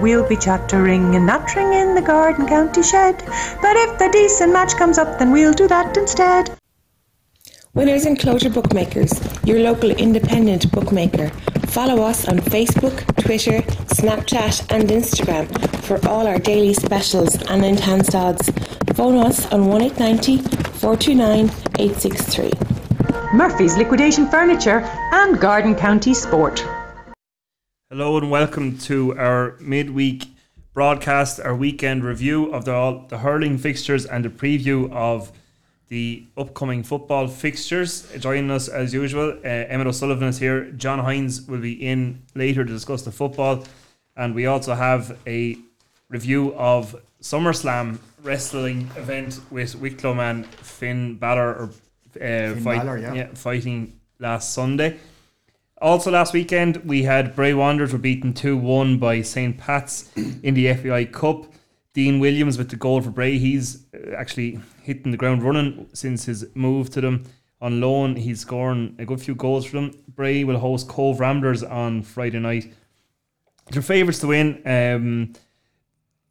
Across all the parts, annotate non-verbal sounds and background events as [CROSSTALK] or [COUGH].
we'll be chattering and nattering in the garden county shed. But if the decent match comes up, then we'll do that instead. Winners Enclosure Bookmakers, your local independent bookmaker. Follow us on Facebook, Twitter, Snapchat, and Instagram for all our daily specials and enhanced odds. Phone us on 1890 429 863. Murphy's Liquidation Furniture and Garden County Sport. Hello and welcome to our midweek broadcast, our weekend review of the, all, the hurling fixtures and a preview of the upcoming football fixtures. Joining us as usual, uh, Emmett O'Sullivan is here. John Hines will be in later to discuss the football, and we also have a review of SummerSlam wrestling event with Wicklow man Finn Balor or uh, fight, Balor, yeah. fighting last Sunday. Also, last weekend we had Bray Wanderers were beaten 2 1 by St. Pat's in the FAI Cup. Dean Williams with the goal for Bray. He's uh, actually hitting the ground running since his move to them on loan. He's scoring a good few goals for them. Bray will host Cobh Ramblers on Friday night. They're favourites to win. Um,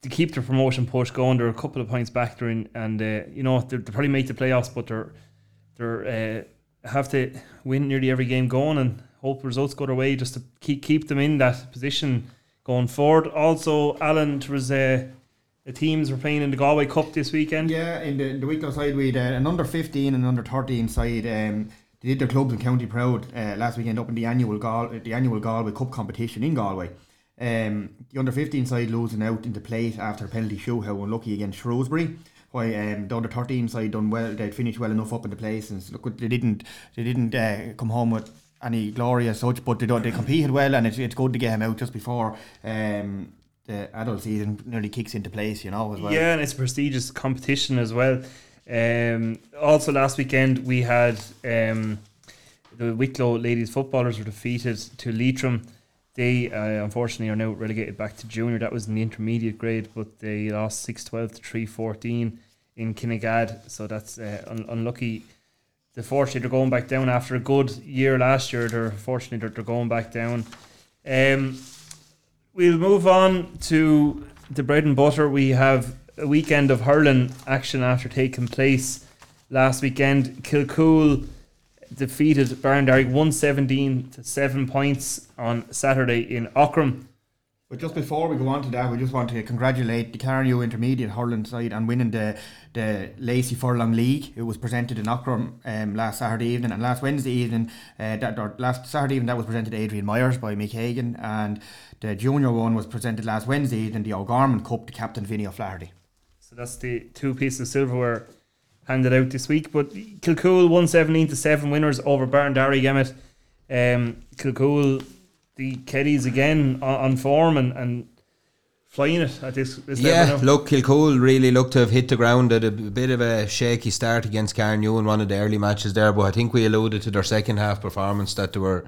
to keep their promotion push going, they're a couple of points back there, in, and uh, you know they probably make the playoffs, but they're they're uh, have to win nearly every game going and hope results go their way just to keep keep them in that position going forward. Also, Alan, there was uh, the teams were playing in the Galway Cup this weekend. Yeah, in the, in the Wicklow side, we had uh, an under 15 and under 13 side. Um, they did their clubs in County Proud uh, last weekend up in the annual Gal- the annual Galway Cup competition in Galway. Um, the under 15 side losing out into plate after a penalty show, how unlucky against Shrewsbury. Why um, the under 13 side done well, they'd finished well enough up in the place, and look, they didn't they didn't uh, come home with any glory as such, but they don't, they competed well, and it's, it's good to get him out just before um, the adult season nearly kicks into place, you know, as well. Yeah, and it's a prestigious competition as well. Um, also, last weekend we had um, the Wicklow ladies footballers were defeated to Leitrim. They uh, unfortunately are now relegated back to junior. That was in the intermediate grade, but they lost 6 12 to 3 14 in Kinnegad. So that's uh, un- unlucky. The fortunately they're going back down after a good year last year. They're fortunately they're, they're going back down. Um, we'll move on to the bread and butter. We have a weekend of hurling action after taking place last weekend. Kilcool defeated Barndarrig 117 to 7 points on Saturday in Aughrim. But just before we go on to that, we just want to congratulate the Carnew Intermediate hurling side on winning the the Lacey Furlong League. It was presented in Aughrim um, last Saturday evening and last Wednesday evening. Uh, that or last Saturday evening that was presented to Adrian Myers by Mick Hagan, and the junior one was presented last Wednesday evening, the O'Gorman Cup to Captain Vinny O'Flaherty. So that's the two pieces of silverware handed out this week. But Kilcool 117 to 7 winners over Barndarrig Emmett. Um, Kilcool, the Keddies again on, on form and, and flying it at this, this Yeah, look, Kilcool really looked to have hit the ground at a bit of a shaky start against Carnew in one of the early matches there, but I think we alluded to their second half performance that they were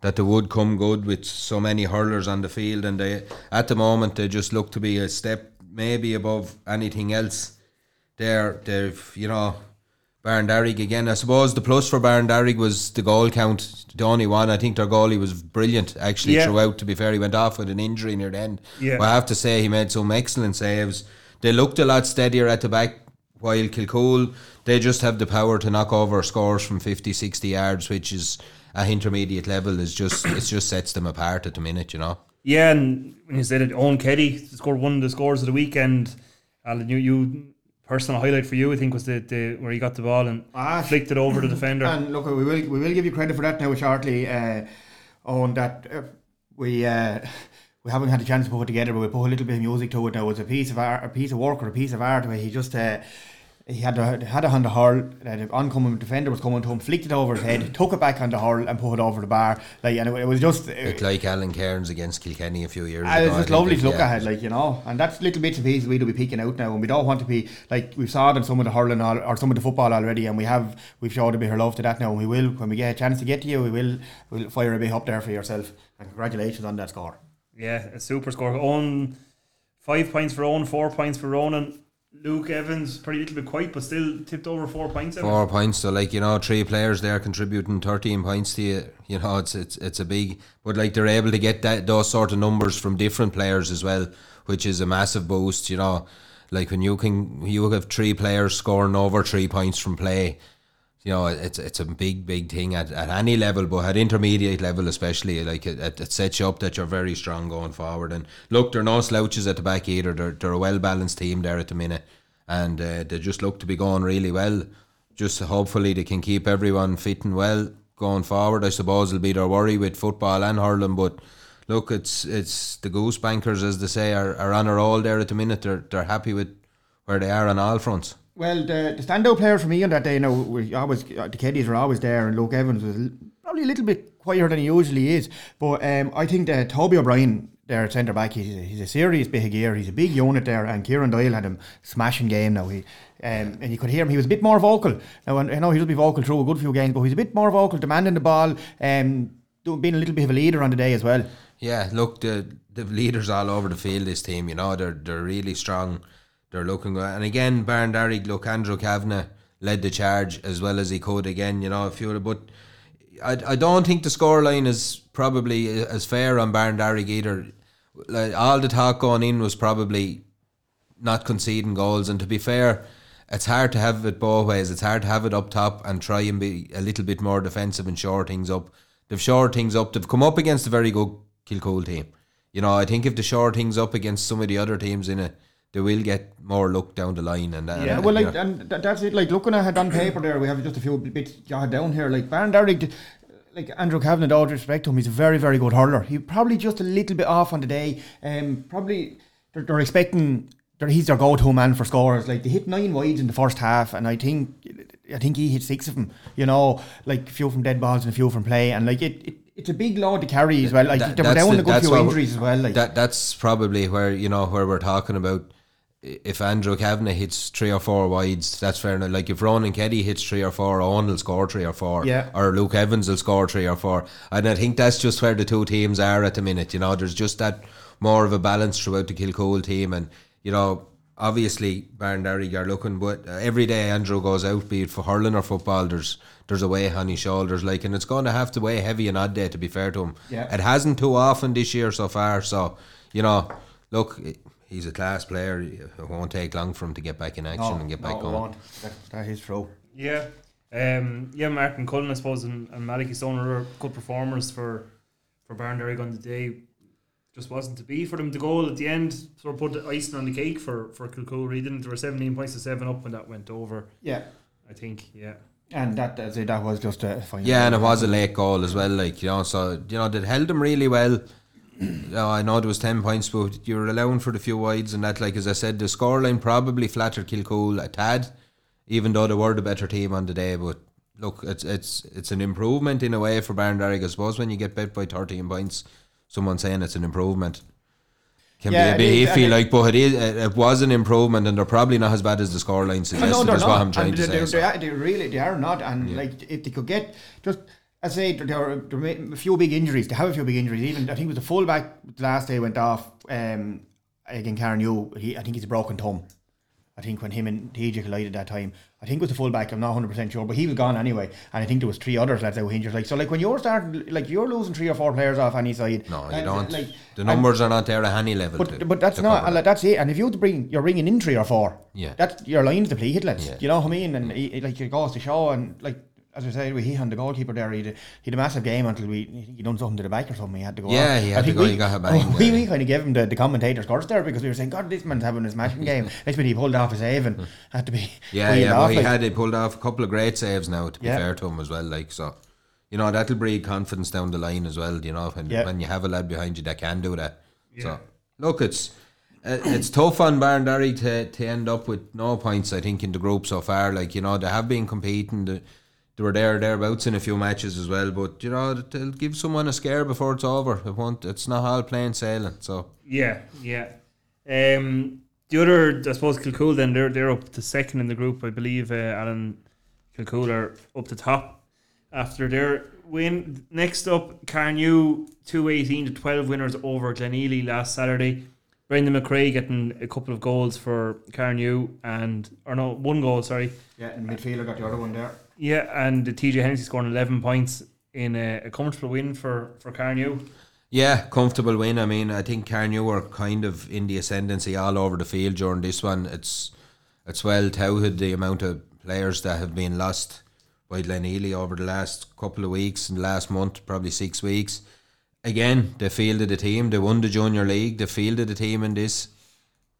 that they would come good with so many hurlers on the field, and they at the moment they just look to be a step maybe above anything else. There, they've you know. Barndarrig again. I suppose the plus for Barndarrig was the goal count, Donny only one. I think their goalie was brilliant actually Yeah. throughout. To be fair, he went off with an injury near the end. Yeah. But I have to say he made some excellent saves. They looked a lot steadier at the back, while Kilcool they just have the power to knock over scores from 50, 60 yards, which is at intermediate level is just it just sets them apart at the minute, you know. Yeah, and when you said it, Owen Keddy scored one of the scores of the weekend. Alan, you, you personal highlight for you, I think, was the, the where he got the ball and Ah, flicked it over the defender. [COUGHS] And look, we will we will give you credit for that now shortly. Uh, on that uh, we. Uh, [LAUGHS] we haven't had a chance to put it together, but we put a little bit of music to it. Now it's a piece of art, a piece of work, or a piece of art where he just uh, he had a, had a hand the hurl. Uh, the oncoming defender was coming to him, flicked it over his head, took it back on the hurl, and put it over the bar. Like, and it, it was just. Bit like Alan Cairns against Kilkenny a few years Ah, ago. it's I just lovely to look yeah. at, like you know, and that's little bits and pieces we'll be picking out now, and we don't want to be like we saw it in some of the hurling al- or some of the football already, and we have we've showed a bit of love to that now, and we will when we get a chance to get to you, we will we'll fire a bit up there for yourself, and congratulations on that score. Yeah, a super score. Owen, five points for Owen, four points for Ronan. Luke Evans, pretty little bit quiet, but still tipped over four points. Evan. Four points, so like you know, three players there contributing thirteen points to you. You know, it's it's it's a big, but like they're able to get that those sort of numbers from different players as well, which is a massive boost. You know, like when you can you have three players scoring over three points from play, you know, it's it's a big big thing at, at any level, but at intermediate level especially, like it, it, it sets you up that you're very strong going forward. And look, they're no slouches at the back either. They're they're a well balanced team there at the minute, and uh, they just look to be going really well. Just hopefully they can keep everyone fitting well going forward. I suppose it'll be their worry with football and hurling, but look, it's it's the goose bankers as they say are, are on a roll there at the minute. They're they're happy with where they are on all fronts. Well, the, the standout player for me on that day, you know, we always uh, the Keddies were always there, and Luke Evans was probably a little bit quieter than he usually is. But um, I think that Toby O'Brien, at centre back, he's a, he's a serious big gear. He's a big unit there, and Kieran Doyle had him smashing game now. He um, and you could hear him. He was a bit more vocal. Now, I know he'll be vocal through a good few games, but he's a bit more vocal, demanding the ball, um, being a little bit of a leader on the day as well. Yeah, look, the the leaders all over the field. This team, you know, they're they're really strong. They're looking good. And again, Baron Barndarrig, look, Andrew Kavanagh led the charge as well as he could. Again, you know, if you but I, I don't think the scoreline is probably as fair on Baron Barndarrig either. Like, all the talk going in was probably not conceding goals. And to be fair, it's hard to have it both ways. It's hard to have it up top and try and be a little bit more defensive and shore things up. They've shored things up. They've come up against a very good Kilcool team. You know, I think if they shore things up against some of the other teams in it, they will get more look down the line. And, Yeah, well, like, know. and th- that's it. Like, looking at it on paper there, we have just a few bits jotted down here. Like, Barndarrig, like Andrew Kavanagh, all respect to him, he's a very, very good hurler. He probably just a little bit off on the day. Um, probably they're, they're expecting. They're, he's their go-to man for scorers. Like they hit nine wides in the first half, and I think, I think he hit six of them. You know, like a few from dead balls and a few from play, and like it, it it's a big load to carry as well. Like That- they were down the- a good few injuries as well. Like that that's probably where you know where we're talking about. If Andrew Kavanagh hits three or four wides, that's fair enough. Like if Ronan Keddy hits three or four, Owen will score three or four, Yeah. or Luke Evans will score three or four. And I think that's just where the two teams are at the minute. You know, there's just that more of a balance throughout the Kilcool team, and you know. Obviously, Barndarrig are looking, but uh, every day Andrew goes out, be it for hurling or football, there's there's a weight on his shoulders, like, and it's going to have to weigh heavy an odd day. To be fair to him, Yeah. it hasn't too often this year so far. So, you know, look, he's a class player. It won't take long for him to get back in action and get back no, it going. won't. That, that is true. Yeah. Um, yeah, Martin Cullen, I suppose, and, and Malachy Stone were good performers for for Barndarrig on the day. Just wasn't to be for them. The goal at the end sort of put the icing on the cake for for Kilcool. Really, didn't they? were seventeen points to seven up when that went over. Yeah, I think. Yeah. and that that's that was just a final. Yeah, and it was a late goal as well. Like you know, so you know they held them really well. Know, [CLEARS THROAT] oh, I know it was ten points, but you were allowing for the few wides and that. Like as I said, the scoreline probably flattered Kilcool a tad, even though they were the better team on the day. But look, it's it's it's an improvement in a way for Barndarrig. I suppose when you get bet by thirteen points, someone saying it's an improvement can Yeah, be a it bit iffy. Like, but it is it, it was an improvement, and they're probably not as bad as the scoreline I suggests. know they're That's not. what I'm trying and to they, say. they, so. they, really they are not. And like if they could get just. I say there are a few big injuries. They have a few big injuries. Even I think it was the fullback last day went off. Um, again, Karen Yu. He I think he's a broken thumb. I think when him and TJ collided that time, I think it was the fullback. I'm not 100 percent sure, but he was gone anyway. And I think there was three others lads that were injured. Like so, like when you're starting, like you're losing three or four players off any side. No, you and, don't. Like, the and- numbers are not there at any level. to- but but that's to not like, that's it. And if you to bring, you're bringing in three or four. Yeah. that's your line's depleted. Let's Yeah. you know what I mean. And he, he- like it goes to show. And like as I said, he had the goalkeeper there. He had, a- he had a massive game until we he done something to the back or something. He had to go. Yeah, off. he I had to go, We, he got a bang we, we kind of gave him the, the commentator's curse there because we were saying, God, this man's having his matching game. [LAUGHS] Next minute he pulled off his save and had to be. [LAUGHS] Yeah, wheeled yeah, off, but he had he pulled off a couple of great saves now. To be Yeah. fair to him as well, like so, you know that'll breed confidence down the line as well. You know, when Yeah. when you have a lad behind you that can do that. So look, it's uh, it's tough on Barndarrig to to end up with no points. I think in the group so far, like you know they have been competing. They, they were there or thereabouts in a few matches as well, but you know they'll give someone a scare before it's over. It won't. It's not all plain sailing. So Yeah, yeah. Um, the other, I suppose, Kilcool. Then they're they're up to second in the group. I believe uh, Alan Kilcool are up the top after their win. Next up, Carnew two eighteen to twelve winners over Glenealy last Saturday. Brendan McRae getting a couple of goals for Carnew and or no one goal sorry Yeah, and midfielder got the other one there. Yeah and the TJ Hennessy scoring 11 points in a, a comfortable win for for Carnew Yeah, comfortable win. I mean, I think Carnew were kind of in the ascendancy all over the field during this one. It's it's well touted the amount of players that have been lost by Glenealy over the last couple of weeks and last month, probably six weeks. Again, they fielded the team. They won the junior league. They fielded the team in this.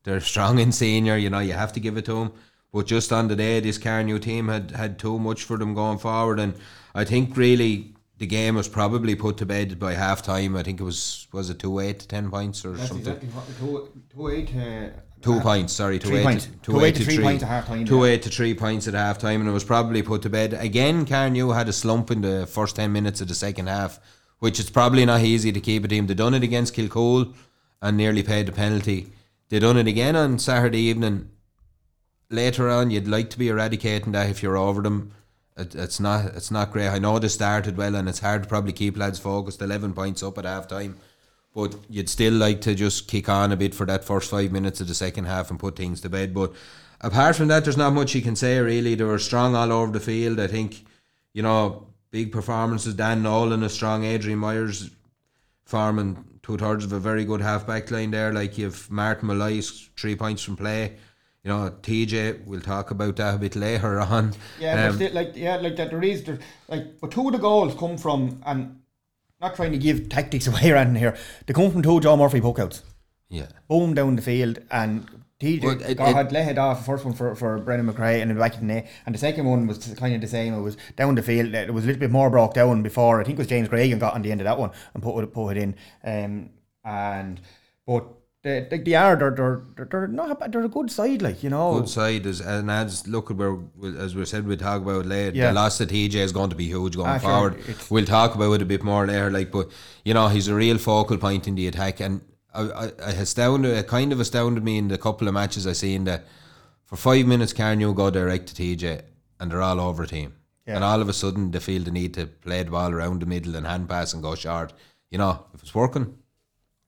They're [LAUGHS] strong in senior. You know, you have to give it to them. But just on the day, this Carnew team had had too much for them going forward, and I think really the game was probably put to bed by half time. I think it was was it two eight to ten points or That's something. exactly what two, two eight. Uh, Two uh, points, sorry, two three eight, points. to, Two to three points at half time, Two yeah. eight to three points at half time, and it was probably put to bed again. Carnew had a slump in the first ten minutes of the second half, which is probably not easy to keep a team. They done it against Kilcool and nearly paid the penalty. They done it again on Saturday evening. Later on, you'd like to be eradicating that if you're over them. It, it's not it's not great. I know they started well, and it's hard to probably keep lads focused. Eleven points up at half time. But you'd still like to just kick on a bit for that first five minutes of the second half and put things to bed. But apart from that, there's not much you can say really. They were strong all over the field. I think, you know, big performances. Dan Nolan, a strong Adrian Myers, farming two thirds of a very good half back line there. Like you've Martin Malloy, three points from play. You know, TJ, we'll talk about that a bit later on. Yeah, Um, still, like yeah, like that there is there, like but two of the goals come from and not trying to give tactics [LAUGHS] away or anything here. They come from two John Murphy pokeouts. yeah. Boom down the field and TJ Well, it- got it- had let off the first one for, for Brendan McRae and the back in the net, and the second one was kind of the same. It was down the field. It was a little bit more broke down before. I think it was James Gregan got on the end of that one and put it put it in. Um, and but they, they, they are they're, they're, they're, not a they're a good side like you know. Good side is and as look at where as we said we talk about later. Yeah. The loss of TJ is going to be huge going Ah, forward. We'll talk about it a bit more later. Like, but you know he's a real focal point in the attack, and I, I, I astounded, it kind of astounded me in the couple of matches I seen that for five minutes Carnew go direct to TJ and they're all over team, Yeah. and all of a sudden they feel the need to play the ball around the middle and hand pass and go short. You know if it's working.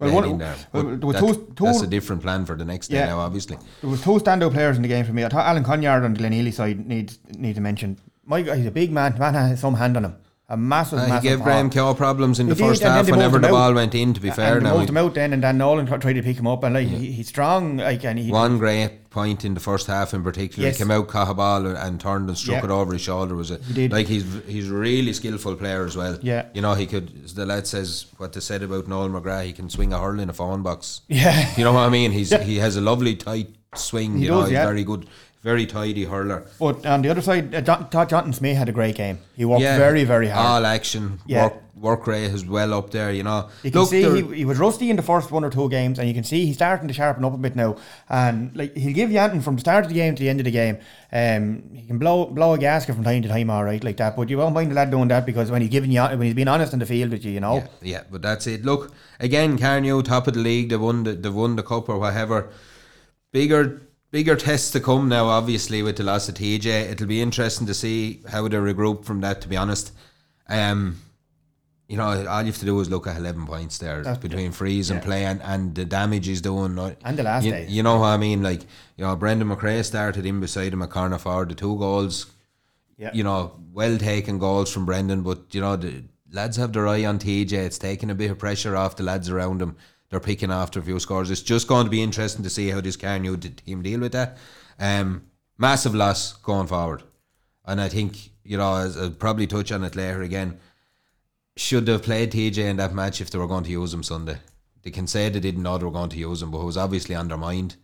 Well, one- uh, there. But there that- two- that's a different plan for the next day Yeah. now, obviously. There was two standout players in the game for me. I thought Alan Conyard on the Glenealy side needs need to mention. My he's a big man. Man has some hand on him. A massive, Uh, he massive. gave Graham arm. Problems in He the did, first half whenever the ball out. went in, to be fair. and Now, moved him out then, and Dan Nolan tried to pick him up, and like he, he's strong. Like and he, one great point in the first half in particular, Yes. he came out, caught a ball and, and turned and struck Yeah. it over his shoulder. Was it? He. Like he's he's a really skillful player as well. Yeah. you know he could. as The lad says what they said about Noel McGrath. He can swing a hurl in a phone box. yeah, You know what I mean? He's he has a lovely tight swing. He you know, he's yeah. very good, very tidy hurler. But on the other side, uh, Todd Jonathan Smith had a great game. He worked very, very hard. All action, Yeah. work work rate is well up there. You know, You can Look, see he, he was rusty in the first one or two games, and you can see he's starting to sharpen up a bit now. And like he'll give you anything from the start of the game to the end of the game. Um, he can blow blow a gasket from time to time, all right, like that. But you won't mind the lad doing that because when he's giving you when he's being honest in the field with you, you know. Yeah, yeah, but that's it. Look, again, Carnew, top of the league, they won the they won the cup or whatever. Bigger bigger tests to come now, obviously, with the loss of TJ. It'll be interesting to see how they regroup from that, to be honest. Um you know, all you have to do is look at eleven points there That's- between freeze and play and, and the damage he's doing. And the last you, day. You know what I mean? Like, you know, Brendan McRae started in beside him at corner forward, the two goals Yeah. you know, well taken goals from Brendan, but you know, the lads have their eye on TJ. It's taking a bit of pressure off the lads around him. They're picking after a few scores. It's just going to be interesting to see how this Carnew team deal with that. Um, massive loss going forward, and I think you know, as I'll probably touch on it later again. Should they have played TJ in that match if they were going to use him Sunday? They can say they didn't know they were going to use him, but it was obviously on their mind.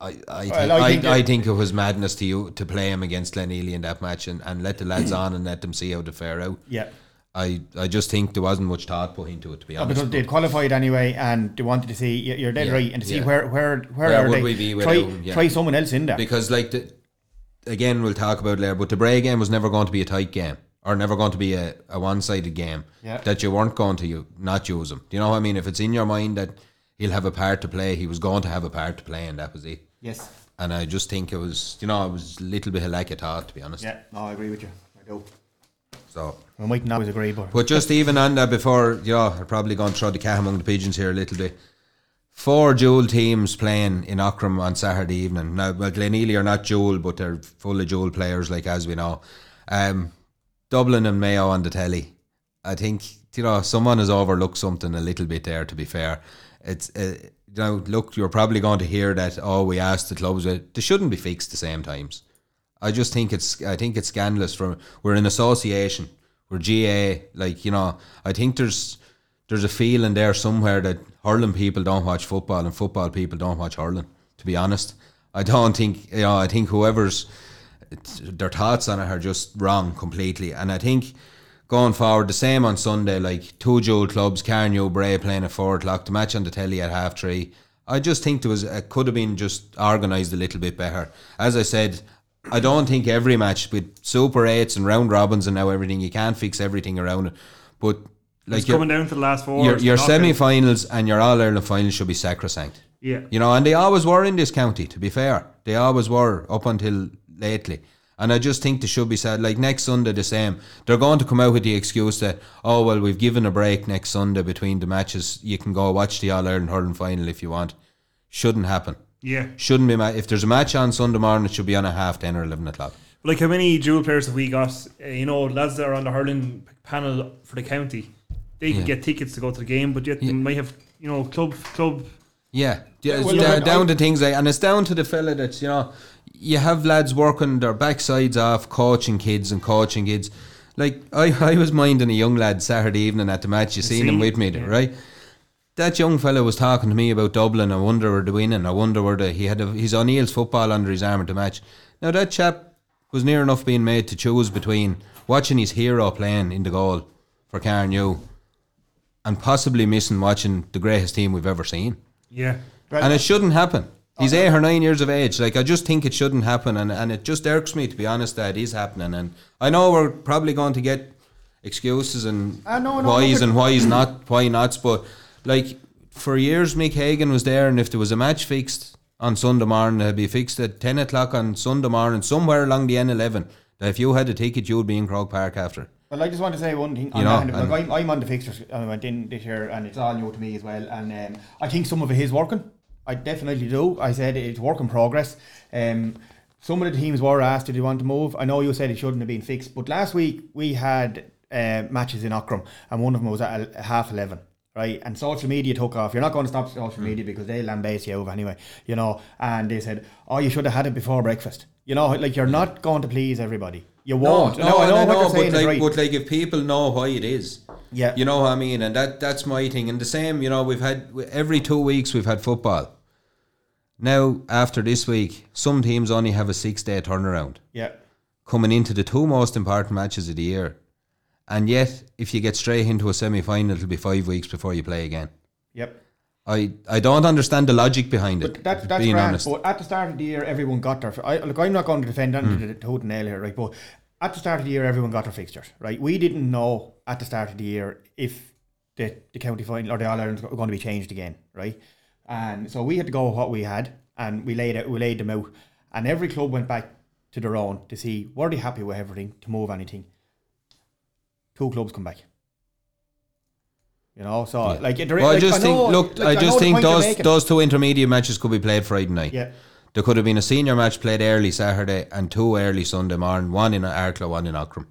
I, I, think, Well, I I, think I, that- think it was madness to you to play him against Glenealy in that match and, and let the lads [CLEARS THROAT] on and let them see how they fare out. Yeah. I, I just think there wasn't much thought put into it to be Uh, honest. because they'd qualified anyway, and they wanted to see you- you're dead Yeah, right, and to see yeah. where where where, Where are would they? we be try yeah. try someone else in there. because like the, again we'll talk about later, but the Bray game was never going to be a tight game or never going to be a, a one sided game Yeah. that you weren't going to you not use him. Do you know what I mean? If it's in your mind that he'll have a part to play, he was going to have a part to play, and that was it. yes. And I just think it was, you know, it was a little bit of lack of thought, to be honest. Yeah. No, I agree with you. I do. So, We might not always agree, but but just even on that, before, yeah, I'm probably going to throw the cat among the pigeons here a little bit. four dual teams playing in Aughrim on Saturday evening. Now, well, Glenealy are not dual, but they're full of dual players, like as we know. Um, Dublin and Mayo on the telly. I think you know someone has overlooked something a little bit there. To be fair, it's uh, you know look, you're probably going to hear that. Oh, we asked the clubs. They shouldn't be fixed the same times. I just think it's I think it's scandalous. From we're an association, we're GA. Like you know, I think there's there's a feeling there somewhere that hurling people don't watch football and football people don't watch hurling. To be honest, I don't think you know. I think whoever's their thoughts on it are just wrong completely. And I think going forward, the same on Sunday, like two dual clubs, Carnew Bray playing at four o'clock, the match on the telly at half three. I just think there was it could have been just organised a little bit better. As I said, I don't think every match with Super Eights and round robins and now everything you can't fix everything around it, but like It's coming down to the last four. your, your semi-finals and your All Ireland finals should be sacrosanct. Yeah. You know, and they always were in this county, to be fair. They always were up until lately. And I just think they should be said, like next Sunday, the same. They're going to come out with the excuse that, oh, well, we've given a break next Sunday between the matches. You can go watch the All Ireland hurling final if you want. Shouldn't happen. Yeah. Shouldn't be. Ma- if there's a match on Sunday morning, it should be on at half 10 or 11 o'clock. Like how many dual players have we got? Uh, you know, lads that are on the hurling panel for the county, they can Yeah. get tickets to go to the game, but yet they might have you know club club. Yeah, yeah it's well, da- look, down I- to things like, and it's down to the fella that's you know, you have lads working their backsides off, coaching kids and coaching kids. Like I, I was minding a young lad Saturday evening at the match. You seen him seen, with me, yeah. right? That young fella was talking to me about Dublin. I wonder where the winning. I wonder where the he had a, his O'Neill's football under his arm at the match. Now that chap was near enough being made to choose between watching his hero playing in the goal for Carnew and possibly missing watching the greatest team we've ever seen Yeah. and it shouldn't happen. He's eight or nine years of age. Like I just think it shouldn't happen, and, and it just irks me to be honest that it is happening. And I know we're probably going to get excuses and Ah, no, no, why's look at- and why's not, why nots. But like for years, Mick Hagan was there, and if there was a match fixed on Sunday morning, it'd be fixed at ten o'clock on Sunday morning somewhere along the N11. That if you had a ticket, you'd be in Croke Park after. Well, I just want to say one thing. You know, like, I'm, I'm on the fixtures. I went in this year, and it's all new to me as well. And um, I think some of it is working. I definitely do. I said it's work in progress. Um, some of the teams were asked, "Did you want to move?" I know you said it shouldn't have been fixed, but last week we had uh, matches in Aughrim, and one of them was at half eleven. Right, and social media took off. You're not going to stop social hmm. media because they lambaste you over anyway, you know. And they said, "Oh, you should have had it before breakfast." You know, like you're not going to please everybody. You won't. No, I know what you're but saying is like, right. but like if people know why it is, Yeah. you know what I mean, and that that's my thing. And the same, you know, we've had every two weeks we've had football. Now after this week, some teams only have a six day turnaround Yeah. coming into the two most important matches of the year, and yet if you get straight into a semi final, it'll be five weeks before you play again. Yep. I, I don't understand the logic behind it. But that, that's being grand. honest. But at the start of the year, everyone got their. I, look, I'm not going to defend Hmm. anything to the hoot and nail here, right? But at the start of the year, everyone got their fixtures, right? We didn't know at the start of the year if the, the county final or the All Ireland were going to be changed again, right? And so we had to go with what we had, and we laid it, we laid them out, and every club went back to their own to see were they happy with everything to move anything. Two clubs come back. You know, so like, there, Well, I like, just think, know- look, like, I just the think those those two intermediate matches could be played Friday night. Yeah. There could have been a senior match played early Saturday and two early Sunday morning, one in Arklow, one in Aughrim.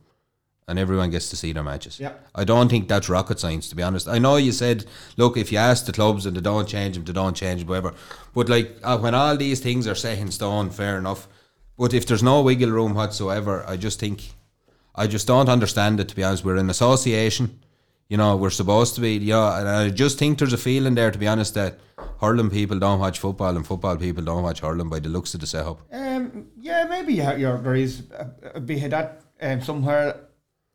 And everyone gets to see their matches. Yeah. I don't think that's rocket science, to be honest. I know you said, look, if you ask the clubs and they don't change them, they don't change them, whatever. But like uh, when all these things are set in stone, fair enough. But if there's no wiggle room whatsoever, I just think, I just don't understand it, to be honest. We're an association. You know, we're supposed to be, you know, and I just think there's a feeling there, to be honest, that hurling people don't watch football and football people don't watch hurling by the looks of the setup. Um, yeah, maybe you you're, there is a, a bit of that um, somewhere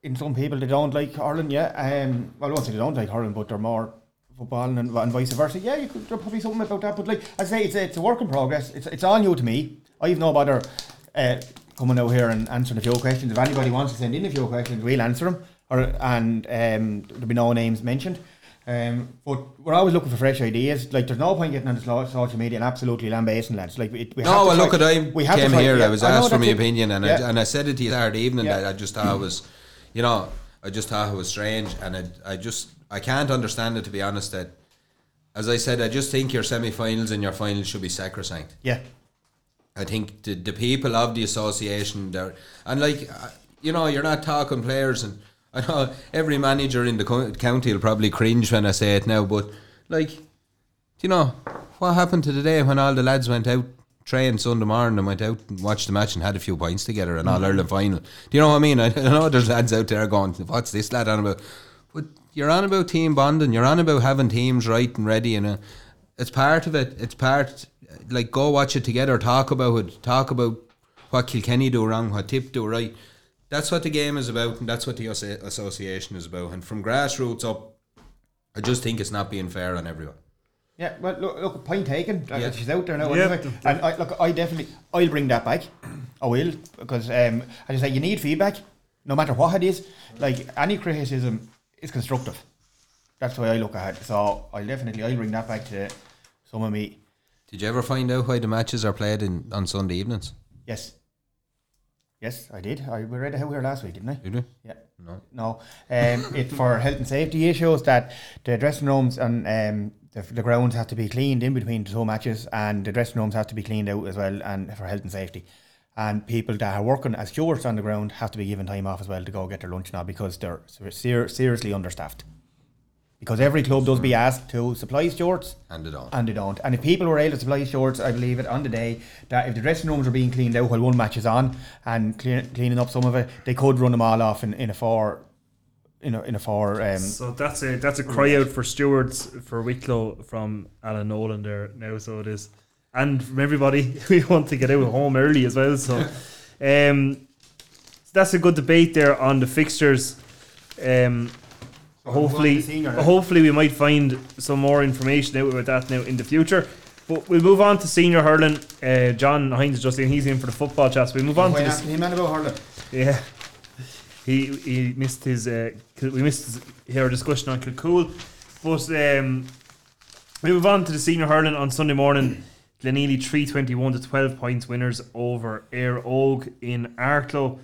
in some people they don't like hurling. Yeah, um, well, I won't say they don't like hurling, but they're more football and, and vice versa. Yeah, you could there's probably something about that. But like I say, it's a, it's a work in progress. It's it's all new to me. I've no bother uh, coming out here and answering a few questions. If anybody wants to send in a few questions, we'll answer them. Or and um, there'll be no names mentioned. Um, but we're always looking for fresh ideas. Like, there's no point getting on the social media and absolutely lambasting lads. Like, it, we No, to well, try- look at I we have came try- here. yeah, I was asked for my it. opinion, and Yeah. I, and I said it to you Saturday evening Yeah. that I just thought it was, you know, I just thought it was strange, and I, I just I can't understand it to be honest. That as I said, I just think your semi-finals and your finals should be sacrosanct. Yeah. I think the, the people of the association there, and like uh, you know, you're not talking players, and I know every manager in the co- county will probably cringe when I say it now, but like, do you know what happened to the day when all the lads went out trained Sunday morning and went out and watched the match and had a few points together and all Ireland final? Do you know what I mean? I, [LAUGHS] I know there's lads out there going, "What's this lad on about?" But you're on about team bonding. You're on about having teams right and ready, and uh, it's part of it. It's part like go watch it together, talk about it, talk about what Kilkenny do wrong, what Tip do right. That's what the game is about, and that's what the association is about. And from grassroots up, I just think it's not being fair on everyone. Yeah, well, look, look point taken. Like, Yeah. She's out there now. Yeah. And I, look, I definitely, I'll bring that back. I will because, um, as I say, you need feedback, no matter what it is. Like any criticism is constructive. That's the way I look at it. So I definitely, I'll bring that back to some of me. Did you ever find out why the matches are played in on Sunday evenings? Yes. Yes, I did. I we read it here last week, didn't I? Did you? Yeah. No. No. Um, it's for health and safety issues that the dressing rooms and um, the, the grounds have to be cleaned in between the two matches, and the dressing rooms have to be cleaned out as well, and for health and safety. And people that are working as stewards on the ground have to be given time off as well to go get their lunch now because they're ser- seriously understaffed. Because every club does be asked to supply shorts. And they don't. and they don't. And if people were able to supply shorts, I believe it on the day that if the dressing rooms were being cleaned out while one match is on and clean, cleaning up some of it, they could run them all off in, in a four, in a in a four. Um, So that's a that's a cry out for stewards for Wicklow from Alan Nolan there now. So it is, and from everybody [LAUGHS] we want to get out home early as well. So, um, so that's a good debate there on the fixtures. Um, hopefully, hopefully we might find some more information out about that now in the future. But we'll move on to senior hurling. Uh, John Hines just in, he's in for the football chat. So we move on to Why the asking him about hurling? yeah. He he missed his uh, we missed his, our discussion on Kilcool. But um, we move on to the senior hurling on Sunday morning. Glenealy 321 to 12 points winners over Éire Óg in Arklow.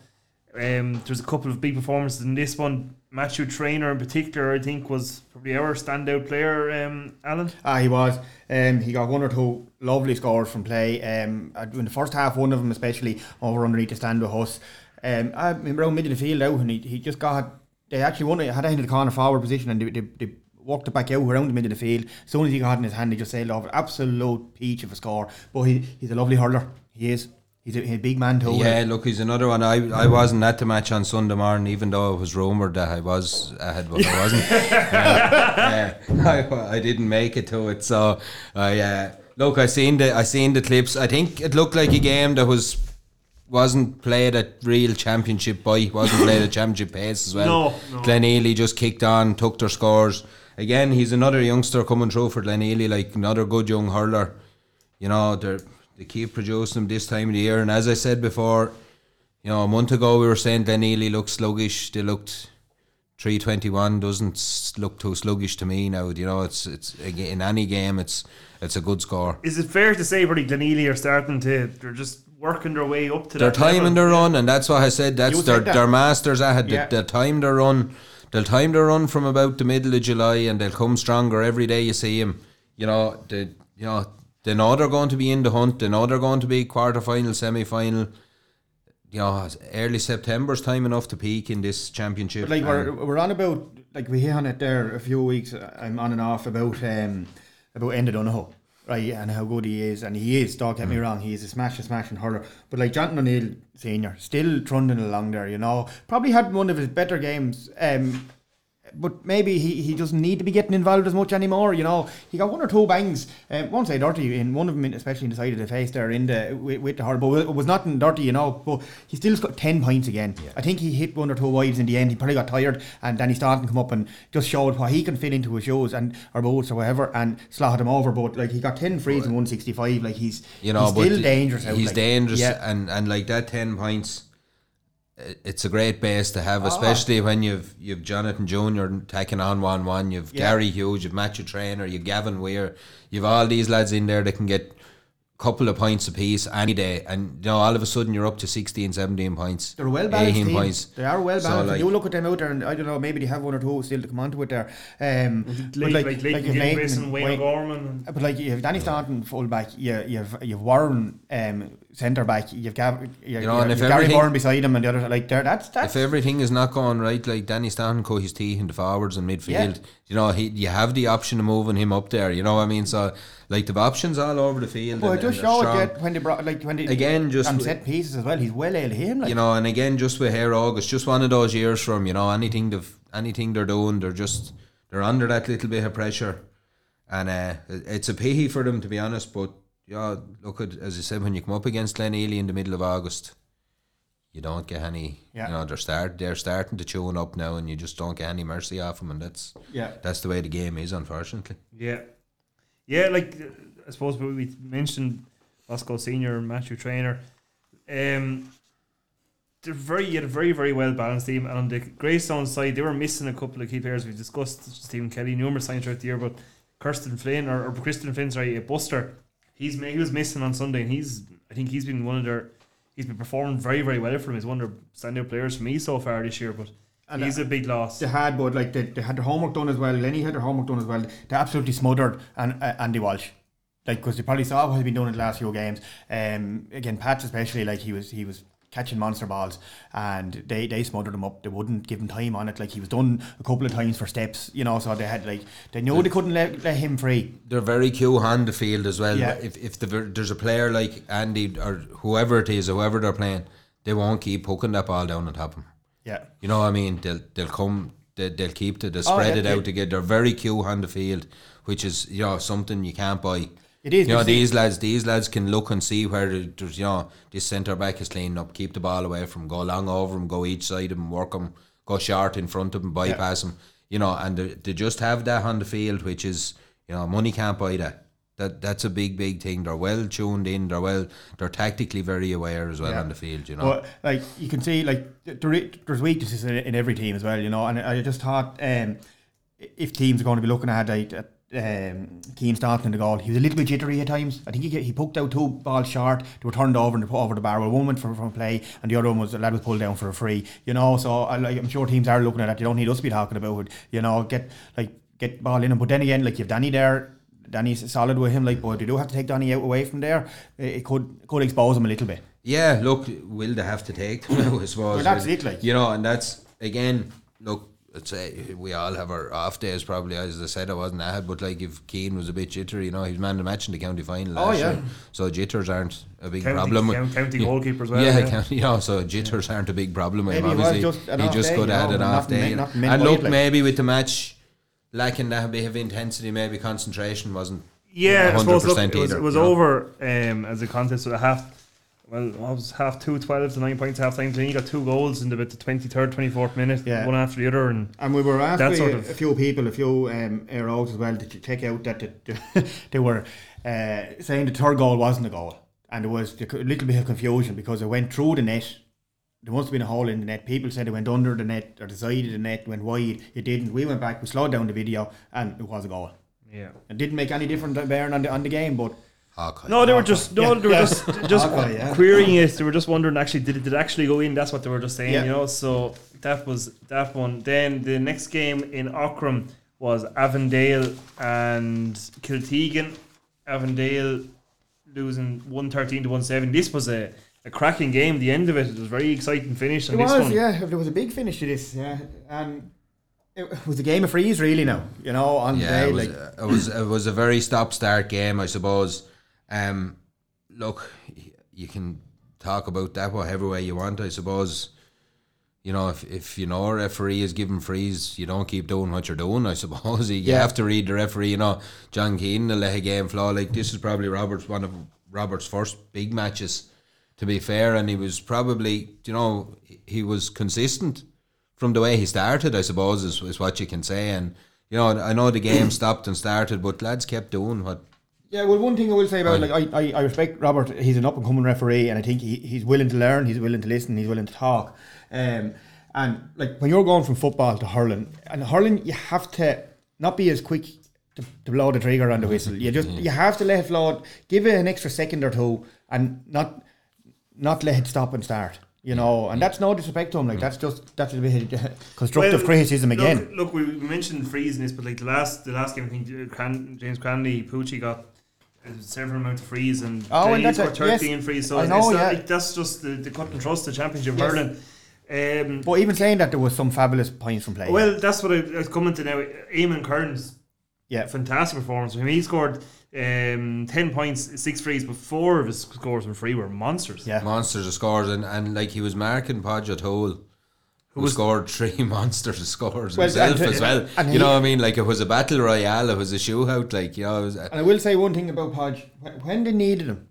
Um, there's a couple of big performances in this one. Matthew Trainer in particular, I think, was probably our standout player, um, Alan. Ah, he was. Um, he got one or two lovely scores from play. Um, in the first half, one of them especially over underneath the stand with us. Um, I remember around mid of the field out, and he, he just got. They actually won it. Had it into the corner forward position, and they, they, they walked it back out around the mid of the field. As soon as he got in his hand, he just sailed over. Absolute peach of a score. But he, he's a lovely hurler. He is. He's a, he's a big man too. Yeah, look, he's another one. I I wasn't at the match on Sunday morning, even though it was rumoured that I was ahead, but I [LAUGHS] wasn't. Uh, uh, [LAUGHS] I, I didn't make it to it, so I uh, look. I seen the I seen the clips. I think it looked like a game that was wasn't played at real championship by, wasn't played at championship pace as well. No, no. Glenealy just kicked on, took their scores. Again, he's another youngster coming through for Glenealy, like another good young hurler. You know, they they keep producing them this time of the year. And as I said before, you know, a month ago we were saying Glenealy looked sluggish. They looked. 321 doesn't look too sluggish to me now. You know, it's it's in any game, it's it's a good score. Is it fair to say, Bertie Glenealy are starting to, they're just working their way up to They're that level? timing their run, and that's what I said. That's their said that. their masters at it. Yeah. They'll time their run. They'll time their run from about the middle of July, and they'll come stronger every day. You see them. You know, they you know they know they're going to be in the hunt. They know they're going to be quarter final, semi final. You know, early September's time enough to peak in this championship. But like we're, we're on about like we hit on it there a few weeks. I'm on and off about um about Enda Donahoe, right, and how good he is, and he is. Don't get me wrong, he is a smash, a smashing hurler. But like Jonathan O'Neill Senior, still trundling along there. You know, probably had one of his better games. Um, but maybe he, he doesn't need to be getting involved as much anymore. You know, he got one or two bangs. Um, one side dirty in one of them, especially in the side of the face there in the with, with the hurl, but it was nothing dirty, you know. But he still got ten points again. I think he hit one or two wides in the end. He probably got tired, and then he started to come up and just showed what he can fit into his shoes and or boots or whatever, and slotted him over. But like he got ten frees and one sixty five. Like he's you know, he's still dangerous. Out, He's like. dangerous, Yeah. and and like that ten points, it's a great base to have, oh. especially when you've you've Jonathan Junior taking on one one, you've Yeah. Gary Hughes, you've Matthew Trainer, you've Gavin Weir, you've all these lads in there that can get couple of points apiece any day, and you know all of a sudden you're up to 16, 17 points. They're well balanced 18 team. points. They are well So, balanced. like- you look at them out there, and I don't know, maybe they have one or two still to come onto it there. Um, but Like, like, like, you've like Leighton Mason, and Wayne Wayne- O'Gorman. But like you have Danny Stanton fullback, you you've you've Warren um, centre back, you've Gav, you, know, and you've if Gary everything- Byrne beside him, and the other like there. That's that's if everything is not going right, like Danny Stanton cut his teeth into forwards and midfield, Yeah. you know, he you have the option of moving him up there. You know what I mean? So like the options all over the field. well, and- just and they're show it when they brought like when they Again, just on w- set pieces as well. He's well able to him. Like you know, and again, just with Hair August, just one of those years from you know anything they've anything they're doing, they're just they're under that little bit of pressure, and uh, it's a pity for them to be honest. But yeah, look at as I said, when you come up against Glenealy in the middle of August, you don't get any. Yeah. You know, they're start they're starting to tune up now, and you just don't get any mercy off them, and that's yeah. that's the way the game is, unfortunately. Yeah, yeah. Like uh, I suppose we mentioned Bosco Senior and Matthew Trainer. Um, they're very, yet a very, very well balanced team. And on the Greystone side, they were missing a couple of key players. We discussed Stephen Kelly numerous times throughout the year, but Kirsten Flynn or, or Kristen Flynn, a Buster. He's he was missing on Sunday, and he's I think he's been one of their he's been performing very, very well for them. He's one of their standout players for me so far this year, but he's a big loss. They had, but like they, they had their homework done as well. Lenny had their homework done as well. They absolutely smothered and uh, Andy Walsh, like because they probably saw what he'd been doing in the last few games. Um, again, Patch especially, like he was he was catching monster balls, and they they smothered him up. They wouldn't give him time on it. Like he was done a couple of times for steps, you know. So they had like they knew they couldn't let, let him free. they're very cute on the field as well. Yeah. If if the, there's a player like Andy or whoever it is, whoever they're playing, they won't keep hooking that ball down on top of him. Yeah. You know what I mean? They'll they'll come. They, they'll keep to. They'll Oh, spread yeah, it yeah. out again. They're very cute on the field, which is you know something you can't buy. It is, You know these lads. These lads can look and see where the- there's you know this centre back is cleaning up. Keep the ball away from. Go long over him. Go each side of him. Work him. Go short in front of him. Bypass him. You know, and they, they just have that on the field, which is you know money can't buy that. That that's a big big thing. They're well tuned in. They're well. They're tactically very aware as well Yeah. on the field. You know. But like you can see, like there, there's weaknesses in, in every team as well, you know. And I just thought, um, if teams are going to be looking at like um, Keane Staunton in the goal, he was a little bit jittery at times. I think he he poked out two balls short. They were turned over and put over the bar. Well, one went for from play, and the other one was the lad was pulled down for a free. You know, so I, like, I'm sure teams are looking at that. You don't need us to be talking about it. You know, get like get ball in. But then again, like you've Danny there. Danny's solid with him, like, but they do have to take Danny out away from there. It could could expose him a little bit. Yeah, look, will they have to take them [LAUGHS] I suppose. Well, that's it, like. You know, and that's, again, look, it's a, we all have our off days probably, as I said, I wasn't ahead, but like if Keane was a bit jittery, you know, he was man of the match in the county final Oh, last yeah. year. So jitters aren't a big County- problem. county- county yeah. goalkeeper as well, Yeah, yeah. county, you know, so jitters aren't a big problem with him, Maybe it was obviously. just an he just could have had an off day. you know. nothing meant And look, like. maybe with the match lacking that bit of intensity, maybe concentration wasn't Yeah, I suppose look, 100% it was, either, it was you know. over um, as a contest with a half. Well, I was half two, 12 to nine points half time. Then you got two goals in the bit the twenty third, twenty fourth minute, Yeah. one after the other, and And we were asked That sort a, of- a few people, a few um, air as well, to you check out that they, [LAUGHS] they were uh, saying the third goal wasn't a goal. And there was a little bit of confusion because it went through the net. There must have been a hole in the net. People said it went under the net or the side of the net, went wide. It didn't. We went back, we slowed down the video, and it was a goal. yeah. It didn't make any difference bearing on the, on the game, but Hawkeye. No, they were just no, Yeah, they were just [LAUGHS] just Okay, yeah. querying it. They were just wondering actually did it did it actually go in? That's what they were just saying, Yeah. you know. So that was that one. Then the next game in Aughrim was Avondale and Kiltegan. Avondale losing one thirteen to one seven. This was a, a cracking game. The end of it, it was very exciting finish. it And this was, one, yeah. There was a big finish to this, yeah. And it was a game of freeze, really, now, you know, on Yeah, the day. it was, like, it was it was a very stop start game, I suppose. Um, look, you can talk about that whatever way you want, I suppose. You know, if, if you know a referee is giving frees, you don't keep doing what you're doing. I [LAUGHS] suppose you Yeah. have to read the referee. You know, John Keane will let a game flow like this is probably Roberts one of Roberts' first big matches. To be fair, and he was probably you know he- was consistent from the way he started. I suppose is, is what you can say. And you know, I know the game [CLEARS THROAT] stopped and started, but lads kept doing what Yeah, well, one thing I will say about like I, I, I respect Robert. He's an up and coming referee, and I think he, he's willing to learn. He's willing to listen. He's willing to talk. Um, and like when you're going from football to hurling, and hurling, you have to not be as quick to, to blow the trigger on the whistle. You just you have to let it float, give it an extra second or two, and not not let it stop and start. You know, and that's no disrespect to him. Like that's just that's a bit of [LAUGHS] constructive Well, criticism again. Look, look, we mentioned freezing this, but like the last the last game, I think uh, Cran- James Cranley Pucci got a several amount of frees and Oh, and Jay that's got a- yes. 13 frees. So I it's know, not yeah. like that's just the, the cut and trust the championship Yes. hurling. Um, But even saying that, there was some fabulous points from play. well, that's what I, I was coming to now. Eamon Kearns, yeah, fantastic performance from him. He scored um, 10 points, six frees, but four of his scores from free were monsters. yeah. monsters of scores, and, and like he was marking Podge at Hole. Who was- scored three [LAUGHS] monsters of scores Well, himself and- as well. and you he- know what I mean? Like it was a battle royale, it was a shootout. Like you know, it was, And I will say one thing about Podge. When- When they needed him,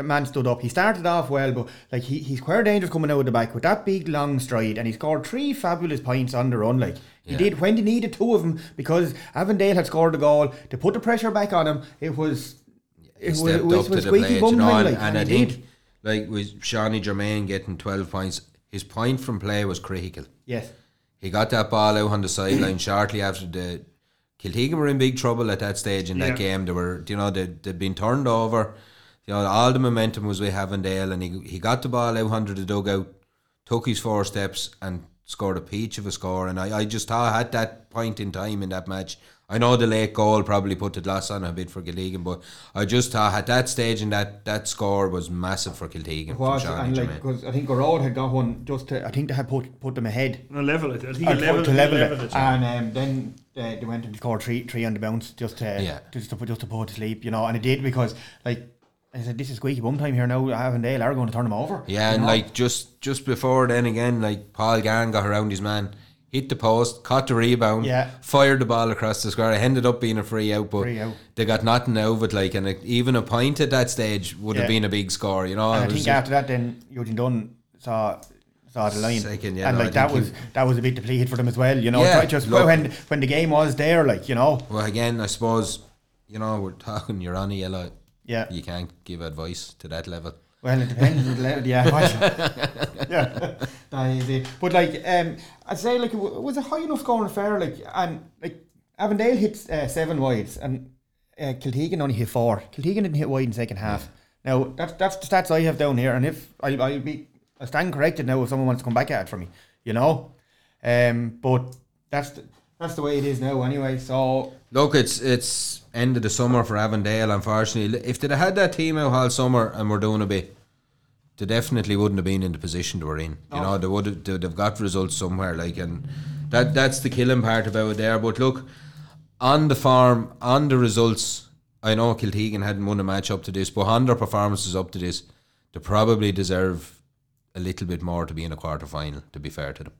the man stood up. He started off well, but like he, he's quite dangerous coming out of the back with that big long stride, and he scored three fabulous points on the run. Like he Yeah. did when they needed two of them because Avondale had scored a goal to put the pressure back on him. It was he it was, it was, was the squeaky bum you know, time, and, like, and I he think did. like with Shawnee Germain getting twelve points, his point from play was critical. yes, He got that ball out on the sideline [COUGHS] shortly after the Kiltegan were in big trouble at that stage in Yeah. that game. They were, you know, they they'd been turned over. You know, all the momentum was with Avondale, and he he got the ball out under the dugout, took his four steps, and scored a peach of a score. And I, I just thought at that point in time in that match, I know the late goal probably put the gloss on a bit for Kiltegan, but I just thought at that stage in that that score was massive for Kiltegan. it from was and like because I think Garrod had got one just to I think they had put put them ahead. No, level it. I think Or it to- leveled, level it, it. and um, then uh, they went and scored three three on the bounce just to Yeah. just to put just to put to sleep, you know. And it did because like I said, this is squeaky bum time here now. Avondale are going to turn them over. Yeah, you and know. like just just before then again, like Paul Gann got around his man, hit the post, caught the rebound, Yeah. fired the ball across the square. It ended up being a free out, but Free out. they got nothing out of it. Like, and it, even a point at that stage would have been a big score. You know, and I think after that, then Eugene Dunn saw saw the line, Second, yeah, and no, like that was that was a bit depleted for them as well. You know, Yeah, just look- when when the game was there, like you know, well, again, I suppose you know we're talking. You're on a yellow. Yeah. You can't give advice to that level. Well, it depends. on the level, yeah, [LAUGHS] yeah, that is it. But like, um, I'd say like it was a high enough scoring affair. Like, and like Avondale hit uh, seven wides, and uh, Kiltegan only hit four. Kiltegan didn't hit wide in the second half. Now that's that's the stats I have down here, and if I I'll be I stand corrected now if someone wants to come back at it for me, you know. Um, but that's the, that's the way it is now anyway. So Look, it's it's end of the summer for Avondale. Unfortunately, if they'd have had that team out all summer and were doing a bit, they definitely wouldn't have been in the position they were in. You know, they would have they'd have got results somewhere. Like, and that that's the killing part about it there. But look, on the farm, on the results, I know Kiltegan hadn't won a match up to this, but on their performances up to this, they probably deserve a little bit more to be in a quarter final. To be fair to them,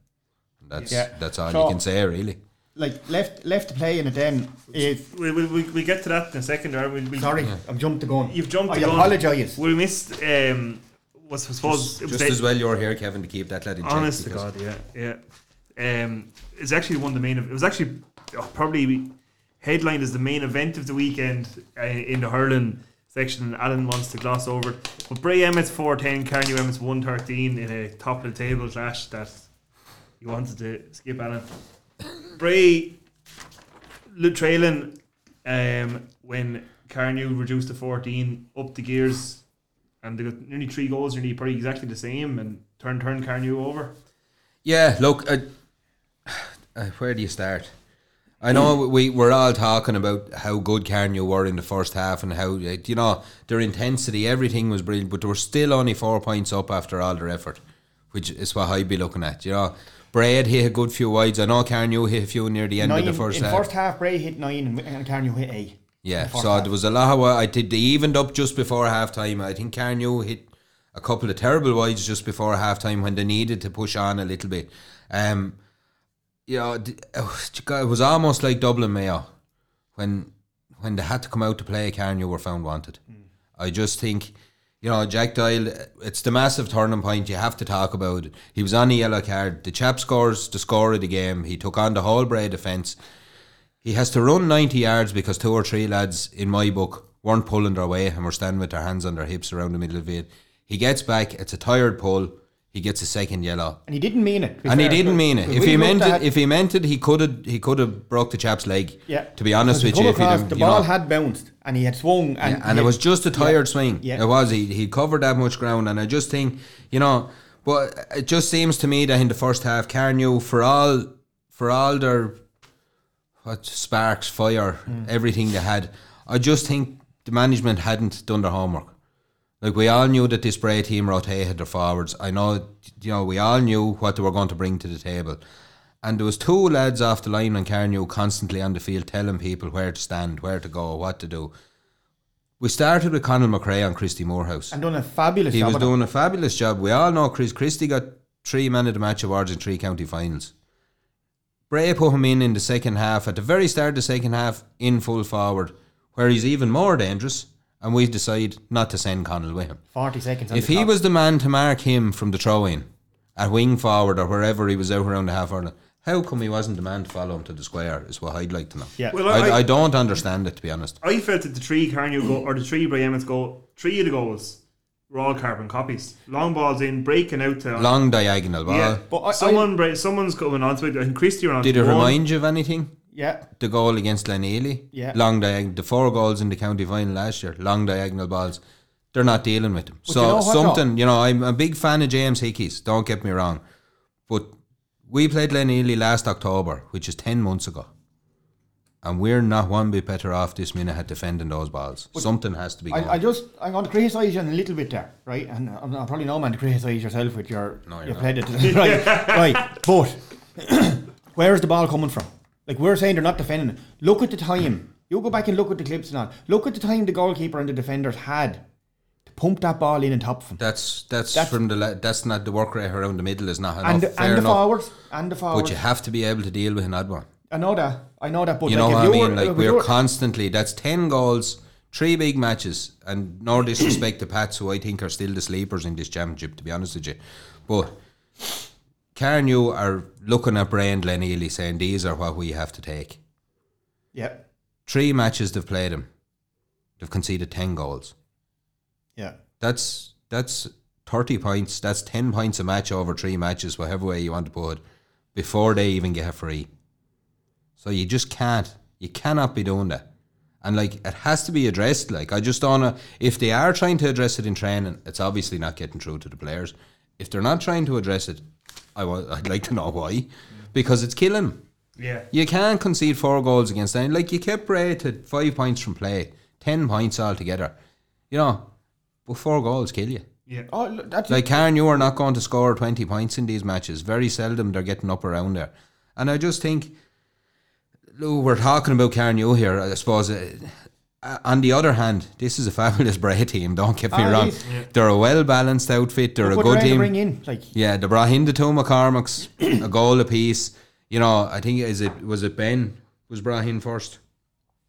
that's Yeah. that's all So- you can say really. Like left left to play in it then. If We, we, we, we get to that in a second. Or we, we, sorry, I've jumped the gun. You've jumped I the gun. I apologise. We missed. Um, was I suppose it was Just the- as well you're here, Kevin, to keep that lad in check. Honest to God, yeah, yeah. Um, it's actually one of the main. It was actually oh, probably headlined as the main event of the weekend uh, in the hurling section. Alan wants to gloss over it, but Bray Emmets four ten, Carnew Emmets one thirteen in a top of the table clash that you wanted to skip. Alan Bray trailing um, when Carnew reduced to fourteen, up the gears, and they got nearly three goals, nearly probably exactly the same, and turn turned Carnew over. Yeah, look, uh, uh, where do you start? I know we we're all talking about how good Carnew were in the first half and how you know their intensity, everything was brilliant, but they were still only four points up after all their effort, which is what I'd be looking at. You know, Braid hit a good few wides. I know Carnew hit a few near the end Nine, of the first in half. first half, Bray hit nine and, Carnew hit eight. Yeah, the so half. there was a lot of I did. They evened up just before half time. I think Carnew hit a couple of terrible wides just before half time when they needed to push on a little bit. Um, you know, it was almost like Dublin Mayo when when they had to come out to play. Carnew were found wanted. I just think. You know, Jack Doyle, it's the massive turning point. You have to talk about it. He was on the yellow card. The chap scores the score of the game. He took on the whole Bray defence. He has to run 90 yards because two or three lads, in my book, weren't pulling their way and were standing with their hands on their hips around the middle of it. He gets back, it's a tired pull. He gets a second yellow. And he didn't mean it. And he didn't mean it. If he meant it, if he meant it, he could have he could have broke the chap's leg. yeah, To be honest with you, if across, the you ball know. had bounced and he had swung, and, Yeah, and it was just a tired swing. Yeah. It was. He he covered that much ground, and I just think you know. But it just seems to me that in the first half, Carnew, for all for all their what sparks, fire, Mm. everything they had, I just think the management hadn't done their homework. Like we all knew that this Bray team rotated their forwards. I know, you know, we all knew what they were going to bring to the table. And there was two lads off the line on Carnew constantly on the field telling people where to stand, where to go, what to do. We started with Conal McRae on Christy Morehouse. and done a fabulous He job. was doing a fabulous job. We all know Chris Christie got three man of the match awards in three county finals. Bray put him in in the second half, at the very start of the second half, in full forward, where he's even more dangerous, and we decide not to send Connell with him. Forty seconds. on If the he clock. was the man to mark him from the throw in, at wing forward or wherever he was out around the half hour, how come he wasn't the man to follow him to the square? Is what I'd like to know. Yeah. Well, I, I- I don't understand it to be honest. I felt that the three Carnew go or the three Bray Emmets go, three of the goals were all carbon copies. Long balls in, breaking out to Long diagonal ball. Yeah, But I- someone bra- someone's coming onto it. I think Christie were on. Did it remind you of anything? Yeah, the goal against Glenealy. Yeah. Long diagonal. The four goals in the county final last year, long diagonal balls. They're not dealing with them. so you know something, you know, I'm a big fan of James Hickey's. Don't get me wrong, but we played Glenealy last October, which is ten months ago, and we're not one bit better off this minute at defending those balls. something has to be. Going. I, I just I'm going to criticise you a little bit there, right? And I'm, I'm probably no man to criticise yourself with your No, not. played it, [LAUGHS] right? right, but [COUGHS] where is the ball coming from? Like we're saying, they're not defending. it. Look at the time. You go back and look at the clips and all. Look at the time the goalkeeper and the defenders had to pump that ball in and top of them. that's, that's That's- from the la- that's not the work rate around the middle is not enough. and the, and the enough. forwards and the forwards. But you have to be able to deal with an odd one. I know that. I know that. But You like know if what I mean? were- Like we're were- constantly. That's ten goals, three big matches, and no [COUGHS] disrespect to Pats, who I think are still the sleepers in this championship. To be honest with you, but Carnew are looking at Bray and Glenealy saying these are what we have to take. Yep. Three matches they've played them, they've conceded ten goals. yeah. That's that's thirty points. That's ten points a match over three matches, whatever way you want to put it, before they even get a free. So you just can't. You cannot be doing that. And like it has to be addressed. Like I just don't know if they are trying to address it in training, it's obviously not getting through to the players. If they're not trying to address it, I wa- I'd like to know why. Because it's killing. Yeah, You can't concede four goals against them. Like you kept Bray to five points from play, ten points altogether. You know, but four goals kill you. yeah. Oh, look, that's Like Carnew are not going to score twenty points in these matches. Very seldom they're getting up around there. And I just think, look, we're talking about Karen Carnew here. I suppose. Uh, uh, on the other hand, this is a [LAUGHS] fabulous Bray team. Don't get me it wrong. is. They're a well balanced outfit. They're Look a good they're team. Bring in like Yeah, they brought in the two McCormicks, a goal apiece. You know, I think is it was it Ben was brought in first.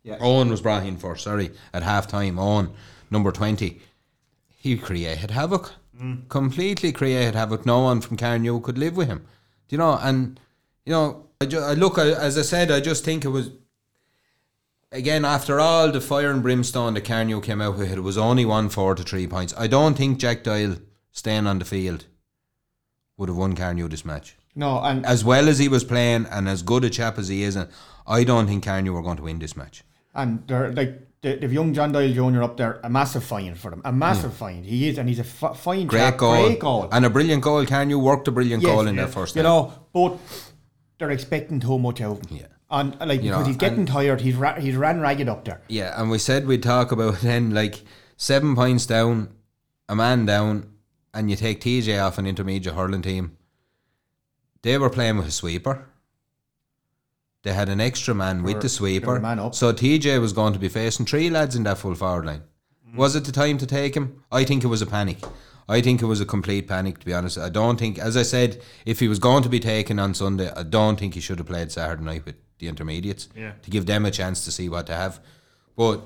Yeah. Owen was brought in first. Sorry, at half time. Owen, number twenty, he created havoc. Completely created havoc. No one from Carnew could live with him. Do you know? And you know, I, ju- I look I, as I said. I just think it was again, after all the fire and brimstone that Carnew came out with, it was only one four to three points. I don't think Jack Doyle staying on the field would have won Carnew this match. no, and As well as he was playing and as good a chap as he is, and I don't think Carnew were going to win this match. And they're like the, the young John Doyle Jr. up there, a massive find for them, a massive find. He is, and he's a f- fine. Great chap, goal. great goal. And a brilliant goal. Carnew worked a brilliant Yes, goal in yeah. that first you know, but they're expecting too much out of him. Yeah. And like You because know, he's getting tired, he's ra- he's ran ragged up there. Yeah, and we said we'd talk about [LAUGHS] then like seven points down, a man down, and you take TJ off an intermediate hurling team. They were playing with a sweeper. They had an extra man with the sweeper. man up. So TJ was going to be facing three lads in that full forward line. Mm. Was it the time to take him? I think it was a panic. I think it was a complete panic, to be honest. I don't think, as I said, if he was going to be taken on Sunday, I don't think he should have played Saturday night with the intermediates Yeah. to give them a chance to see what they have. But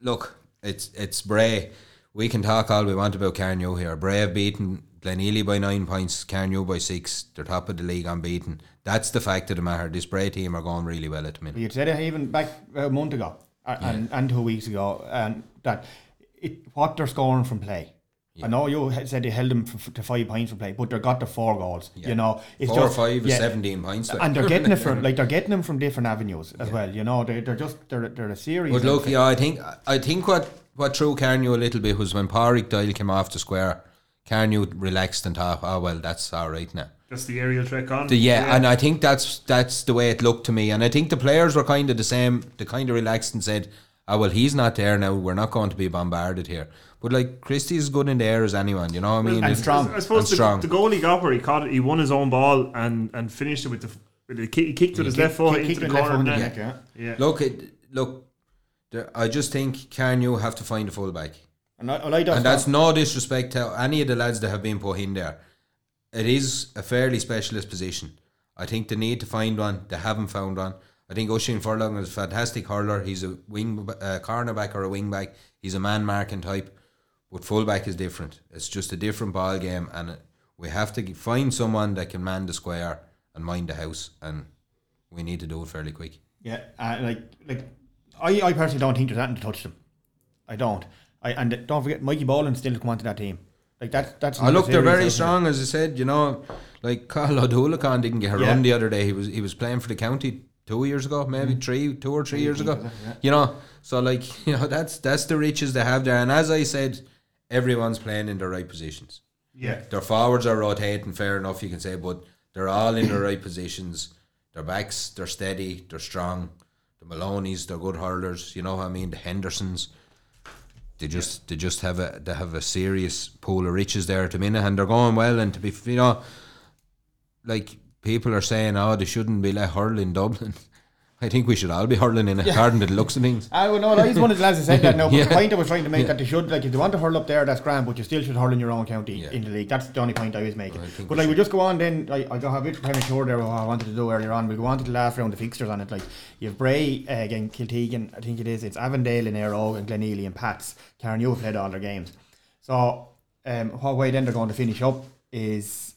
look, it's it's Bray. We can talk all we want about Carnew here. Bray have beaten Glenealy by nine points, Carnew by six. They're top of the league unbeaten. That's the fact of the matter. This Bray team are going really well at the minute. You said it even back a month ago and, and two weeks ago, and that it, what they're scoring from play I know you said they held them f- to five points for play, but they got the four goals. Yeah. You know, it's Four or just five is yeah. 17 points. like. and they're getting it from [LAUGHS] like they're getting them from different avenues as well. You know, they they're just they're they're a series. But look, yeah, I think I think what what threw Carnew a little bit was when Pádraig Doyle came off the square. Carnew relaxed and thought, "Oh well, that's all right now." Just the aerial trick on. The, yeah, and I think that's that's the way it looked to me, and I think the players were kind of the same. They kind of relaxed and said, "Oh well, he's not there now. We're not going to be bombarded here." But like Christie's good in the air as anyone, you know what I mean? and It's- strong. I suppose And the, strong. the goal he got where he caught it, he won his own ball and, and finished it with the with the kick, he kicked with his left foot kick- into kick the with left corner. foot of into the the neck, yeah. Yeah. look, it, look, there- I just think Carnew have to find a fullback. And I, I like that. and that's no disrespect to any of the lads that have been put in there. It is a fairly specialist position. I think they need to find one. They haven't found one. I think Oisin Furlong is a fantastic hurler. He's a wing, uh, cornerback or a wing back. He's a man marking type. But fullback is different. It's just a different ball game, and we have to find someone that can man the square and mind the house, and we need to do it fairly quick. Yeah, uh, like like I, I personally don't think there's anything to touch them. I don't. I and don't forget Mikey Ballin still come onto that team. Like that that's. Oh, look, they're very strong, as I said. You know, like Carl O'Doulacan didn't get a Yeah. run the other day. He was he was playing for the county two years ago, maybe three, two or three years ago. You know, so like [LAUGHS] you know that's that's the riches they have there. And as I said, everyone's playing in the right positions. Yeah. Their forwards are rotating, fair enough, you can say, but they're all in the right positions. Their backs, they're steady, they're strong. The Maloney's, they're good hurlers. You know what I mean? The Hendersons, they just they just have a they have a serious pool of riches there at the minute, and they're going well. And to be, you know, like people are saying, oh, they shouldn't be let hurl in Dublin. [LAUGHS] I think we should all be hurling in according to the looks of things. [LAUGHS] I would know. He's one of the lads that said that. No, but [LAUGHS] Yeah. the point I was trying to make that they should like if they want to hurl up there, that's grand. But you still should hurl in your own county Yeah. in the league. That's the only point I was making. I think but we like we just go on then. I, I got a bit premature there. What I wanted to do earlier on. We go on to the last round of fixtures on it. Like you have Bray uh, again, Kiltegan. I think it is. It's Avondale and Éire Óg and Glenealy and Pats. Karen, you've played all their games. So um, what way then they're going to finish up is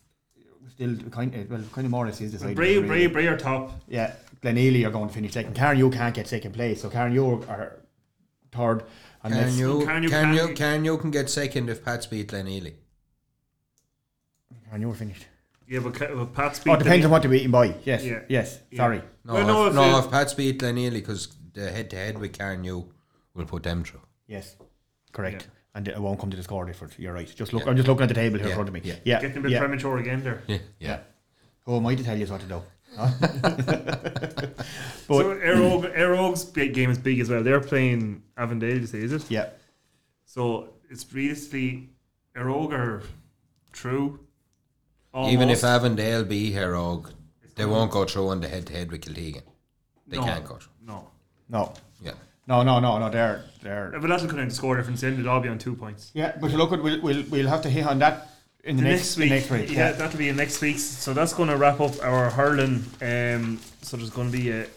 still kind of well kind of more or less is decided. Bray. Bray, Bray are top. Yeah, Glenealy are going to finish second. Karen, you can't get second place, so Karen, you are third. Can Unless you Can you- can can you you- can you can get second if Pats beat Glenealy? Karen, you were finished. Yeah, but, Ca- but Pat's beat Oh, it depends them. on what they're beating by. Yes, Yeah. yes. Yeah. Sorry. No, Well, no, if, if no, it- if Pats beat Glenealy because the head to head with Carnew will put them through. Yes, correct. Yeah. And it won't come to the score difference. You're right. Just look. Yeah. I'm just looking at the table here in front of me. yeah. Yeah, Getting a bit yeah. premature again there. Yeah, yeah. Who am I to tell you what to do? Huh? [LAUGHS] so Éire Óg Aero's big game is big as well. They're playing Avondale, you say, is it? yeah. So it's realistically Éire Óg are true. Even if. Avondale beat Éire Óg, they won't go through on the head to head with Kiltegan. They No. can't go through. No. No. Yeah. No, no, no, no. They're they're. But that'll come down to score difference then. They'll all be on two points. Yeah, but you look at we'll we'll, we'll have to hit on that in the, The next, next the week, next week. yeah, that'll be in next week's. So that's going to wrap up our hurling. Um, so there's going to be a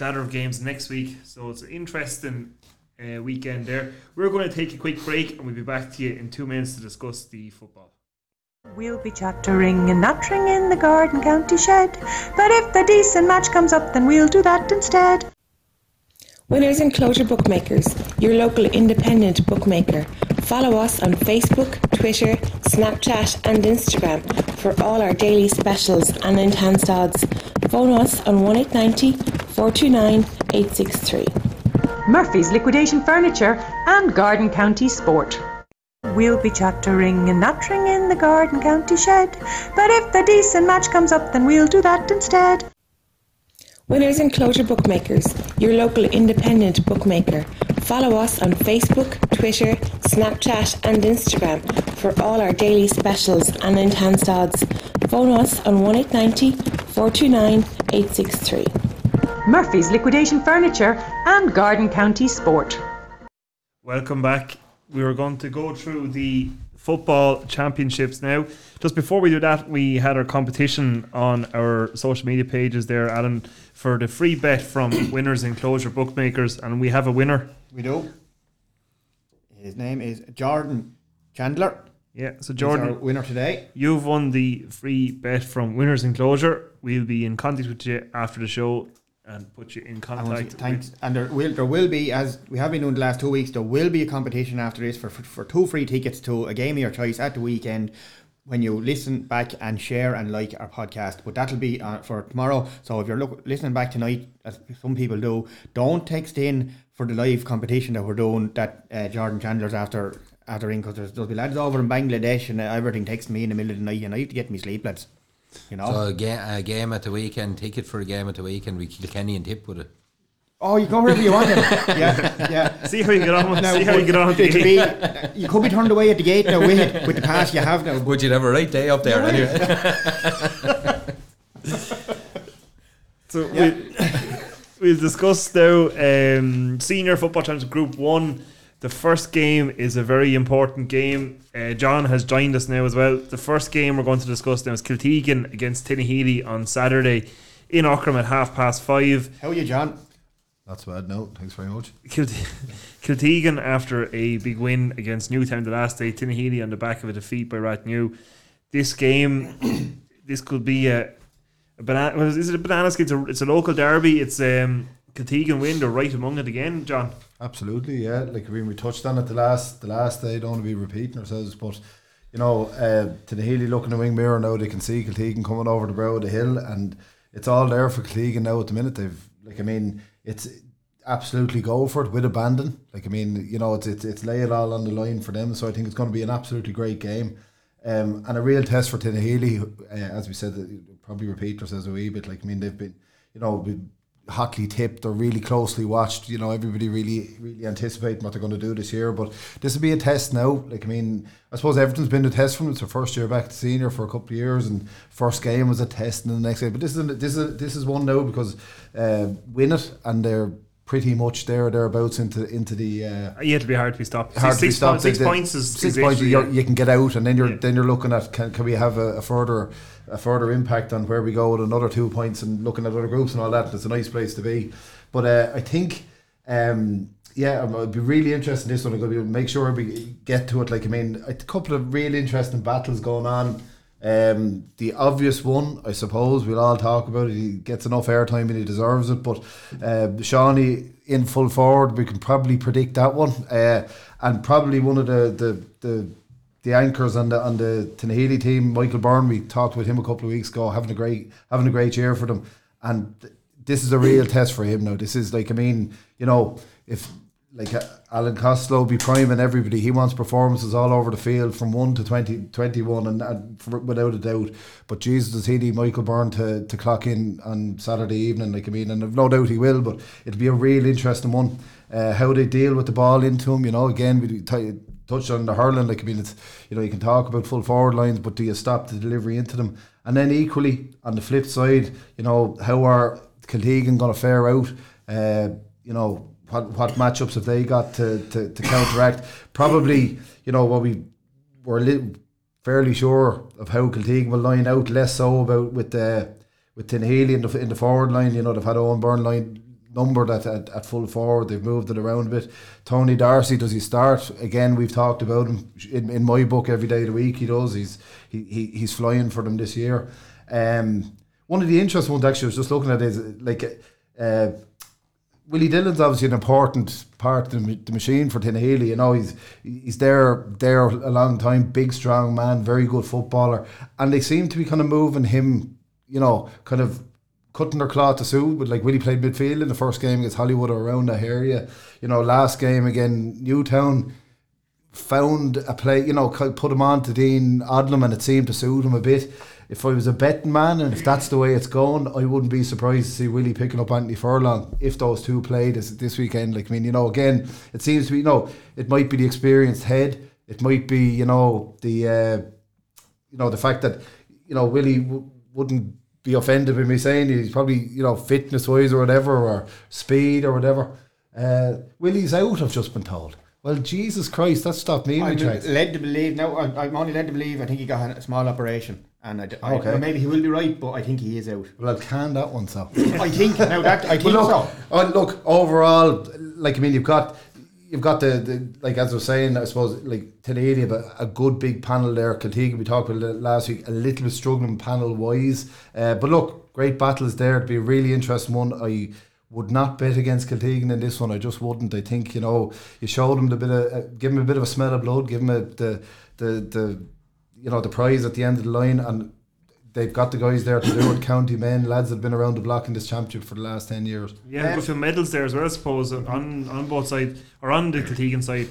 ladder of games next week. So it's an interesting uh, weekend there. We're going to take a quick break and we'll be back to you in two minutes to discuss the football. We'll be chattering and nattering in the garden county shed. But if the decent match comes up, then we'll do that instead. Winners Enclosure Bookmakers, your local independent bookmaker. Follow us on Facebook, Twitter, Snapchat, and Instagram for all our daily specials and enhanced odds. Phone us on 1890 429 863. Murphy's Liquidation Furniture and Garden County Sport. We'll be chattering and nattering in the garden county shed. But if the decent match comes up, then we'll do that instead. Winners Enclosure Bookmakers, your local independent bookmaker. Follow us on Facebook, Twitter, Snapchat, and Instagram for all our daily specials and enhanced odds. Phone us on 1890 429 863. Murphy's Liquidation Furniture and Garden County Sport. Welcome back. We were going to go through the football championships now. Just before we do that, we had our competition on our social media pages there, Alan, for the free bet from [COUGHS] Winners Enclosure Bookmakers, and we have a winner. We do. His name is Jordan Chandler. Yeah, so Jordan, winner today. you've won the free bet from Winners Enclosure. We'll be in contact with you after the show and put you in contact. with- thanks. And there will there will be as we have been doing the last two weeks. There will be a competition after this for for, for two free tickets to a game of your choice at the weekend. When you listen back and share and like our podcast, but that'll be uh, for tomorrow. So if you're look, listening back tonight, as some people do, don't text in for the live competition that we're doing. That uh, Jordan Chandler's after after in because there's there'll be lads over in Bangladesh and everything texting me in the middle of the night, and I have to get me sleep, lads. You know. So a, ga- a game at the weekend, ticket for a game at the weekend, we kill Kenny and tip with it. Oh, you go wherever you want. Then. yeah, yeah. See how you get on with Now, see how you get on with it'll the be, you could be turned away at the gate now with with the pass you have now. [LAUGHS] Would you have a right day up there anyway? [LAUGHS] So we, we'll discuss now um, senior football championship group one. The first game is a very important game. Uh, John has joined us now as well. The first game we're going to discuss now is Kiltegan against Tinahely on Saturday in Aughrim at half past five. How are you, John? That's a bad. note. thanks very much. Kilt- [LAUGHS] Kiltegan after a big win against Newtown the last day. Tinahely on the back of a defeat by Rathnew. This game, [COUGHS] this could be a, a banana. Well, is it a banana skin? It's a, it's a local derby. It's um, Kiltegan win. They're right among it again, John. Absolutely, yeah. Like I mean, we touched on it the last the last day. Don't want to be repeating ourselves, but you know, uh, Tinahely looking in the wing mirror now, they can see Kiltegan coming over the brow of the hill, and it's all there for Kiltegan now at the minute. They've like I mean, it's absolutely go for it with abandon. Like I mean, you know, it's it's it's lay it all on the line for them. So I think it's going to be an absolutely great game. Um, and a real test for Tinahely, uh, as we said, probably repeat ourselves a wee bit. Like I mean, they've been, you know, hotly tipped or really closely watched. You know, everybody really, really anticipating what they're going to do this year. But this will be a test now. Like I mean, I suppose everything's been a test for them. It's their first year back to senior for a couple of years, and first game was a test, and the next game. But this is this is this is one now because uh, win it, and they're pretty much there or thereabouts into into the. Uh, Yeah, it'll be hard to be stopped. hard six to be stopped. six points is six points. You're, you can get out, and then you're Yeah. then you're looking at can, can we have a, a further a further impact on where we go with another two points and looking at other groups and all that. It's a nice place to be, but uh, I think. Um, yeah, um, I'd be really interested in this one. I'm going to make sure we get to it. Like I mean, a couple of really interesting battles going on. Um, the obvious one, I suppose, we'll all talk about it. He gets enough airtime and he deserves it. But uh, Shawnee in full forward, we can probably predict that one. Uh, and probably one of the the, the the anchors on the on the Tinahely team, Michael Byrne. We talked with him a couple of weeks ago, having a great having a great year for them, and th- this is a real test for him now. This is like I mean, you know, if like uh, Alan Costello be priming everybody, he wants performances all over the field from one to 20, 21 and, and for, without a doubt. But Jesus, does he need Michael Byrne to, to clock in on Saturday evening? Like I mean, and I've no doubt he will. But it'll be a real interesting one. Uh, how they deal with the ball into him, you know. Again, we t- touched on the hurling. Like I mean, it's you know you can talk about full forward lines, but do you stop the delivery into them? And then equally on the flip side, you know how are Kiltegan going to fare out? Uh, you know what what matchups have they got to, to, to counteract? Probably you know what we were li- fairly sure of how Kiltegan will line out. Less so about with the with Tinahely in the in the forward line. You know they've had Owen Byrne line numbered at, at, at full forward. They've moved it around a bit. Tony Darcy, does he start? Again, we've talked about him in, in my book every day of the week. He does. He's he, he he's flying for them this year. Um, one of the interesting ones actually I was just looking at is like uh, Willie Dillon's obviously an important part of the, the machine for Tinahely. You know, he's he's there there a long time, big strong man, very good footballer, and they seem to be kind of moving him, you know, kind of cutting their cloth to suit. But like Willie played midfield in the first game against Hollywood or around that area. You know, last game again Newtown found a play, you know, put him on to Dean Odlum and it seemed to suit him a bit. If I was a betting man and if that's the way it's going, I wouldn't be surprised to see Willie picking up Anthony Furlong if those two played this, this weekend. Like, I mean, you know, again, it seems to be, you know, it might be the experienced head, it might be, you know, the, uh, you know, the fact that, you know, Willie w- wouldn't be offended by me saying he's probably, you know, fitness wise or whatever, or speed or whatever. Uh, Willie's out, I've just been told. Well, Jesus Christ, that stopped me in I'm tracks. led to believe now. I'm, I'm only led to believe. I think he got a small operation, and I, d- I- Okay. maybe he will be right, but I think he is out. Well, I'll can that one, so. [LAUGHS] I think now that I think But look, so. oh, look, overall, like I mean, you've got, you've got the, the like as I was saying, I suppose like Tinahely have a, a good big panel there. Kiltegan, we talked about it last week, a little bit struggling panel wise, uh, but look, great battles there. It'd be a really interesting one. I would not bet against Kiltegan in this one. I just wouldn't. I think you know you showed him the bit of uh, give them a bit of a smell of blood, give him a, the the the you know the prize at the end of the line, and they've got the guys there to do it. County men, lads that have been around the block in this championship for the last ten years. Yeah, good for medals there as well, I suppose, on on both sides or on the Kiltegan side.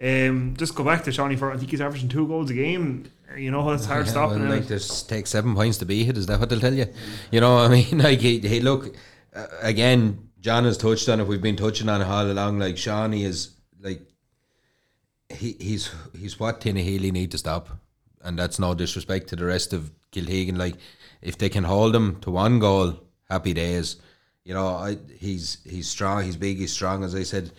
Um, just go back to Shawnee for I think he's averaging two goals a game. You know it's hard Yeah, stopping. well, like there's take seven points to beat it. Is that what they'll tell you? You know, [LAUGHS] I mean, like he, he look uh, again. John has touched on it. We've been touching on it all along. Like Shawnee is like he he's he's what Tinahely need to stop, and that's no disrespect to the rest of Kiltegan. Like if they can hold him to one goal, happy days. You know, I he's he's strong. He's big. He's strong. As I said,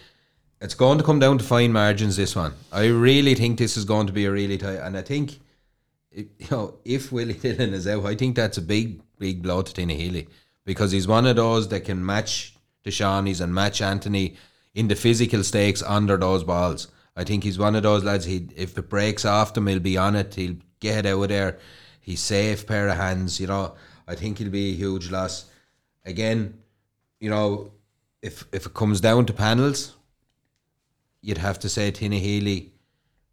it's going to come down to fine margins. This one, I really think this is going to be a really tight. And I think, [LAUGHS] you know, if Willie Dillon is out, I think that's a big, big blow to Tinahely because he's one of those that can match the Shawnees and match Anthony in the physical stakes under those balls. I think he's one of those lads. He if it breaks off them, he'll be on it. He'll get out of there. He's safe pair of hands. You know, I think he'll be a huge loss. Again, you know, if if it comes down to panels, you'd have to say Tinahely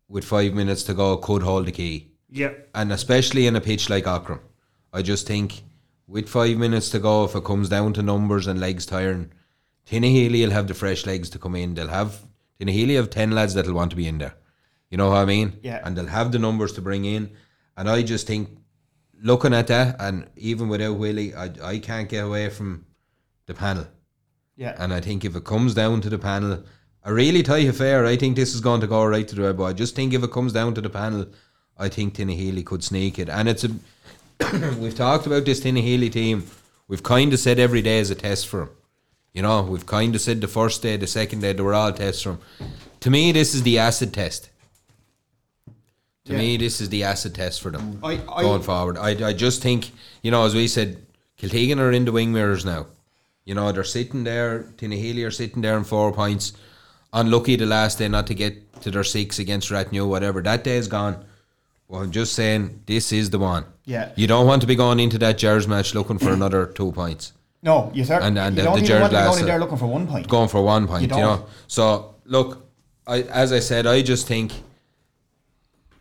with five minutes to go could hold the key. yeah, And especially in a pitch like Aughrim. I just think with five minutes to go, if it comes down to numbers and legs tiring, Tinahely will have the fresh legs to come in. They'll have Tinahely have ten lads that'll want to be in there. You know what I mean? Yeah. And they'll have the numbers to bring in. And I just think looking at that and even without Willie, I I can't get away from the panel. Yeah. And I think if it comes down to the panel, a really tight affair, I think this is going to go right to the red. But I just think if it comes down to the panel, I think Tinahely could sneak it. And it's a [COUGHS] we've talked about this Tinahely team. We've kind of said every day is a test for them. You know, we've kind of said the first day, the second day, they were all tests them. To me, this is the acid test. To Yeah. me, this is the acid test for them I- I- going forward. I, I just think, you know, as we said, Kiltegan are in the wing mirrors now. You know, they're sitting there, Tinahely are sitting there in four points. Unlucky the last day not to get to their six against Rathnew, whatever. That day is gone. Well, I'm just saying, this is the one. Yeah. You don't want to be going into that Jers match looking for another two points. No, you certainly And- and you the- don't the even Jared want to go Glass, in there looking for one point. Going for one point, you, don't. know. So, look, I, as I said, I just think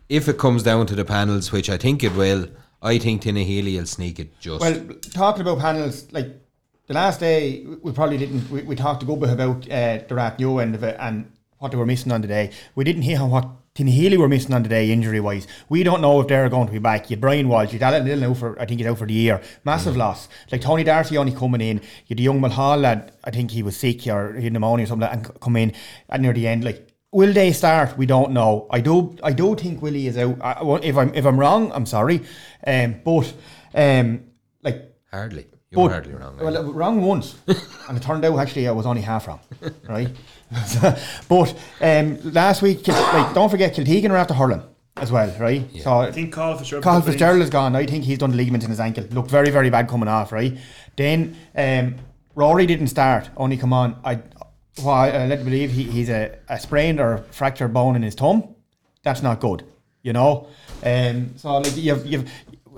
if it comes down to the panels, which I think it will, I think Tinahely will sneak it just. Well, talking about panels, like the last day, we probably didn't. We, we talked a good bit about uh, the Rathnew end of it and what they were missing on the day. We didn't hear what Tinahely were missing on the day injury wise. We don't know if they're going to be back. You Brian Walsh, you Alan out for, I think he's out for the year. Massive loss. Like Tony Darcy only coming in. You the young Mulhall lad, I think he was sick or he had pneumonia or something, like that, and come in at near the end. Like, will they start? We don't know. I do. I do think Willie is out. I, if I'm if I'm wrong, I'm sorry. Um, but um, like hardly. You're but, hardly wrong. Well, uh, wrong once, [LAUGHS] and it turned out actually I was only half wrong, right? [LAUGHS] but um, last week, like, don't forget Kiltegan are after hurling as well, right? So I think Carl Fitzgerald. Carl Fitzgerald is gone. I think he's done the ligament in his ankle. Looked very, very bad coming off, right? Then um, Rory didn't start, only come on. I, well, I uh, let believe he, he's a, a sprained or fractured bone in his thumb. That's not good, you know. Um, so like you've you've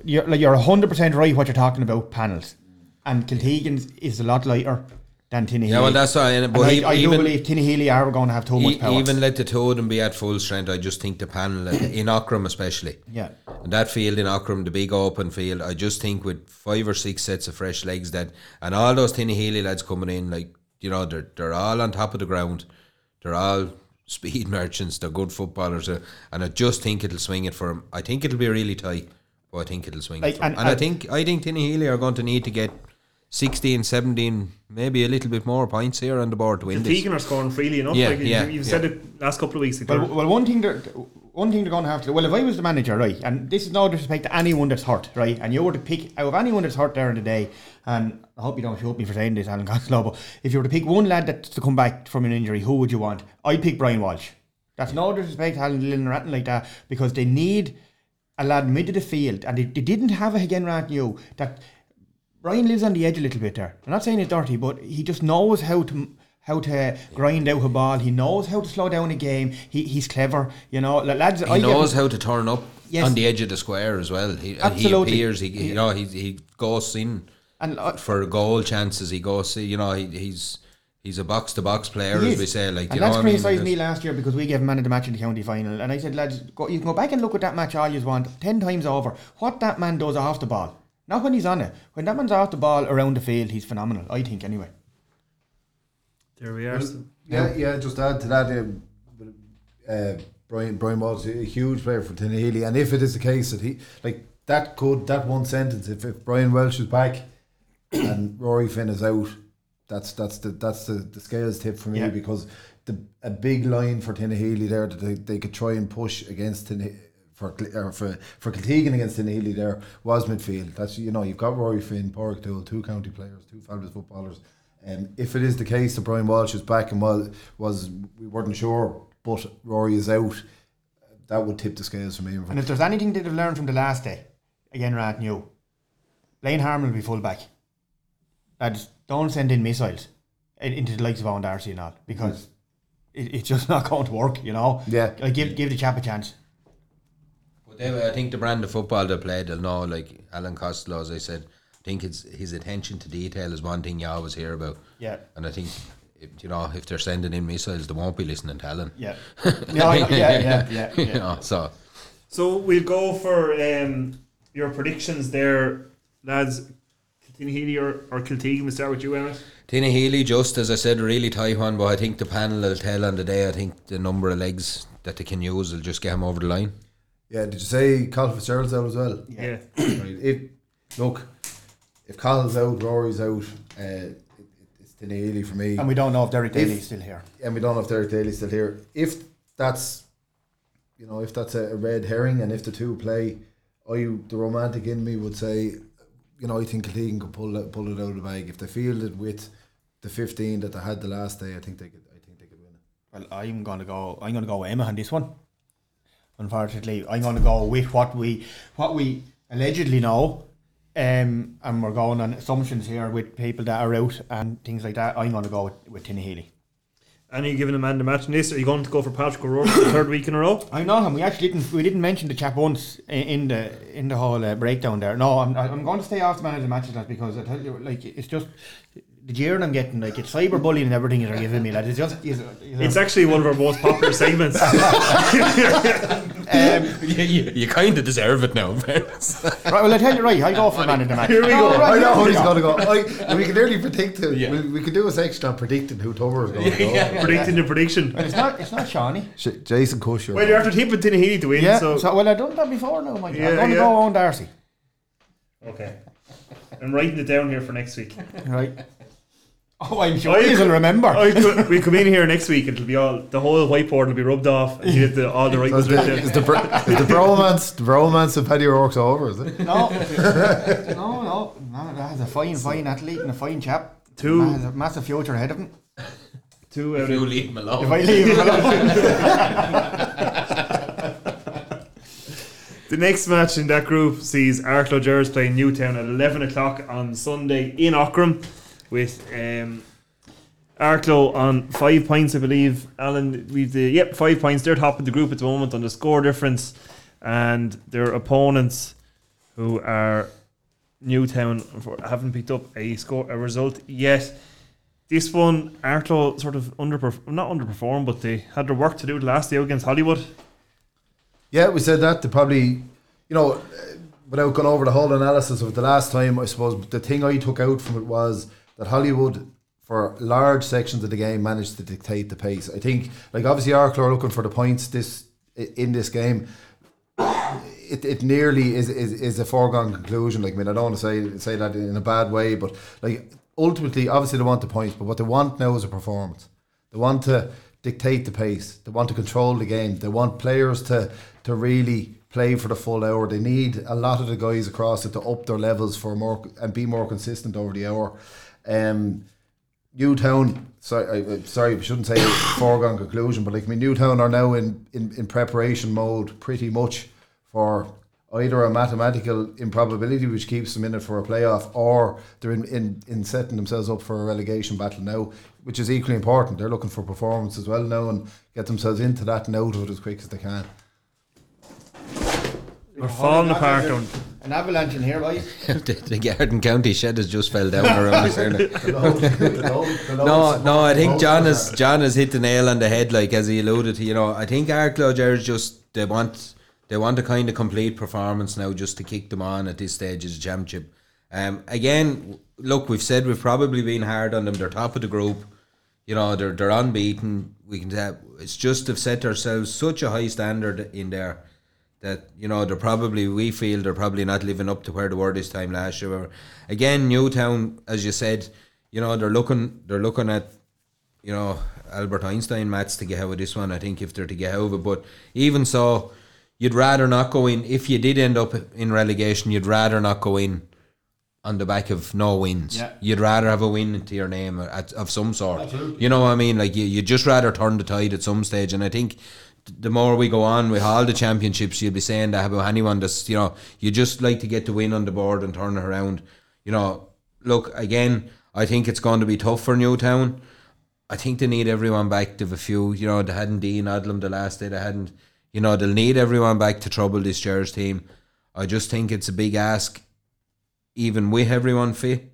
you're like you're hundred percent right what you're talking about panels, and Kiltegan's is a lot lighter than. Yeah, well, that's why. And, And but I, he, I do even, believe Tinahely are going to have too much power. even let the two of them be at full strength, I just think the panel [COUGHS] in Aughrim especially. yeah. And that field in Aughrim, the big open field, I just think with five or six sets of fresh legs that and all those Tinahely lads coming in, like, you know, they're they're all on top of the ground. They're all [LAUGHS] speed merchants, they're good footballers, uh, and I just think it'll swing it for them. I think it'll be really tight, but I think it'll swing Like, it for 'em. and- And, I think I think Tinahely are going to need to get 16, 17, maybe a little bit more points here on the board to win this. Tegan are scoring freely enough. Yeah, like, you- yeah, You've yeah. said it last couple of weeks. like Well, well, one thing they're one thing they're going to have to. do. Well, if I was the manager, right, and this is no disrespect to anyone that's hurt, right, and you were to pick out of anyone that's hurt there in the day, and I hope you don't shoot me for saying this, Alan [LAUGHS] Costello, but if you were to pick one lad that's to come back from an injury, who would you want? I'd pick Brian Walsh. That's no disrespect to Alan Dillon or anything like that, because they need a lad mid of the field, and they, they didn't have a again Rathnew that. Brian lives on the edge a little bit there. I'm not saying it's dirty, but he just knows how to how to grind out a ball. He knows how to slow down a game. He, he's clever, you know. Lads, He I get- knows how to turn up Yes. on the edge of the square as well. He, and he Absolutely. appears, he, you know, he, he goes in And uh, for goal chances, he goes. You know, he, he's he's a box to box player, as we say. Like, and you that's what I mean? criticised me last year because we gave man of the match in the county final, and I said, lads, go, you can go back and look at that match all you want, ten times over. What that man does off the ball, not when he's on it. When that man's off the ball around the field, he's phenomenal. I think anyway. There we are. Yeah, yeah. Just add to that, um, uh, Brian Brian Walsh, a huge player for Tinahely, and if it is the case that he like that could that one sentence, if, if Brian Walsh is back [COUGHS] and Rory Finn is out, that's that's the that's the, the scales tip for me Yeah. because the a big line for Tinahely there that they, they could try and push against Tinahely. For, for for Kiltegan against Tinahely there was midfield. That's you know you've got Rory Finn, Pádraig Doyle, two county players, two fabulous footballers. Um, if it is the case that Brian Walsh is back and was was we weren't sure, but Rory is out, that would tip the scales for me. And if there's anything they've learned from the last day, again, Rathnew, Blaine Harmon will be full back. Lads, don't send in missiles in- into the likes of Owen Darcy and all because it, it's just [LAUGHS] not going to work, you know. Yeah. Like, give give the chap a chance. But they, I think the brand of football they play, they'll know. Like Alan Costello, as I said, I think it's his attention to detail is one thing you always hear about. Yeah. And I think, if, you know, if they're sending in missiles, they won't be listening to Alan. Yeah. [LAUGHS] yeah, I know, yeah, yeah, [LAUGHS] yeah, You know, so So we'll go for um, your predictions there, lads. Kiltinheely or, or Kiltegan, we'll start with you, Emmett. Tinahely, just as I said, really tight one, but I think the panel will tell on the day. I think the number of legs that they can use will just get him over the line. Yeah, did you say Colin Fitzgerald's out as well? Yeah. right. [CLEARS THROAT] If look, if Colin's out, Rory's out, uh, it, it's Tinahely for me. And we don't know if Derek If- Daly's still here. and we don't know if Derek Daly's still here. If that's, you know, if that's a, a red herring, and if the two play, I the romantic in me would say, you know, I think Kiltegan could pull it, pull it out of the bag if they field it with the fifteen that they had the last day. I think they could. I think they could win it. Well, I'm gonna go. I'm gonna go with Emma on this one. Unfortunately, I'm gonna go with what we what we allegedly know, um, and we're going on assumptions here with people that are out and things like that. I'm gonna go with with Tinahely. And are you giving a man the match in this? Are you going to go for Patrick O'Rourke for the third week in a row? [COUGHS] I know him. We actually didn't. We didn't mention the chap once in, in the in the whole uh, breakdown there. No, I'm I'm going to stay off the man of the matches because I tell you, like it's just the jeering I'm getting. Like it's cyberbullying and everything they're giving me. Like it's just. It's, It's actually one of our most popular segments. [LAUGHS] Um, you, you, you kind of deserve it now, fairness. right. Well, I tell you right. I go for the man of the match. Here we go. Oh, right, I know here who we he's gonna go. I, we can nearly predict it. Yeah. We, we could do a section on predicting who Tomer is going to go. Predicting the prediction. Well, it's not. It's not Shawnee. [LAUGHS] Sh- Jason Cush. Well, you're after tipping Tinahely to win, Yeah. so... So, well, I've done that before now, Mike. Yeah, I'm going to yeah. go on Darcy. Okay. I'm writing it down here for next week. Right. Oh, I'm sure I- you will remember. I could, we come in here next week. It'll be all the whole whiteboard will be rubbed off, and you get the, all the right So ones is the, written. is the, bro- is the bromance the bromance of Paddy O'Rourke's over? Is it? no, no, no, no. That's a fine, fine athlete and a fine chap. Two- has a massive future ahead of him. Two out you of leave him alone. If I leave him alone. [LAUGHS] The next match in that group sees Arklow Gers playing Newtown at 11 o'clock on Sunday in Aughrim with um, Arklow on five points, I believe. Alan, we've the yep five points. They're top of the group at the moment on the score difference, and their opponents, who are Newtown, haven't picked up a score a result yet. This one, Arklow sort of underperformed, not underperformed, but they had their work to do last year against Hollywood. Yeah, we said that. They probably, you know, without going over the whole analysis of the last time, I suppose the thing I took out from it was that Hollywood, for large sections of the game, managed to dictate the pace. I think, like obviously, Arklow are looking for the points this in this game. It, it nearly is, is is a foregone conclusion. Like I mean, I don't want to say say that in a bad way, but like ultimately, obviously they want the points, but what they want now is a performance. They want to dictate the pace. They want to control the game. They want players to to really play for the full hour. They need a lot of the guys across it to up their levels for more and be more consistent over the hour. Um, Newtown, sorry, I, sorry, we shouldn't say foregone conclusion, but like I mean, Newtown are now in, in, in preparation mode pretty much for either a mathematical improbability which keeps them in it for a playoff, or they're in, in, in setting themselves up for a relegation battle now, which is equally important. They're looking for performance as well now and get themselves into that and out of it as quick as they can. We're falling apart. On. An avalanche in here, boys. [LAUGHS] the, the Garden County shed has just fell down around us. [LAUGHS] No, no, I think John has John has hit the nail on the head, like as he alluded to. You know, I think Arklow Jared's just they want they want a kind of complete performance now, just to kick them on at this stage of the championship. Um, again, look, we've said we've probably been hard on them. They're top of the group. You know, they're they're unbeaten. We can tell it's just they've set ourselves such a high standard in there that you know they're probably we feel they're probably not living up to where they were this time last year. Again, Newtown, as you said, you know they're looking they're looking at you know Albert Einstein maths to get out of this one. I think if they're to get out of it, but even so, you'd rather not go in if you did end up in relegation. You'd rather not go in on the back of no wins. Yeah. You'd rather have a win to your name at, of some sort. You know what I mean? Like you, you just rather turn the tide at some stage. And I think th- the more we go on with all the championships, you'll be saying that about anyone that's you know you just like to get the win on the board and turn it around. You know, look again. I think it's going to be tough for Newtown. I think they need everyone back. They've a few, you know, they hadn't Dean Odlum the last day. They hadn't, you know, they'll need everyone back to trouble this Jers team. I just think it's a big ask, even with everyone fit.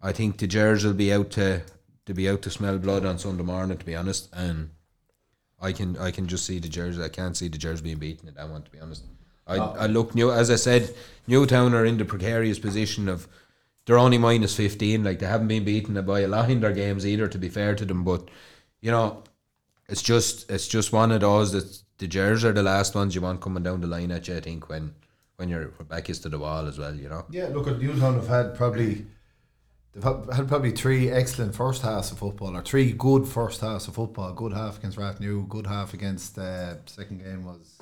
I think the Jers will be out to to be out to smell blood on Sunday morning. To be honest, and I can I can just see the Jers. I can't see the Jers being beaten at that one. To be honest, I I look new as I said, Newtown are in the precarious position of they're only minus 15 like they haven't been beaten by a lot in their games either to be fair to them but you know it's just it's just one of those that the Jers are the last ones you want coming down the line at you I think when when your back is to the wall as well you know Yeah, look at Newtown have had probably they've had probably three excellent first halves of football or three good first halves of football. Good half against Rathnew, good half against uh, second game was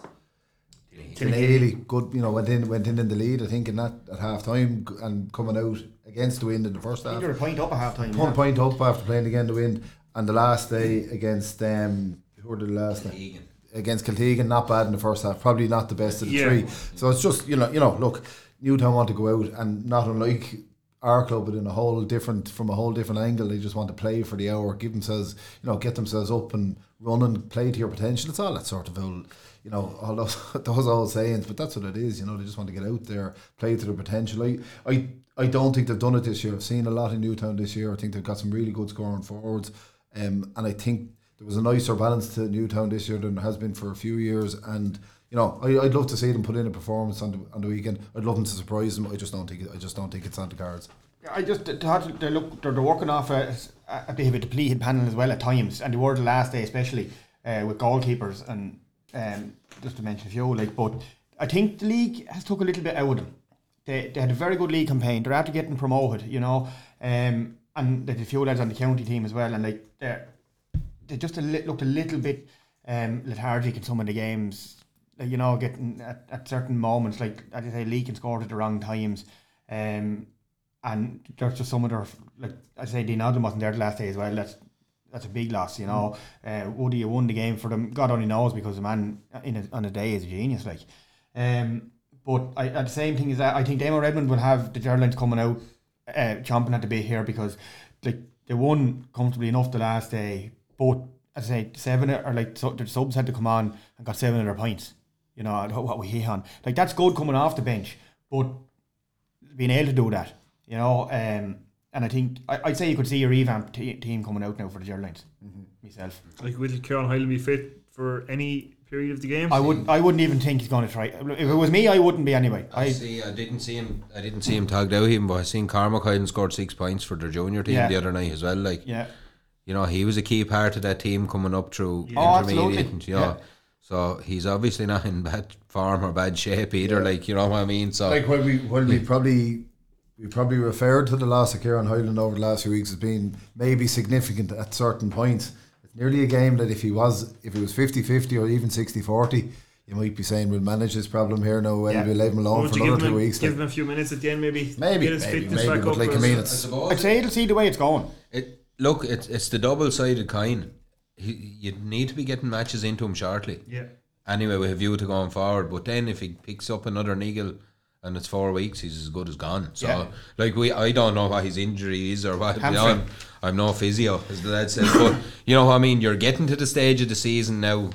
Tinahely. Good, you know, went in went in in the lead. I think in that at half time and coming out against the wind in the first half. they're a point up at half time. One point up after playing again the wind, and the last day against um, who were the last day? against Kiltegan, not bad in the first half, probably not the best of the Yeah. three. So it's just you know, you know, look, Newtown want to go out and not unlike our club, but in a whole different from a whole different angle. They just want to play for the hour, give themselves, you know, get themselves up and run and play to your potential. It's all that sort of old, you know, all those [LAUGHS] those old sayings, but that's what it is. You know, they just want to get out there, play to their potential. I, I, I don't think they've done it this year. I've seen a lot in Newtown this year. I think they've got some really good scoring forwards, um, and I think there was a nicer balance to Newtown this year than there has been for a few years. And you know, I, I'd love to see them put in a performance on the on the weekend. I'd love them to surprise them. I just don't think I just don't think it's on the cards. I just thought they look they're, they're working off a, a bit of a depleted panel as well at times, and they were the last day especially uh, with goalkeepers and um, just to mention a few. Like, but I think the league has took a little bit out of them. They, they had a very good league campaign. They're after getting promoted, you know, um, and there's a few lads on the county team as well, and like they they just a li- looked a little bit um, lethargic in some of the games. Like, you know, getting at, at certain moments, like as I say, leaking scored at the wrong times. Um, and there's just some of their like I say Dean Odlum wasn't there the last day as well. That's that's a big loss, you know. Uh, Woody you won the game for them. God only knows because the man in a, on a day is a genius, like. Um, but I, at the same thing is that I think Damo Redmond will have the Geraldines coming out, uh, chomping at the bit here because like they won comfortably enough the last day, but as I say seven or like so, the subs had to come on and got seven of their points. You know what we hit on like that's good coming off the bench, but being able to do that, you know. Um, and I think I, I'd say you could see a revamped te- team coming out now for the Geraldines. Myself, Like, will Kieran Hyland be fit for any period of the game? I wouldn't. I wouldn't even think he's going to try. If it was me, I wouldn't be anyway. I I see. I didn't see him. I didn't see him tagged out him, but I seen Cormac Hyland scored six points for their junior team Yeah. the other night as well. Like yeah. you know, he was a key part of that team coming up through Oh, intermediate. absolutely. And, you know, Yeah. So he's obviously not in bad form or bad shape either. Like you know what I mean. So Like when we when we probably we probably referred to the loss of Kieran Hyland over the last few weeks as being maybe significant at certain points. It's nearly a game that if he was if it was 50-50 or even 60-40, you might be saying we'll manage this problem here now and Yeah. we'll leave him alone Would for another two a, weeks. give like- him a few minutes at the end, maybe? Maybe, Get his maybe, fitness maybe, back but up. like, I or- mean, I it's- suppose I'd say it'll see the way it's going. It look, it's it's the double sided coin. He, you need to be getting matches into him shortly. yeah. Anyway, with a view to going forward. But then if he picks up another niggle and it's four weeks, he's as good as gone. So Yeah. like we, I don't know what his injury is or what. You know, I'm, I'm no physio, as the lad says. but you know what I mean. You're getting to the stage of the season now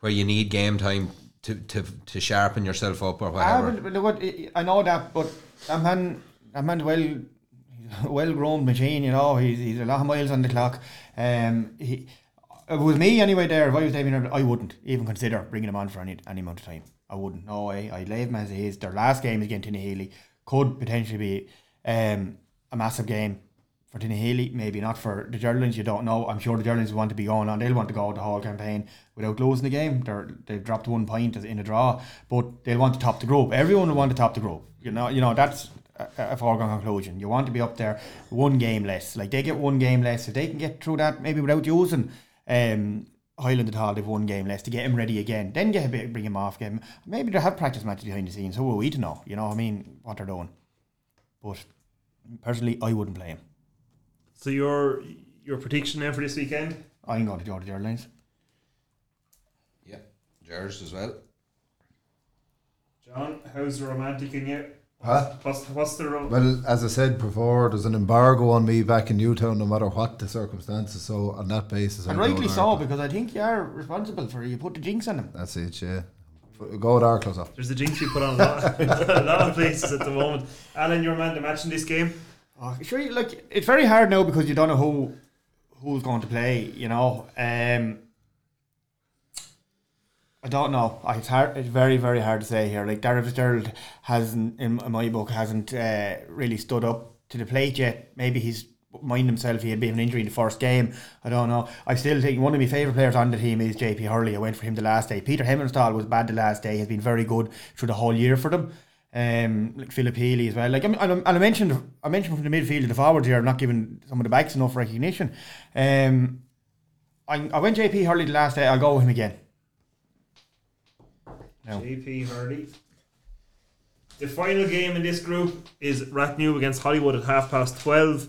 where you need game time to, to, to sharpen yourself up or Ah, whatever. but look, I- I know that, but that man, that man, well, he's [LAUGHS] a well-grown machine. You know, he's, he's a lot of miles on the clock. Um, he, was me anyway. There, if I was Damien, I wouldn't even consider bringing him on for any any amount of time. I wouldn't. No way. I'd leave him as he is. Their last game against Tinahely. Could potentially be um, a massive game for Tinahely. Maybe not for the Geraldines. You don't know. I'm sure the Geraldines want to be going on. They'll want to go the whole campaign without losing the game. They're they've dropped one point in a draw, but they'll want to top the group. Everyone will want to top the group. You know. You know that's. A a foregone conclusion. You want to be up there, one game less. Like they get one game less. If they can get through that, maybe without using um, Hyland at all, they've one game less to get him ready again. Then get a bit, bring him off. Get him. Maybe they have practice matches behind the scenes. Who are we to know? You know what I mean? What they're doing. But personally, I wouldn't play him. So your your prediction then for this weekend? I'm going to George Airlines. Yeah, Gers as well. John, how's the romantic in you? Huh? What's what's the ro- Well, as I said before, there's an embargo on me back in Newtown, no matter what the circumstances. So on that basis, And I'll rightly with so, Arklow. because I think you are responsible for you put the jinx on him. That's it. Yeah, F- go with Arklow. off. There's a jinx you put on a lot, [LAUGHS] a lot of places at the moment. Alan, your man to match in this game. Oh, sure, like it's very hard now because you don't know who who's going to play. You know, um, I don't know. It's hard. It's very very hard to say here. Like Darren Fitzgerald hasn't, in my book, hasn't uh, really stood up to the plate yet. Maybe he's mind himself. He had been an injury in the first game. I don't know. I still think one of my favourite players on the team is JP Hurley. I went for him the last day. Peter Hemmenstall was bad the last day. He's been very good through the whole year for them. Um, like Philip Healy as well. Like I'm, and, I mentioned, I mentioned from the midfield to the forwards here, I'm not giving some of the backs enough recognition. Um, I, I went JP Hurley the last day. I'll go with him again. JP Hurley. The final game in this group is Rathnew against Hollywood at half past twelve.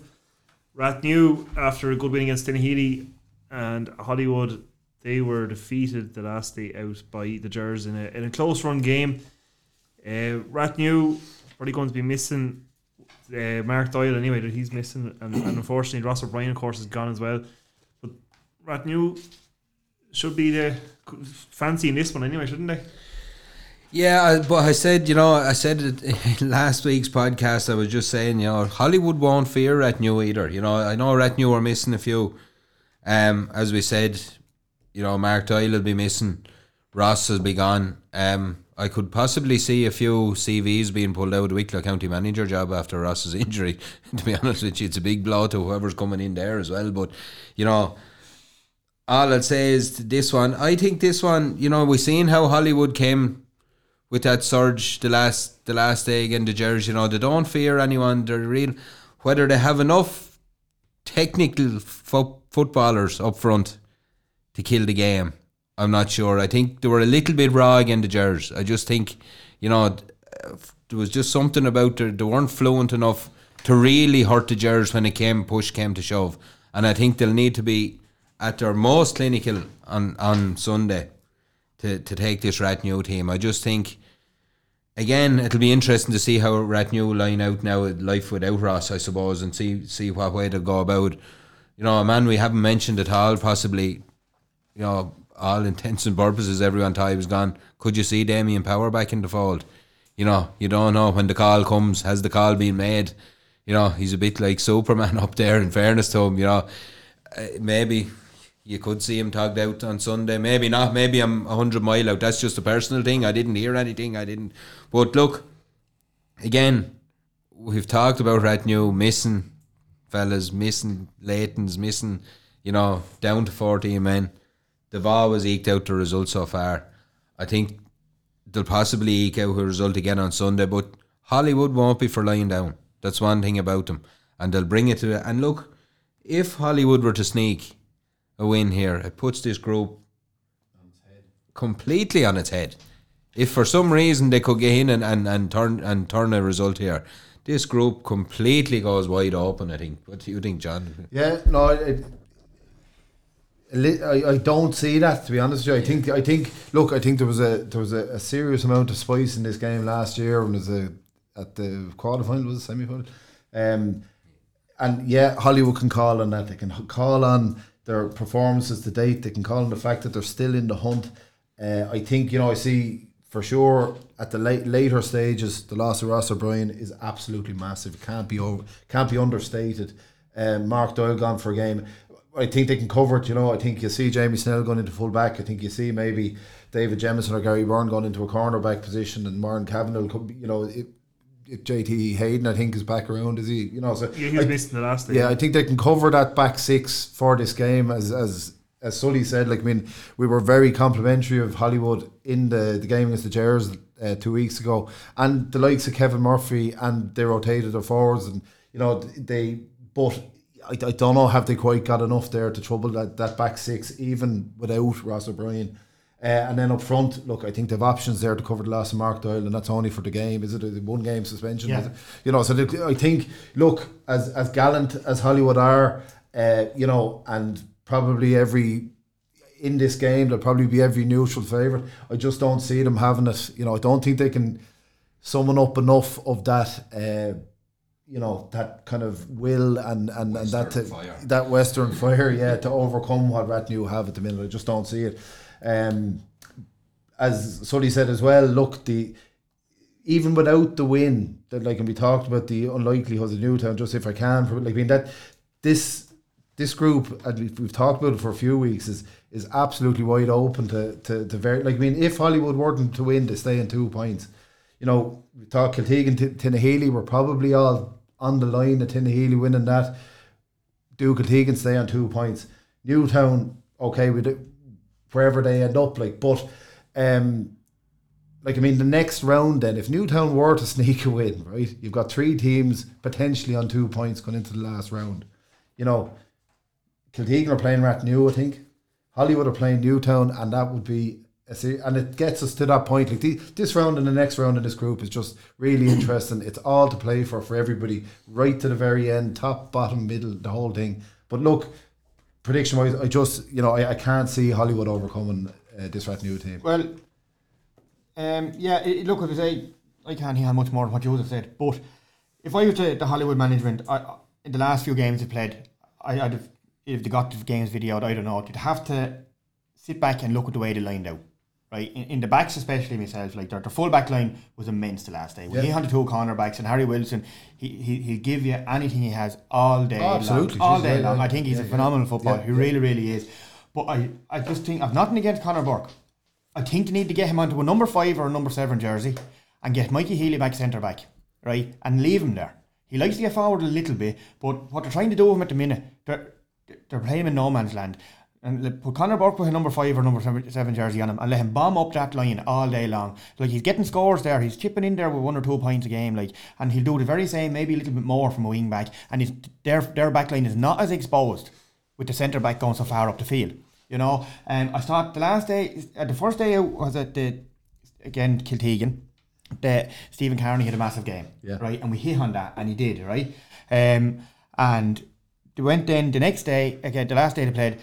Rathnew, after a good win against Tinahely and Hollywood, they were defeated the last day out by the Jers in a, in a close run game. Uh, Rathnew probably going to be missing uh, Mark Doyle anyway, that he's missing, and, and unfortunately Ross O'Brien, of course, is gone as well. But Rathnew should be the fancy in this one anyway, shouldn't they? Yeah, I- but I said, you know, I said it in [LAUGHS] last week's podcast. I was just saying, you know, Hollywood won't fear Rathnew either. You know, I know Rathnew are missing a few. Um, as we said, you know, Mark Doyle will be missing. Ross has be gone. Um, I could possibly see a few CVs being pulled out of the Wicklow County manager job after Ross's [LAUGHS] injury. to be honest with you, it's a big blow to whoever's coming in there as well. But you know, all I'll say is this one. I think this one. You know, we've seen how Hollywood came with that surge the last the last day again the Jers. You know, they don't fear anyone. They're real. Whether they have enough technical fo- footballers up front to kill the game, I'm not sure. I think they were a little bit raw against the Jers. I just think, you know, there was just something about it. They weren't fluent enough to really hurt the Jers when it came push came to shove. And I think they'll need to be at their most clinical on on Sunday to, to take this Rathnew team. I just think, again, it'll be interesting to see how Rathnew line out now with life without Ross, I suppose, and see see what way they'll go about. You know, a man we haven't mentioned at all, possibly, you know, all intents and purposes, everyone thought he was gone. Could you see Damien Power back in the fold? You know, you don't know when the call comes. Has the call been made? You know, he's a bit like Superman [LAUGHS] up there. In fairness to him, you know, uh, maybe you could see him tugged out on Sunday. Maybe not. Maybe I'm a hundred mile out. That's just a personal thing. I didn't hear anything. I didn't. But look, again, we've talked about Rathnew missing fellas, missing Leighton's, missing, you know, down to 14 men. They've always eked out the result so far. I think they'll possibly eke out a result again on Sunday, but Hollywood won't be for lying down. That's one thing about them. And they'll bring it to it. And look, if Hollywood were to sneak a win here, it puts this group completely on its head. If for some reason they could get in and, and, and turn and turn a result here, this group completely goes wide open. I think. What do you think, John? Yeah, no, it, I, I don't see that to be honest with you. I think I think look, I think there was a there was a, a serious amount of spice in this game last year when there was a at the quarter final was it semi final. Um and yeah, Hollywood can call on that. They can call on their performances to date. They can call on the fact that they're still in the hunt. Uh, I think you know I see for sure at the late, later stages the loss of Ross O'Brien is absolutely massive. It can't be over, can't be understated. Um, Mark Doyle gone for a game. I think they can cover it. You know, I think you see Jamie Snell going into full back. I think you see maybe David Jemison or Gary Byrne going into a cornerback position, and Martin Kavanagh. Could be, you know, if JT Hayden, I think, is back around, is he? You know, so Yeah, he was I- missing the last day. yeah, I think they can cover that back six for this game. As as as Sully said, like I mean, we were very complimentary of Hollywood in the, the game against the Jers uh, two weeks ago, and the likes of Kevin Murphy, and they rotated their forwards, and you know they. But I, I don't know have they quite got enough there to trouble that, that back six, even without Ross O'Brien. Uh, and then up front, look, I think they have options there to cover the loss of Mark Doyle, and that's only for the game. Is it a one game suspension? Yeah. You know, so they, I think, look, as as gallant as Hollywood are, uh, you know, and probably every in this game, there'll probably be every neutral favourite. I just don't see them having it. You know, I don't think they can summon up enough of that. Uh, you know that kind of will and and, and that Western to, fire. that Western fire, yeah, to overcome what Rathnew have at the minute. I just don't see it. Um, as Sully said as well, look, the even without the win, that like, and we talked about the unlikelihoods of Newtown, just if I can, for like, I mean that this this group, and we've, we've talked about it for a few weeks, is is absolutely wide open to to, to very like I mean, if Hollywood weren't to win, they stay in two points. You know, we talk Kiltegan, T- Tinahely, we're probably all on the line of Tinahely winning that. Do Kiltegan stay on two points? Newtown, okay, we do, wherever they end up, like, but um, like I mean, the next round then, if Newtown were to [LAUGHS] sneak a win, right, you've got three teams potentially on two points going into the last round. You know, Kiltegan are playing Rathnew, I think. Hollywood are playing Newtown, and that would be a se- and it gets us to that point. Like the, this round and the next round in this group is just really [CLEARS THROAT] interesting. It's all to play for for everybody, right to the very end, top, bottom, middle, the whole thing. But look, prediction wise, I just you know I, I can't see Hollywood overcoming uh, this Rathnew team. Well, um, yeah, it, look, I say, I can't hear much more than what Joseph said, but if I was the, the Hollywood management, I, in the last few games they played, I, I'd have, if they got the games videoed, I don't know, you'd have to sit back and look at the way they lined out. Right, in, in the backs especially myself, like their, their full back line was immense the last day. When he had the two cornerbacks and Harry Wilson, he, he he'll give you anything he has all day, Oh, absolutely. long, all Jeez, day yeah, long. yeah. I think he's Yeah, a yeah. phenomenal footballer. Yeah, he yeah. really, really is. But I, I just think I've nothing against Conor Burke. I think they need to get him onto a number five or a number seven jersey and get Mikey Healy back centre back, right, and leave him there. He likes to get forward a little bit, but what they're trying to do with him at the minute, they're they're playing him in no man's land. And put Conor Burke with a number five or number seven, seven jersey on him and let him bomb up that line all day long. Like he's getting scores there, he's chipping in there with one or two points a game, like, and he'll do the very same, maybe a little bit more from a wing back. And his, their their back line is not as exposed with the centre back going so far up the field. You know, and I thought the last day, uh, the first day was at the again Kiltegan. The Stephen Carney had a massive game, Yeah. right, and we hit on that, and he did, right, um, and they went then the next day again, the last day they played,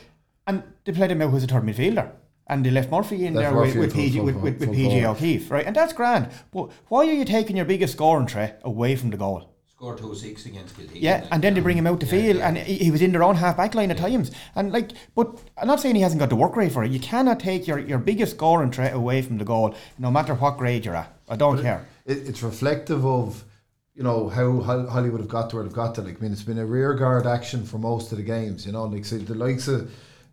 and they played him out as a third midfielder. And they left Murphy in Left there Murphy with, with, PG, with, with, with PG. O'Keefe, right? And that's grand. But why are you taking your biggest scoring threat away from the goal? Score 2 6 against Kiltegan. Yeah, and then they bring him out to Yeah, field, yeah. and he, he was in their own half back line at times. And like, but I'm not saying he hasn't got the work rate for it. You cannot take your, your biggest scoring threat away from the goal, no matter what grade you're at. I don't care. it, it's reflective of you know how Hollywood have got to where they've got to. Like, I mean, it's been a rear guard action for most of the games. You know, like so the likes of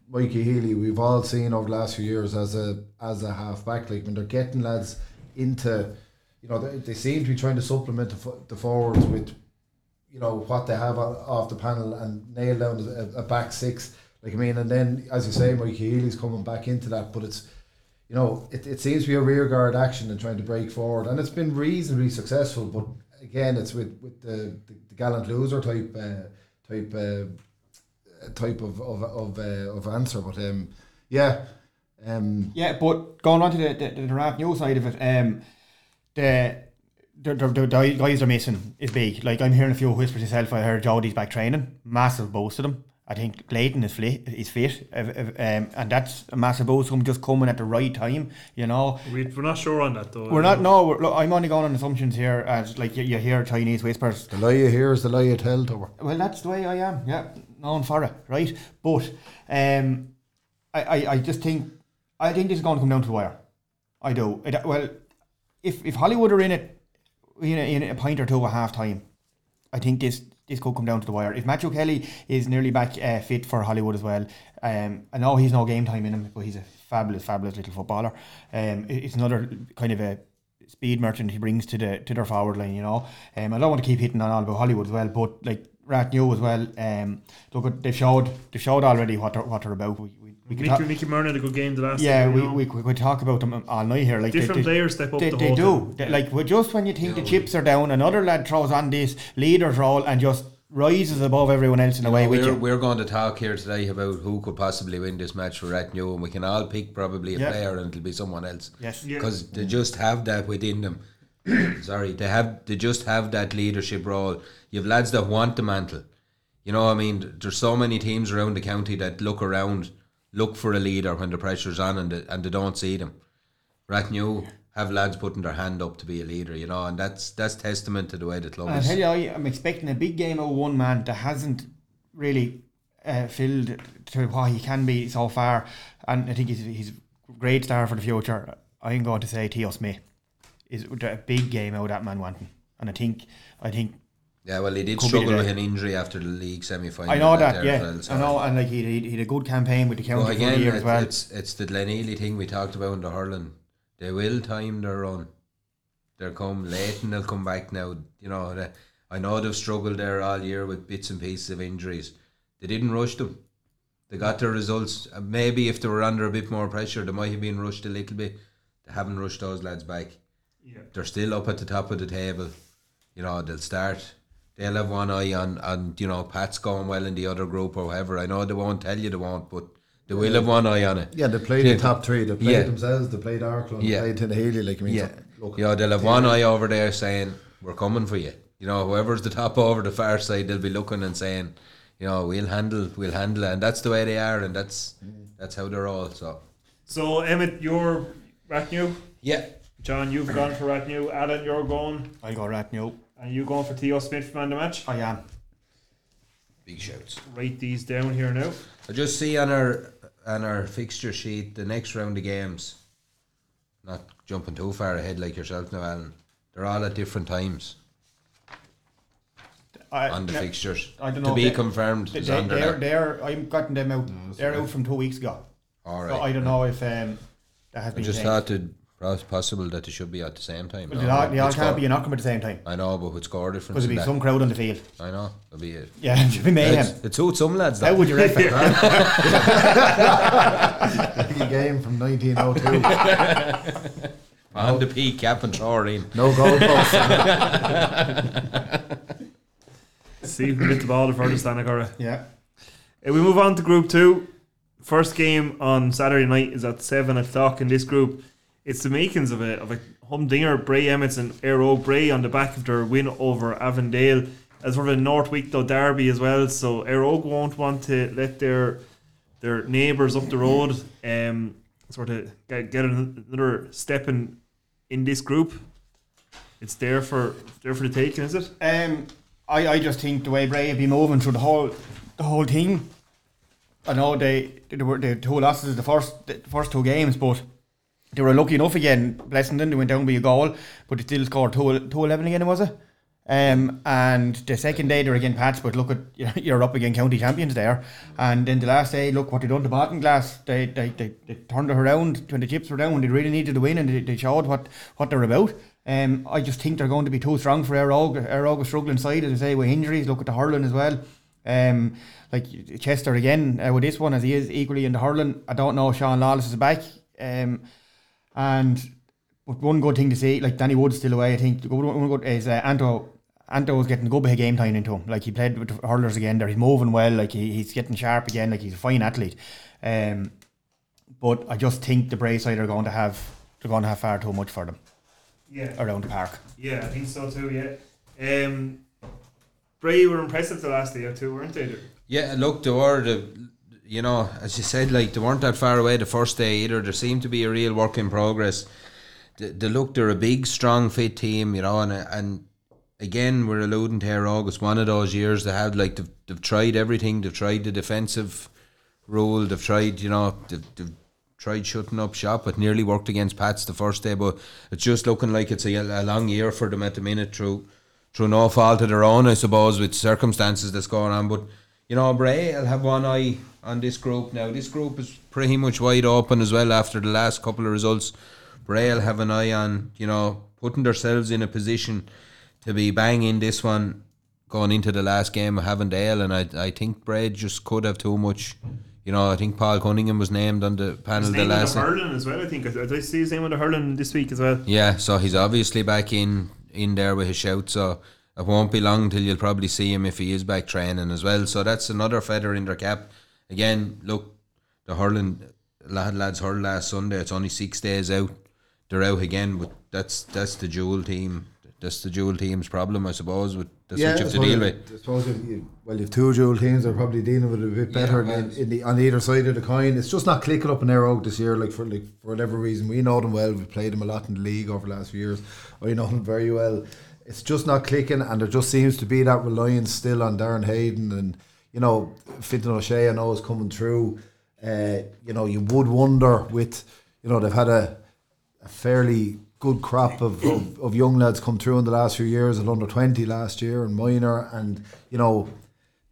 Mikey Healy, we've all seen over the last few years as a as a half back. Like when they're getting lads into, you know, they, they seem to be trying to supplement the, the forwards with, you know, what they have off the panel and nail down a, a back six. Like I mean, and then as you say, Mikey Healy's coming back into that, but it's you know, it, it seems to be a rear guard action and trying to break forward, and it's been reasonably successful. But again, it's with, with the, the, the gallant loser type uh, type uh, type of of of, uh, of answer. But um, yeah, um, Yeah, but going on to the the, the Rathnew side of it, um, the the, the, the the guys are missing is big. Like I'm hearing a few whispers myself. I heard Jody's back training, massive boost to them. I think Clayton is fit, is fit, um, and that's a massive boost. Him just coming at the right time, you know. We, we're not sure on that though. We're not. No, we're, look, I'm only going on assumptions here, as like you, you hear Chinese whispers. the lie you hear is the lie you tell. Tower. Well, that's the way I am. Yeah, known for it, right? But um, I, I, I just think I think this is going to come down to the wire. I do. It, well, if if Hollywood are in it, in a, in a point or two at half time, I think this this could come down to the wire. If Matthew Kelly is nearly back uh, fit for Hollywood as well, um, I know he's no game time in him, but he's a fabulous, fabulous little footballer. Um, it- it's another kind of a speed merchant he brings to the to their forward line. You know, um, I don't want to keep hitting on all about Hollywood as well, but like Rathnew as well. Um, look, at- they've showed they've showed already what they're what they're about. We, we, we could Mickey, talk, Mickey Murn had a good game the last yeah, time, we, we, we could talk about them all night here. Like Different they, players step up they, the they whole do. They- like well, just when you think the chips are down, another lad throws on this leader's role and just rises above everyone else in a way we're, you. we're going to talk here today about who could possibly win this match for Rathnew, and we can all pick probably a Yeah. player, and it'll be someone else. Yes. Yeah. because they just have that within them. [CLEARS THROAT] Sorry, they have they just have that leadership role. You've lads that want the mantle. You know, I mean, there's so many teams around the county that look around, look for a leader when the pressure's on, and they, and they don't see them. Rathnew have lads putting their hand up to be a leader, you know, and that's that's testament to the way the club I tell you, I, I'm expecting a big game of one man that hasn't really uh, filled to what he can be so far, and I think he's he's a great star for the future. I'm going to say Theo Smith is a big game out that man wanting, and I think I think Yeah, well, he did struggle with an injury after the league semi final. I know that, yeah, I know, and like he he he had a good campaign with the county Well, again, year as well. it's it's the Glenealy thing we talked about in the hurling. They will time their run. They'll come late and they'll come back now. You know, they, I know they've struggled there all year with bits and pieces of injuries. They didn't rush them. They got their results. Maybe if they were under a bit more pressure, they might have been rushed a little bit. They haven't rushed those lads back. Yeah. They're still up at the top of the table. You know, they'll start. They'll have one eye on, on you know, Pat's going well in the other group or whatever. I know they won't tell you they won't, but they will have one eye on it. Yeah, they played Yeah. the top three. They played Yeah. themselves. They played Arklow. Yeah. They played Tinahely. Like I mean, Yeah, so, look, you know, they'll have one eye over there saying, "We're coming for you." You know, whoever's the top over the far side, they'll be looking and saying, "You know, we'll handle, we'll handle," it. and that's the way they are, and that's mm. that's how they're all. So, So Emmett, you're Rathnew. yeah, John, you've gone for Rathnew. Alan, you're going, I'll go Rat New. and you going for Theo Smith man of the match. I am. big shouts. Write these down here now. I just see on our on our fixture sheet the next round of games. Not jumping too far ahead like yourself now, Alan. They're all at different times I, on the yeah, fixtures. I don't know. to be they- confirmed. They, they, they're, that. they're, I'm gotten them out. they're out from two weeks ago. All right. So. I don't know if um, that has I been just changed. thought it was possible that they should be at the same time. But No, they all, they all can't score- be in Aughrim at the same time. I know, but with score difference. Because there'll be that- some crowd on the field. I know. It'll be it. Yeah, [LAUGHS] it should be mayhem. It's- It suits some lads. How would you rate that? big [LAUGHS] game from 1902. [LAUGHS] On the peak, cap and Toreen. no goalposts. See who can get the ball the furthest, Anagora. yeah. Uh, we move on to Group Two. First game on Saturday night is at seven o'clock in this group. It's the makings of a of a humdinger. Bray Emmets and Éire Óg Bray on the back of their win over Avondale as sort of a North Wicklow derby as well. So Éire Óg won't want to let their their neighbours up the road um sort of get, get another step in in this group. It's there for there for the taking, is it? Um, I, I just think the way Bray have been moving through the whole the whole thing. I know they they were the two losses the first the first two games, but they were lucky enough again. Blessington they went down by a goal, but they still scored two two eleven again. Was it? Um, and the second day they're again Pats, but look at [LAUGHS] you're up again county champions there. And then the last day, look what they done to Baltinglass. They they, they they turned it around when the chips were down. When they really needed to win, and they, they showed what what they're about. Um, I just think they're going to be too strong for Éire Óg. Airog struggling side, as I say, with injuries. Look at the hurling as well. Um, like Chester again uh, with this one, as he is equally in the hurling. I don't know. Sean Lawless is back. Um, and but one good thing to see, like Danny Wood's still away. I think one good is uh, Anto. Anto was getting a good bit of game time into him. Like he played with the hurlers again. There, he's moving well. Like he, he's getting sharp again. Like he's a fine athlete. Um, but I just think the Brayside are going to have they're going to have far too much for them Yeah. around the park. Yeah, I think so too. Yeah. Um, Bray were impressive the last day or two, weren't they? Yeah, look, they were the, you know, as you said, like they weren't that far away the first day either. There seemed to be a real work in progress. They, they look, they're a big, strong, fit team, you know, and and again, we're alluding to here, August. One of those years they had like they've, they've tried everything. They've tried the defensive rule. They've tried, you know, they've, they've tried shutting up shop. but nearly worked against Pats the first day, but it's just looking like it's a, a long year for them at the minute through through no fault of their own, I suppose, with circumstances that's going on. But you know, Bray, I'll have one eye on this group now. This group is pretty much wide open as well after the last couple of results. Bray will have an eye on, you know, putting themselves in a position to be banging this one going into the last game of Avondale, and I I think Bray just could have too much. You know, I think Paul Cunningham was named on the panel the last. the hurling as well. I think. Did I see his name on the hurling this week as well? Yeah, so he's obviously back in in there with his shout. So it won't be long till you'll probably see him if he is back training as well. So that's another feather in their cap. Again, look, the hurling lad lads hurled last Sunday. It's only six days out. They're out again, but that's that's the dual team. That's the dual team's problem, I suppose. With that's what you have to deal with. I suppose if you, well, you've two dual teams that are probably dealing with it a bit better well- in, in the on either side of the coin. It's just not clicking up in their oak this year. Like for like for whatever reason, we know them well. We've played them a lot in the league over the last few years. I know them very well. It's just not clicking, and there just seems to be that reliance still on Darren Hayden and you know Fintan O'Shea. I know is coming through. Uh, you know, you would wonder with you know they've had a a fairly good crop of, of, of young lads come through in the last few years at under 20 last year and minor and you know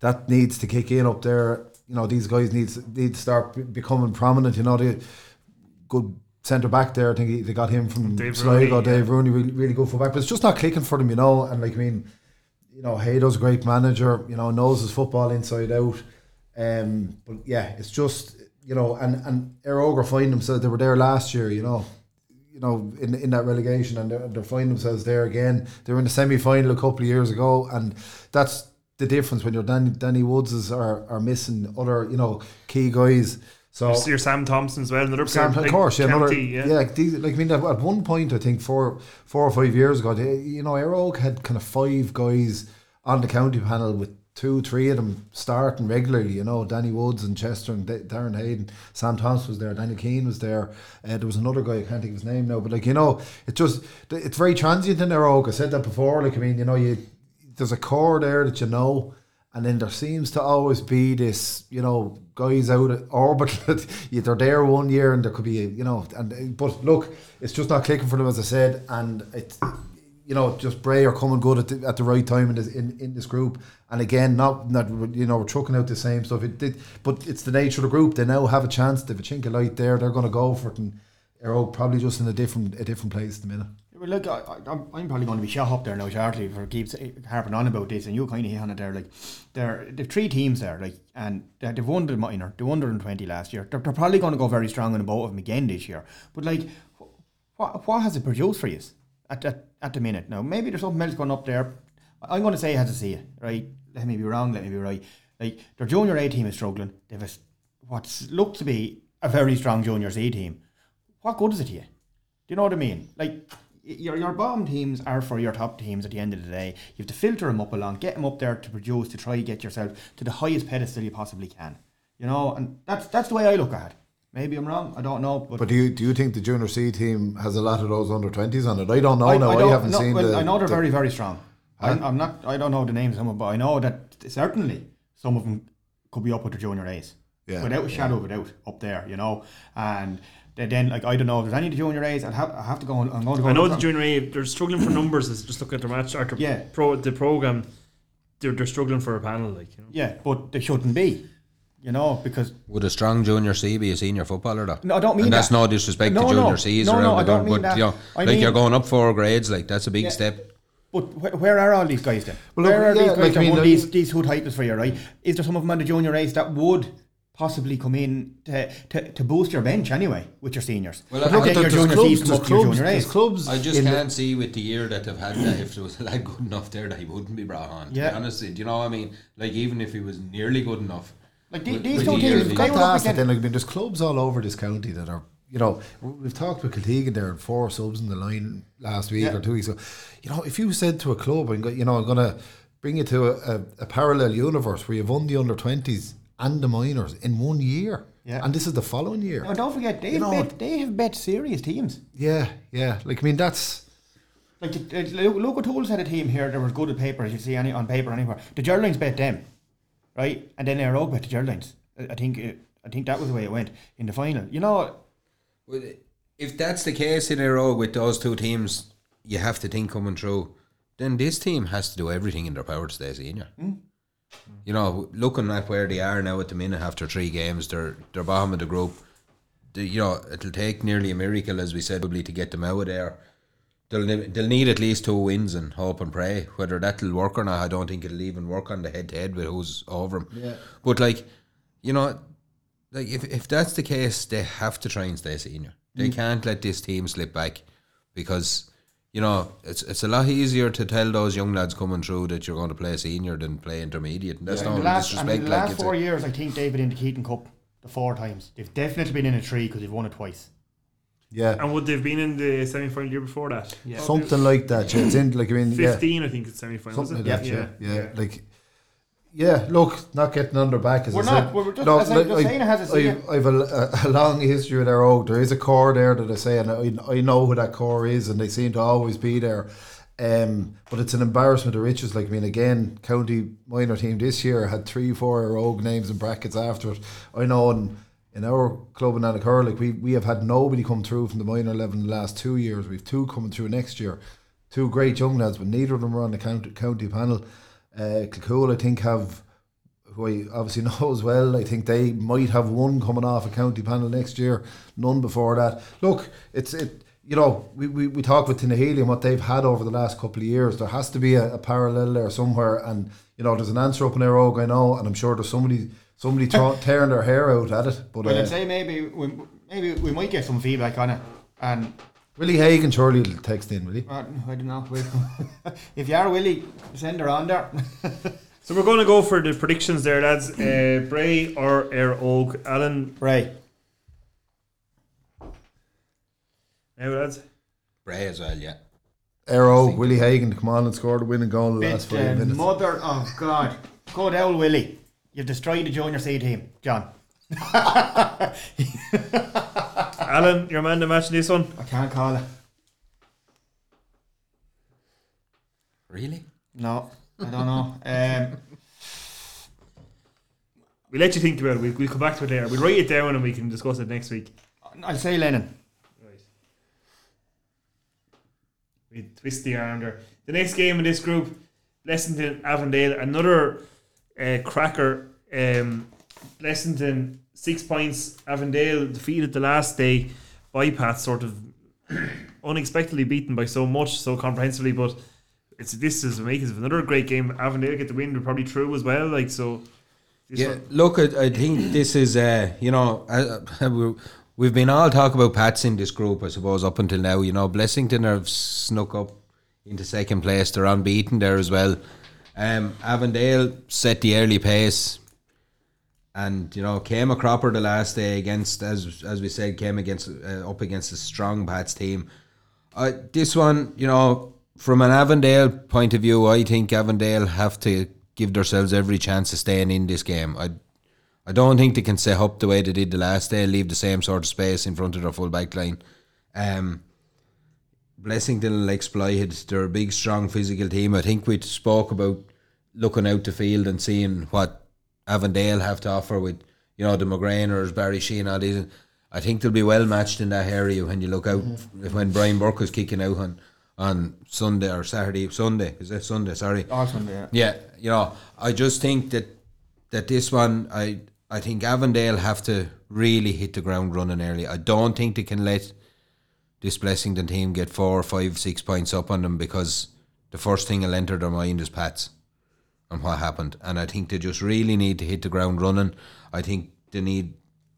that needs to kick in up there you know these guys need need to start becoming prominent you know the good centre back there I think he, they got him from Dave Sligo Rooney, Dave Rooney really, really good full back but it's just not clicking for them you know and like I mean you know Haydo's a great manager you know knows his football inside out um, but yeah it's just you know and and Éire Óg find themselves they were there last year you know you know, in in that relegation, and they're, they're finding themselves there again. They were in the semi final a couple of years ago, and that's the difference when your Danny Danny Woodses are are missing other you know key guys. So your Sam Thompson as well. Another Sam, player, of course, yeah, another, County, yeah, yeah. these, like I mean, at, at one point, I think four, four or five years ago, they, you know, Éire Óg had kind of five guys on the county panel with two, three of them starting regularly. You know, Danny Woods and Chester and D- Darren Hayden, Sam Thompson was there, Danny Keane was there. Uh, there was another guy I can't think of his name now, but like you know, it just it's very transient in Éire Óg. I said that before. Like I mean, you know, you there's a core there that you know. And then there seems to always be this, you know, guys out of orbit [LAUGHS] they're there one year and there could be, you know, and uh, but look, it's just not clicking for them as I said, and it's, you know, just Bray are coming good at the, at the right time in this in, in this group, and again, not not you know, we're chucking out the same stuff. It did, but it's the nature of the group. They now have a chance. They've a chink of light there. They're going to go for it, and they're all probably just in a different a different place at the minute. Well, look, I, I, I'm probably going to be shot up there now shortly for keeps harping on about this, and you kind of hit on it there. Like, there, they've three teams there, like, and they- they've won the minor, they won the 20 last year. They're, they're probably going to go very strong in boat of them again this year. But like, wh- what what has it produced for you at at, at the minute? Now, maybe there's something else going up there. I'm going to say I see it, right? Let me be wrong, let me be right. Like, their junior A team is struggling. They've a, s- what looks to be a very strong junior C team. What good is it to you? Do you know what I mean? Like your your bottom teams are for your top teams at the end of the day. You have to filter them up along, get them up there to produce to try to get yourself to the highest pedestal you possibly can. You know, and that's that's the way I look at it. Maybe I'm wrong. I don't know, but, But do you do you think the junior C team has a lot of those under twenties on it? I don't know. I, now I, don't- haven't no, seen well, the. I know they're the- very very strong. I'm, I'm not. I don't know the names of them, but I know that certainly some of them could be up with the junior A's. Yeah, without a shadow of a doubt, up there, you know, and then- then like I don't know if there's any of the junior A's. I'll have I have to go. and- I'm going to go. I know the junior A, they're struggling for numbers. Is just look at their match or their Yeah. pro the program. They're, they're struggling for a panel, like you know. Yeah, but they shouldn't be, you know, because Would a strong junior C be a senior footballer though? No, I don't mean And that's that. no disrespect No, to no. junior C's No, around no, I the don't mean but that. you know, I like mean- you're going up four grades, like that's a big Yeah. step. but wh- where are all these guys then? Well, where look, are yeah, these guys like, that I mean, these these hood titles for you, right? Is there some of them on the junior A's that would possibly come in to, to, to boost your bench anyway with your seniors? Well, And look at your junior clubs, come there's up to your junior there's clubs. I just can't see with the year that they've had that if there was a lad good enough there that he wouldn't be brought on. To Yeah. be honest, do you know what I mean? Like even if he was nearly good enough. Like, the- with- these with two the year teams, that You've he- they got were to up ask that again- then. Like, I mean, there's clubs all over this county that are, you know, we've talked with Kiltegan there, four subs in the line last week Yeah. or two weeks ago. You know, if you said to a club, I'm you know, I'm going to bring you to a, a, a parallel universe where you've won the under 20s and the minors in one year. Yeah. And this is the following year. Now, don't forget, they You have know- bet, they have bet serious teams. Yeah, yeah. Like, I mean, that's. Like the, Lu- Luke O'Toole's had a team here that was good at paper, as you see any on paper anywhere. The Gerlines bet them, right, and then Aerogue bet the Gerlines. I I think uh, I think that was the way it went in the final. You know, Well, if that's the case in a row with those two teams, you have to think coming through. Then this team has to do everything in their power to stay senior. You know, looking at where they are now at the minute after three games, they're they're bottom of the group. The, you know, it'll take nearly a miracle, as we said, probably to get them out of there. They'll ne- they'll need at least two wins and hope and pray. Whether that'll work or not, I don't think it'll even work on the head to head with who's over them. Yeah. But like, you know, like if if that's the case, they have to try and stay senior. They mm. can't let this team slip back because you know it's it's a lot easier to tell those young lads coming through that you're going to play senior than play intermediate. And that's In no the last, and disrespect. in the last it's a- four years, I think they've been in the Keaton Cup the four times. They've definitely been in a three because they've won it twice. Yeah, And would they've been in the semi final year before that? Yeah. something like that. Yeah, it's in like I mean, yeah, 15, I think it's semi final. something was like it? that. Yeah, yeah, like. Yeah, look, not getting under back. As We're I not, said. we're just- as I- just saying has a I've, I've a, a long history with their own. There is a core there that I say, and I, I know who that core is, and they seem to always be there. Um, but it's an embarrassment of riches. Like I mean, again, county minor team this year had three, four rogue names in brackets after it. I know in, in our club in Annacur, like we, we have had nobody come through from the minor level in the last two years. We've two coming through next year. Two great young lads, but neither of them are on the county, county panel. Uh, Kilcool, I think, have who I obviously [LAUGHS] know as well. I think they might have one coming off a county panel next year, none before that. Look, it's it. You know, we, we, we talk with Tinahely and what they've had over the last couple of years. There has to be a, a parallel there somewhere, and you know, there's an answer up in their oak, I know, and I'm sure there's somebody somebody [LAUGHS] tra- tearing their hair out at it. But Well, uh, I'd say maybe we, maybe we might get some feedback on it. And Willie Hagan surely will text in, will he? uh, I don't know. [LAUGHS] if you are Willie, send her on there. [LAUGHS] So we're going to go for the predictions there, lads. Uh, Bray or Éire Óg. Alan, right. now, lads. Bray as well, yeah. Arrow, Willie Hagan to come on and score the winning goal in the last Bit, five uh, minutes. mother of God. Go down, Willie. You've destroyed the junior C team, John. [LAUGHS] Alan, your man to match in this one. I can't call it. Really? No, I don't know. [LAUGHS] Um, We'll let you think about it. We'll, we'll come back to it later. We'll write it down and we can discuss it next week. I'll say Lennon. Right. We twist the arm there. The next game in this group, Blessington Avondale, another uh, cracker. Um, Blessington six points. Avondale defeated the last day. Bypass sort of [CLEARS THROAT] unexpectedly beaten by so much, so comprehensively. But it's this is makes it another great game. Avondale get the win. They're probably true as well. Like so. Yeah, one- look, I, I think this is, uh, you know, uh, we- we've been all talk about Pats in this group, I suppose, up until now. You know, Blessington have snuck up into second place. They're unbeaten there as well. Um, Avondale set the early pace, and you know came a cropper the last day against, as as we said, came against uh, up against a strong Pats team. Uh, this one, you know, from an Avondale point of view, I think Avondale have to give themselves every chance of staying in this game. I, I don't think they can set up the way they did the last day, leave the same sort of space in front of their full back line. Um, Blessington will exploit it. They're a big, strong, physical team. I think we spoke about looking out the field and seeing what Avondale have to offer with, you know, the McGrainers, Barry Sheen, all these. I think they'll be well matched in that area when you look out when Brian Burke was kicking out on on Sunday or Saturday, Sunday is that Sunday? Sorry, oh, Awesome, yeah. yeah, you know, I just think that that this one, I I think Avondale have to really hit the ground running early. I don't think they can let this Blessington team get four, five, six points up on them because the first thing will enter their mind is Pats and what happened. And I think they just really need to hit the ground running. I think they need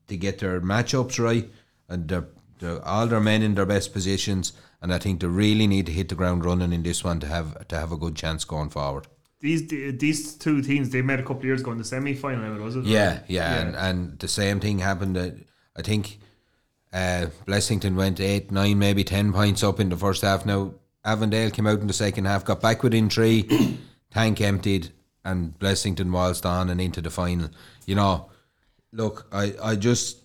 to get their matchups right and their, their, all their men in their best positions. And I think they really need to hit the ground running in this one to have to have a good chance going forward. These these two teams they met a couple of years ago in the semi final. Was it? Yeah, yeah, And, and the same thing happened. I think uh, Blessington went eight, nine, maybe ten points up in the first half. Now Avondale came out in the second half, got back within three, [CLEARS THROAT] tank emptied, and Blessington waltzed on and into the final. You know, look, I, I just.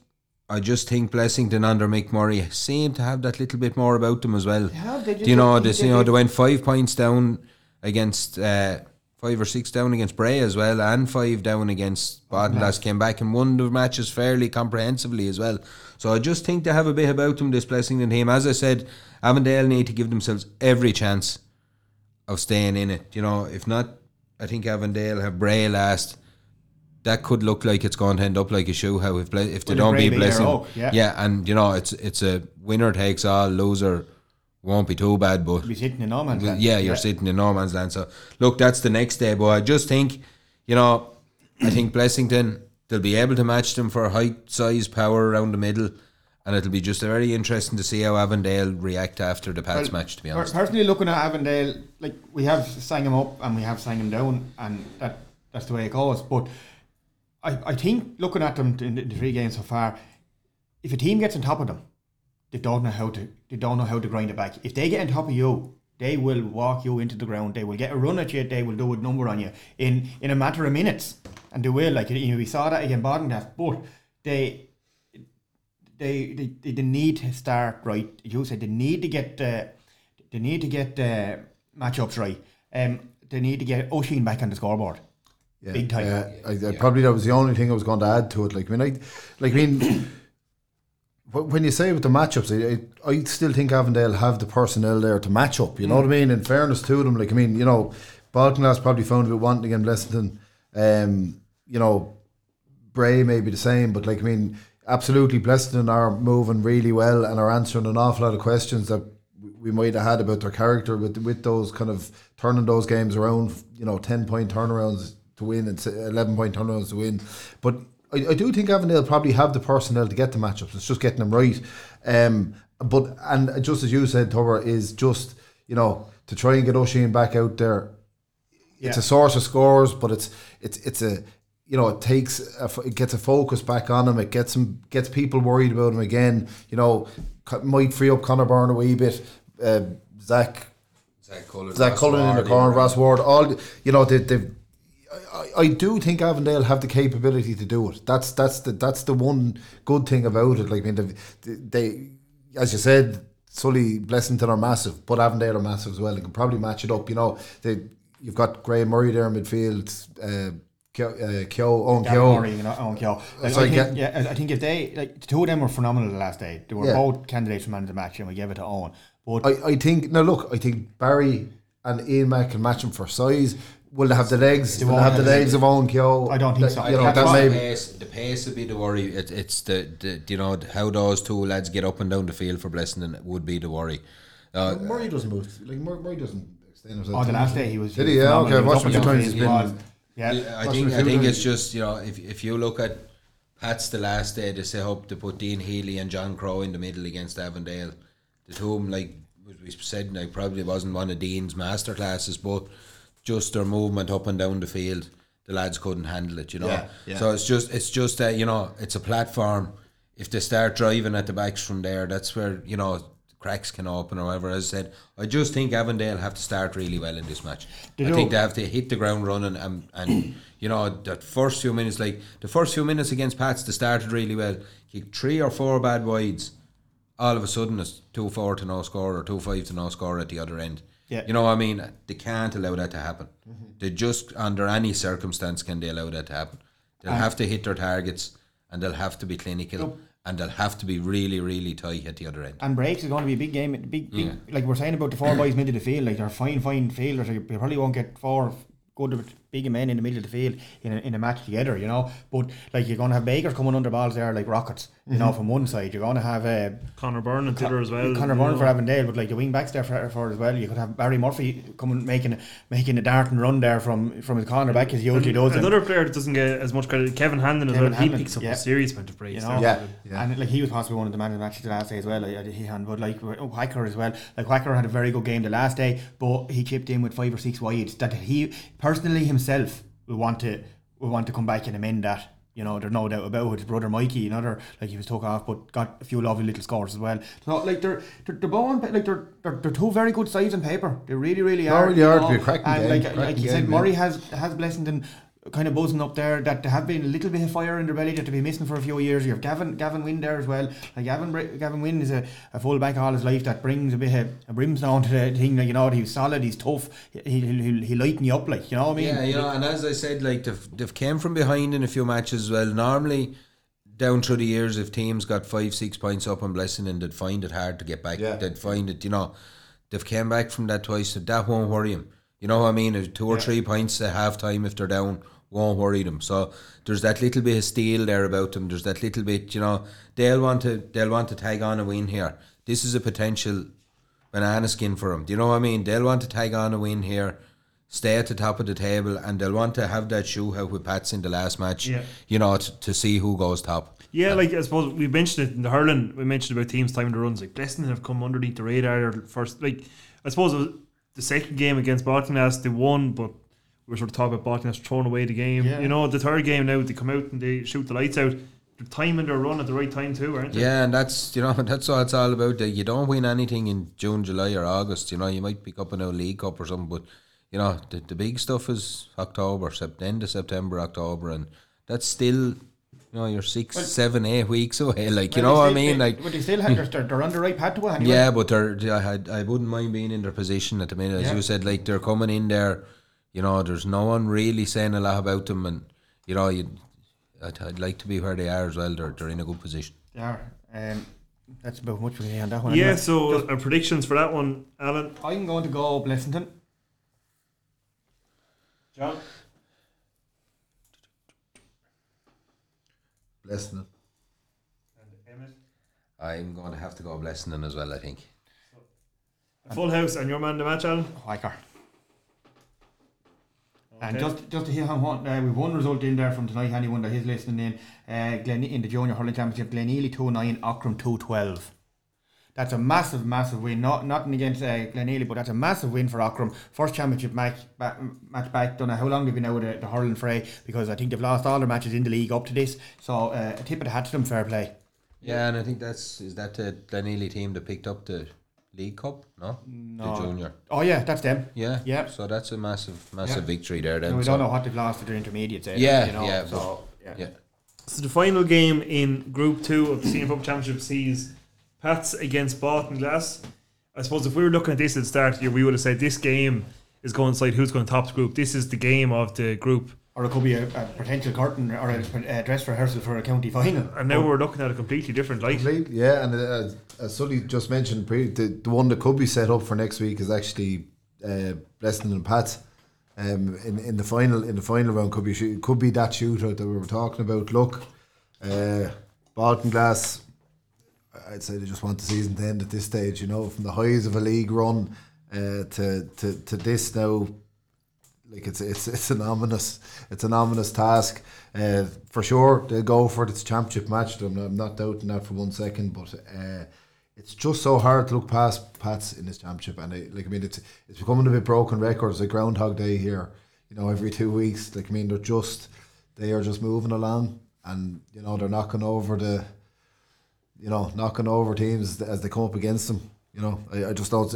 I just think Blessington under Mick Murray seem to have that little bit more about them as well. have, they Do just- you know they- You know they- went five points down against uh, five or six down against Bray as well, and five down against Baltinglass. Came back and won the matches fairly comprehensively as well. So I just think they have a bit about them. This Blessington team, as I said, Avondale need to give themselves every chance of staying in it. You know, if not, I think Avondale have Bray last. That could look like it's going to end up like a shoe. How if Ble- if they don't Bray beat Blessing, Oak, yeah. yeah, and you know it's it's a winner takes all, loser won't be too bad, but Be sitting in no man's land. yeah, you're sitting in no man's land. So look, that's the next day. But I just think, you know, I think Blessington they'll be able to match them for height, size, power around the middle, and it'll be just very interesting to see how Avondale react after the Pats Well, match. To be honest, Personally, looking at Avondale, like we have sang him up and we have sang him down, and that that's the way it goes. But I, I think looking at them in the, three games so far, if a team gets on top of them, they don't know how to they don't know how to grind it back. If they get on top of you, they will walk you into the ground. They will get a run at you. They will do a number on you in in a matter of minutes, and they will. Like you know, we saw that again, Baltinglass, but they they, they they they need to start right. You said they need to get uh, they need to get uh, matchups right. Um, they need to get O'Sheen back on the scoreboard. Yeah, Big time. uh, I, I probably that was the only thing I was going to add to it. Like, I mean, I, like, I mean, when you say with the matchups, I, I, I still think Avondale have the personnel there to match up. You know what I mean? In fairness to them, like, I mean, you know, Baltinglass probably found a bit wanting against Blessington. Um, you know, Bray may be the same, but like, I mean, absolutely, Blessington are moving really well and are answering an awful lot of questions that we might have had about their character with with those kind of turning those games around, you know, ten point turnarounds to win and eleven point turnarounds to win. But I, I do think Avondale probably have the personnel to get the matchups. It's just getting them right. Um, but and just as you said, Tober is just you know to try and get O'Sheen back out there. It's a source of scores, but it's it's it's a you know it takes a, it gets a focus back on him. It gets him gets people worried about him again. You know, might free up Conor Byrne a wee bit. Uh, Zach Zach Cullen, Zach Cullen in the corner, Ross Ward, all you know. They, they, I, I do think Avondale have the capability to do it. That's that's the that's the one good thing about it. Like I mean, they, they as you said, Sully, Blessington are massive, but Avondale are massive as well. They can probably match it up. You know, they you've got Graham Murray there in midfield. Uh, Keogh, uh, Keogh, Owen Darren Keogh. Murray, you Owen Keogh. Like, So I I think, get- yeah, I think if they like the two of them were phenomenal the last day. They were Yeah. both candidates for man of the match, and we gave it to Owen. But I, I think now look, I think Barry and Ian Mack can match him for size. Will they have the legs? They Will they have the legs of Owen Keogh? I don't think That- so. You know, that may the pace, the pace would be the worry. It, it's the, the you know how those two lads get up and down the field for Blessington would be the worry. Uh, Murray doesn't move. Like Murray, Murray doesn't extend himself. oh, the last day he was. Did he? Yeah, okay. He I've was watched up him and a times. the He's field. been- He was. Yeah. I think I think it's just you know if if you look at Pats the last day they set up to put Dean Healy and John Crow in the middle against Avondale. The two of them like we said like probably wasn't one of Dean's master classes, but just their movement up and down the field, the lads couldn't handle it. You know, Yeah, yeah. so it's just it's just that you know it's a platform. If they start driving at the backs from there, that's where you know cracks can open or whatever. As I said, I just think Avondale have to start really well in this match. They I do. think they have to hit the ground running and and you know that first few minutes, like the first few minutes against Pats, they started really well. Kicked three or four bad wides. All of a sudden, it's two four to no score or two five to no score at the other end. Yeah. You know what I mean? They can't allow that to happen. Mm-hmm. They just under any circumstance can they allow that to happen. They'll have to hit their targets and they'll have to be clinical and they'll have to be really really tight at the other end. And breaks is going to be a big game. Big, big Yeah. like we're saying about the four boys middle of the field. Like they're fine, fine fielders. You probably won't get four good big men in the middle of the field in a, in a match together. You know, but like you're going to have Bakers coming under balls there like rockets. You know, from one side you're going to have uh, Connor Byrne and Tiller as well. Connor Byrne know. for Avondale, but like the wing backs there for, for as well. You could have Barry Murphy coming making making a dart and run there from from his corner back as he usually does. and- Another player that doesn't get as much credit, Kevin Hanlon as Kevin well. Hanlon, he picks up yeah. a serious amount of breaks. You know. Yeah, yeah. and like he was possibly one of the man of the matches the last day as well. Like, he had, but like oh, Whacker as well. Like Whacker had a very good game the last day, but he chipped in with five or six wides that he personally himself will want to will want to come back and amend that. You know, there's no doubt about it. His brother Mikey, another like he was took off, but got a few lovely little scores as well. So like they're they're, they're both like they're, they're they're two very good sides on paper. They really really They are. really are to be a cracking and game, like cracking like you game, said, yeah. Murray has has Blessington kind of buzzing up there that have been a little bit of fire in their belly that they've been missing for a few years. You have Gavin Gavin Wynn there as well. Like Gavin Gavin Wynn is a, a full back all his life that brings a bit of a brimstone to the thing. Like you know, he's solid, he's tough. He he'll, he'll, he'll lighten you up. Like you know what I mean? Yeah, you know, and as I said, like they've, they've came from behind in a few matches as well. Normally, down through the years, if teams got five, six points up on Blessing, and they'd find it hard to get back. Yeah. They'd find it, you know, they've came back from that twice, so that won't worry them. You know what I mean? Two or three points at half time if they're down won't worry them. So there's that little bit of steel there about them. There's that little bit, you know, they'll want to they'll want to tag on a win here. This is a potential banana skin for them. Do you know what I mean? They'll want to tag on a win here, stay at the top of the table, and they'll want to have that shootout with Pats in the last match. Yeah. You know, to, to see who goes top. Yeah, like I suppose we mentioned it in the hurling. We mentioned about teams timing the runs. Like Blessing have come underneath the radar first. Like I suppose it was the second game against Baltinglass, they won, but we were sort of talking about Baltinglass throwing away the game. Yeah. You know, the third game now they come out and they shoot the lights out. They're timing their run at the right time too, aren't they? Yeah, and that's you know [LAUGHS] that's what it's all about. Like, you don't win anything in June, July, or August. You know, you might pick up a league cup or something, but you know the, the big stuff is October, Sept- end of September, October, and that's still you know you're six, seven, eight weeks away. [LAUGHS] Like you know what I mean? Like but they still have, they're, [LAUGHS] they're on the right path to it. Anyway. yeah, but they're I had I wouldn't mind being in their position at the minute, as Yeah. you said. Like they're coming in there. You know, there's no one really saying a lot about them, and you know you. I'd, I'd like to be where they are as well. They're, they're in a good position. They are. Um, that's about much we can on that one. Yeah, anyway. so our predictions for that one, Alan. I'm going to go Blessington. John. Blessing it. I'm going to have to go Blessing as well. I think. Full house and your man the match, Alan. Hiker. And Okay. just just to hear how uh, we've one result in there from tonight. Anyone that is listening in, uh, Glen in the junior hurling championship, Glenealy two nine, Aughrim two twelve. That's a massive, massive win. Not nothing against uh, Glenealy, but that's a massive win for Aughrim. First championship match back, match back. Don't know how long they've been out of the, the hurling fray because I think they've lost all their matches in the league up to this. So uh, a tip of the hat to them. Fair play. Yeah, and I think that's is that the Glenealy team that picked up the League Cup, no? No. The junior. Oh yeah, that's them. Yeah. Yeah. So that's a massive, massive Yeah. victory there. Then So we so- don't know what they've lost to their intermediates. eh, Yeah, you know, yeah, So, yeah. Yeah. So the final game in Group Two of the Senior Pub Championship sees Pats against Baltinglass. I suppose if we were looking at this at the start of the year, we would have said this game is going to decide who's going to top the group. This is the game of the group, Or it could be a, a potential curtain or a, a dress rehearsal for a county final. and now we're looking at a completely different light. Completely, yeah, and uh, as Sully just mentioned, pre- the, the one that could be set up for next week is actually uh, Blessing and Pats. Um, in, in the final in the final round could be shoot- could be that shootout that we were talking about. Look, uh, Baltinglass, I'd say they just want the season to end at this stage. You know, from the highs of a league run uh, to, to to this now, like it's it's it's an ominous it's an ominous task. Uh, for sure, they'll go for it. this championship match. I'm not, I'm not doubting that for one second, but uh, it's just so hard to look past Pats in this championship. And I, like I mean, it's it's becoming a bit broken records. Like Groundhog Day here, you know, every two weeks. Like I mean, they're just they are just moving along, and you know they're knocking over the you know, knocking over teams as they come up against them. You know, I, I just don't.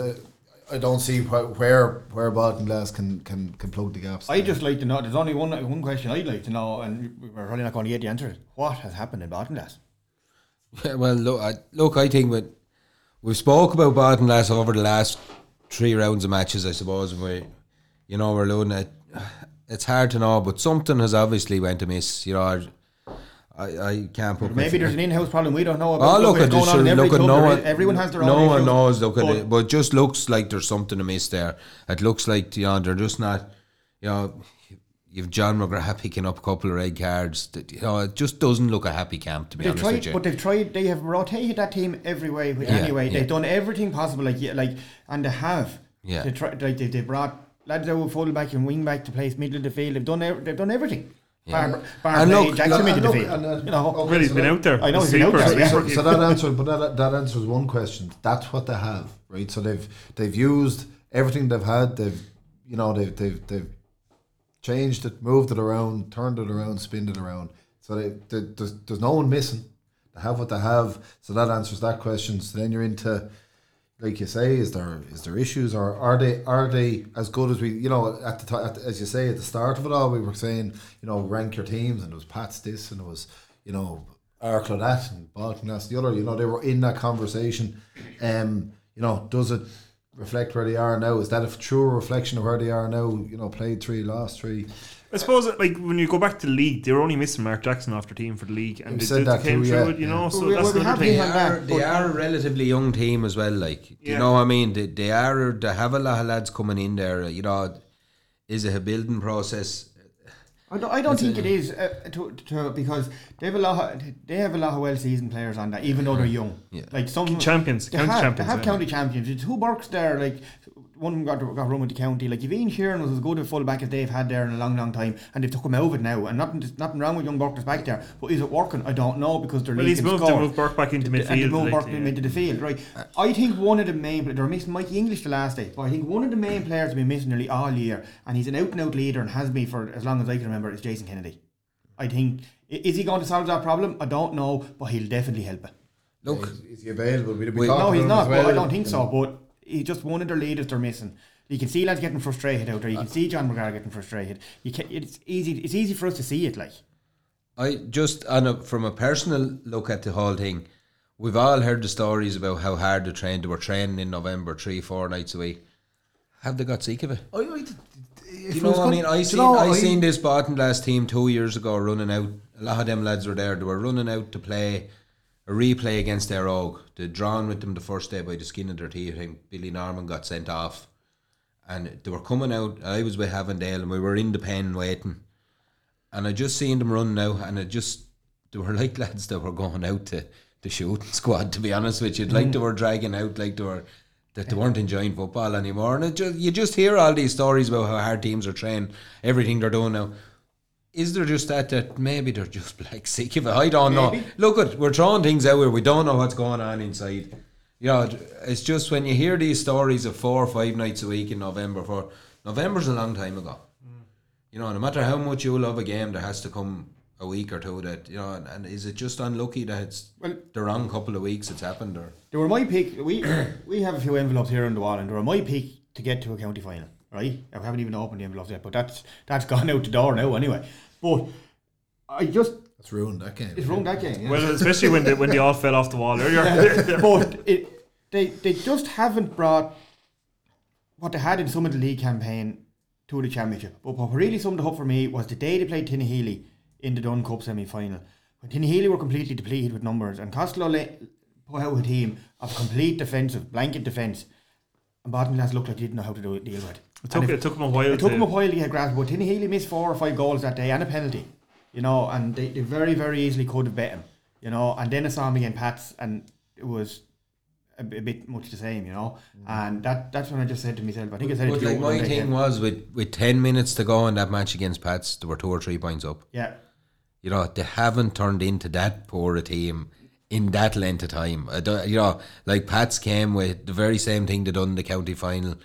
I don't see wh- where where Baltinglass can, can, can plug the gaps. I just like to know. There's only one one question I'd like to know, and we're probably not going to get the answer. What has happened in Baltinglass? Yeah, [LAUGHS] well, look, I, look, I think with, we've spoke about Baltinglass over the last three rounds of matches, I suppose. And we, you know, we're looking at. It's hard to know, but something has obviously went amiss. You know, I, I, can't put. Maybe there's an in-house problem we don't know about. Oh, look what's at going this. on in every Look at no one. Everyone has their own. No one issues, knows. Look at but it, but just looks like there's something amiss there. It looks like you know they're just not. You know, you've John McGrath picking up a couple of red cards. That, you know, it just doesn't look a happy camp to be They've honest with tried, you. but they've tried. They have rotated that team every way. Yeah, anyway, yeah. they've done everything possible. Like, yeah, like, and they have. Yeah. They try, like they, they brought lads out full back and wing back to place middle of the field. They've done. They've done everything. Yeah. Bar, bar And play, look- Jackson and middle of the look, field. and, uh, you know. okay, Really, he's so been out there. I know he's The been out there, yeah. so, so that answers, but that, that answers one question. That's what they have, right? So they've they've used everything they've had. They've you know they've they've they've changed it, moved it around, turned it around, spinned it around. So they, they, there's there's no one missing. They have what they have. So that answers that question. So then you're into, like you say, is there is there issues or are they are they as good as we you know at the time as you say at the start of it all we were saying you know rank your teams and it was Pats this and it was you know Arklow that and Balkan that's the other you know they were in that conversation. Um you know does it reflect where they are now? Is that a true reflection of where they are now? You know played three lost three I suppose like when you go back to the league, they were only missing Mark Jackson off their team for the league, and You they, said they that came too, through yeah. it, you know. So Well, we- that's well, we another have thing. They on are, they are a relatively young team as well. Like, do Yeah. you know what I mean? They, they are. They have a lot of lads coming in there. You know, is it a building process? I don't, I don't think it is uh, to, to, because they have a lot. Of, they have a lot of well seasoned players on that, even though they're young. Yeah. Like some Champions, they county have, champions, They have yeah. county champions. It's who works there. Like one got got run with the county. Like if Ian Sheeran was as good a fullback as they've had there in a long, long time, and they've took him out of it now, and nothing, nothing wrong with young Burkers back there. But is it working? I don't know because they're Well, he's leaking moved, score. they moved Burke back into And they midfield. moved Burke lately, into the field, right? I think one of the main they were missing Mikey English the last day, but I think one of the main players to be missing nearly all year, and he's an out and out leader and has been for as long as I can remember, is Jason Kennedy. I think is he going to solve that problem? I don't know, but he'll definitely help it. Look, is, is he available we, we Wait, talked No, he's not. well, But I don't think so. But he's just one of their leaders they're missing. You can see lads getting frustrated out there. You can see John McGrath getting frustrated. You can, it's easy. It's easy for us to see it. Like I just on a, from a personal look at the whole thing. We've all heard the stories about how hard they trained. They were training in November, three, four nights a week. Have they got sick of it? I, I, if you know what I mean? I do you seen know, I seen this Baltinglass team two years ago running out. A lot of them lads were there. They were running out to play a replay against Éire Óg. They drawn with them the first day by the skin of their teeth. I think Billy Norman got sent off, and they were coming out. I was with Avondale, and we were in the pen waiting. And I just seen them run now, and it just they were [LAUGHS] like lads that were going out to the shooting squad. To be honest with you, like they were dragging out, like they were that they weren't enjoying football anymore. And just, you just hear all these stories about how hard teams are training, everything they're doing now. Is there just that that maybe they're just [LAUGHS] like sick of it? I don't know. Look at we're throwing things out where we don't know what's going on inside. You know, it's just when you hear these stories of four or five nights a week in November. For November's a long time ago. You know, no matter how much you love a game, there has to come a week or two that you know. And, and is it just unlucky that it's Well- the wrong couple of weeks it's happened, or they were my pick. We [COUGHS] we have a few envelopes here on the wall, and they were my pick to get to a county final. Right? I haven't even opened the envelopes yet, but that's that's [LAUGHS] gone out the door now anyway. But I just It's ruined that game. it's ruined that game. yeah. Well, especially when they when they all fell off the wall earlier. [LAUGHS] but it, they they just haven't brought what they had in some of the league campaign to the championship. But what really summed it up for me was the day they played Tinahely in the Dun Cup semi final. When Tinahely were completely depleted with numbers and Costello la- put out a team of complete defensive, blanket defence. And Bottom lads looked like they didn't know how to do, deal with it. It took And it took them a while. it took to, them a while to get grasp, but Tinahely missed four or five goals that day and a penalty, you know, and they, they very, very easily could have bet him, you know. And then I saw him against Pats, and it was a, b- a bit much the same, you know. Mm. And that that's when I just said to myself, I think I said it But to like one my thing yeah. was with with ten minutes to go in that match against Pats, there were two or three points up. Yeah, You know, they haven't turned into that poor a team in that length of time. I don't, you know, like Pats came with the very same thing they done in the county final.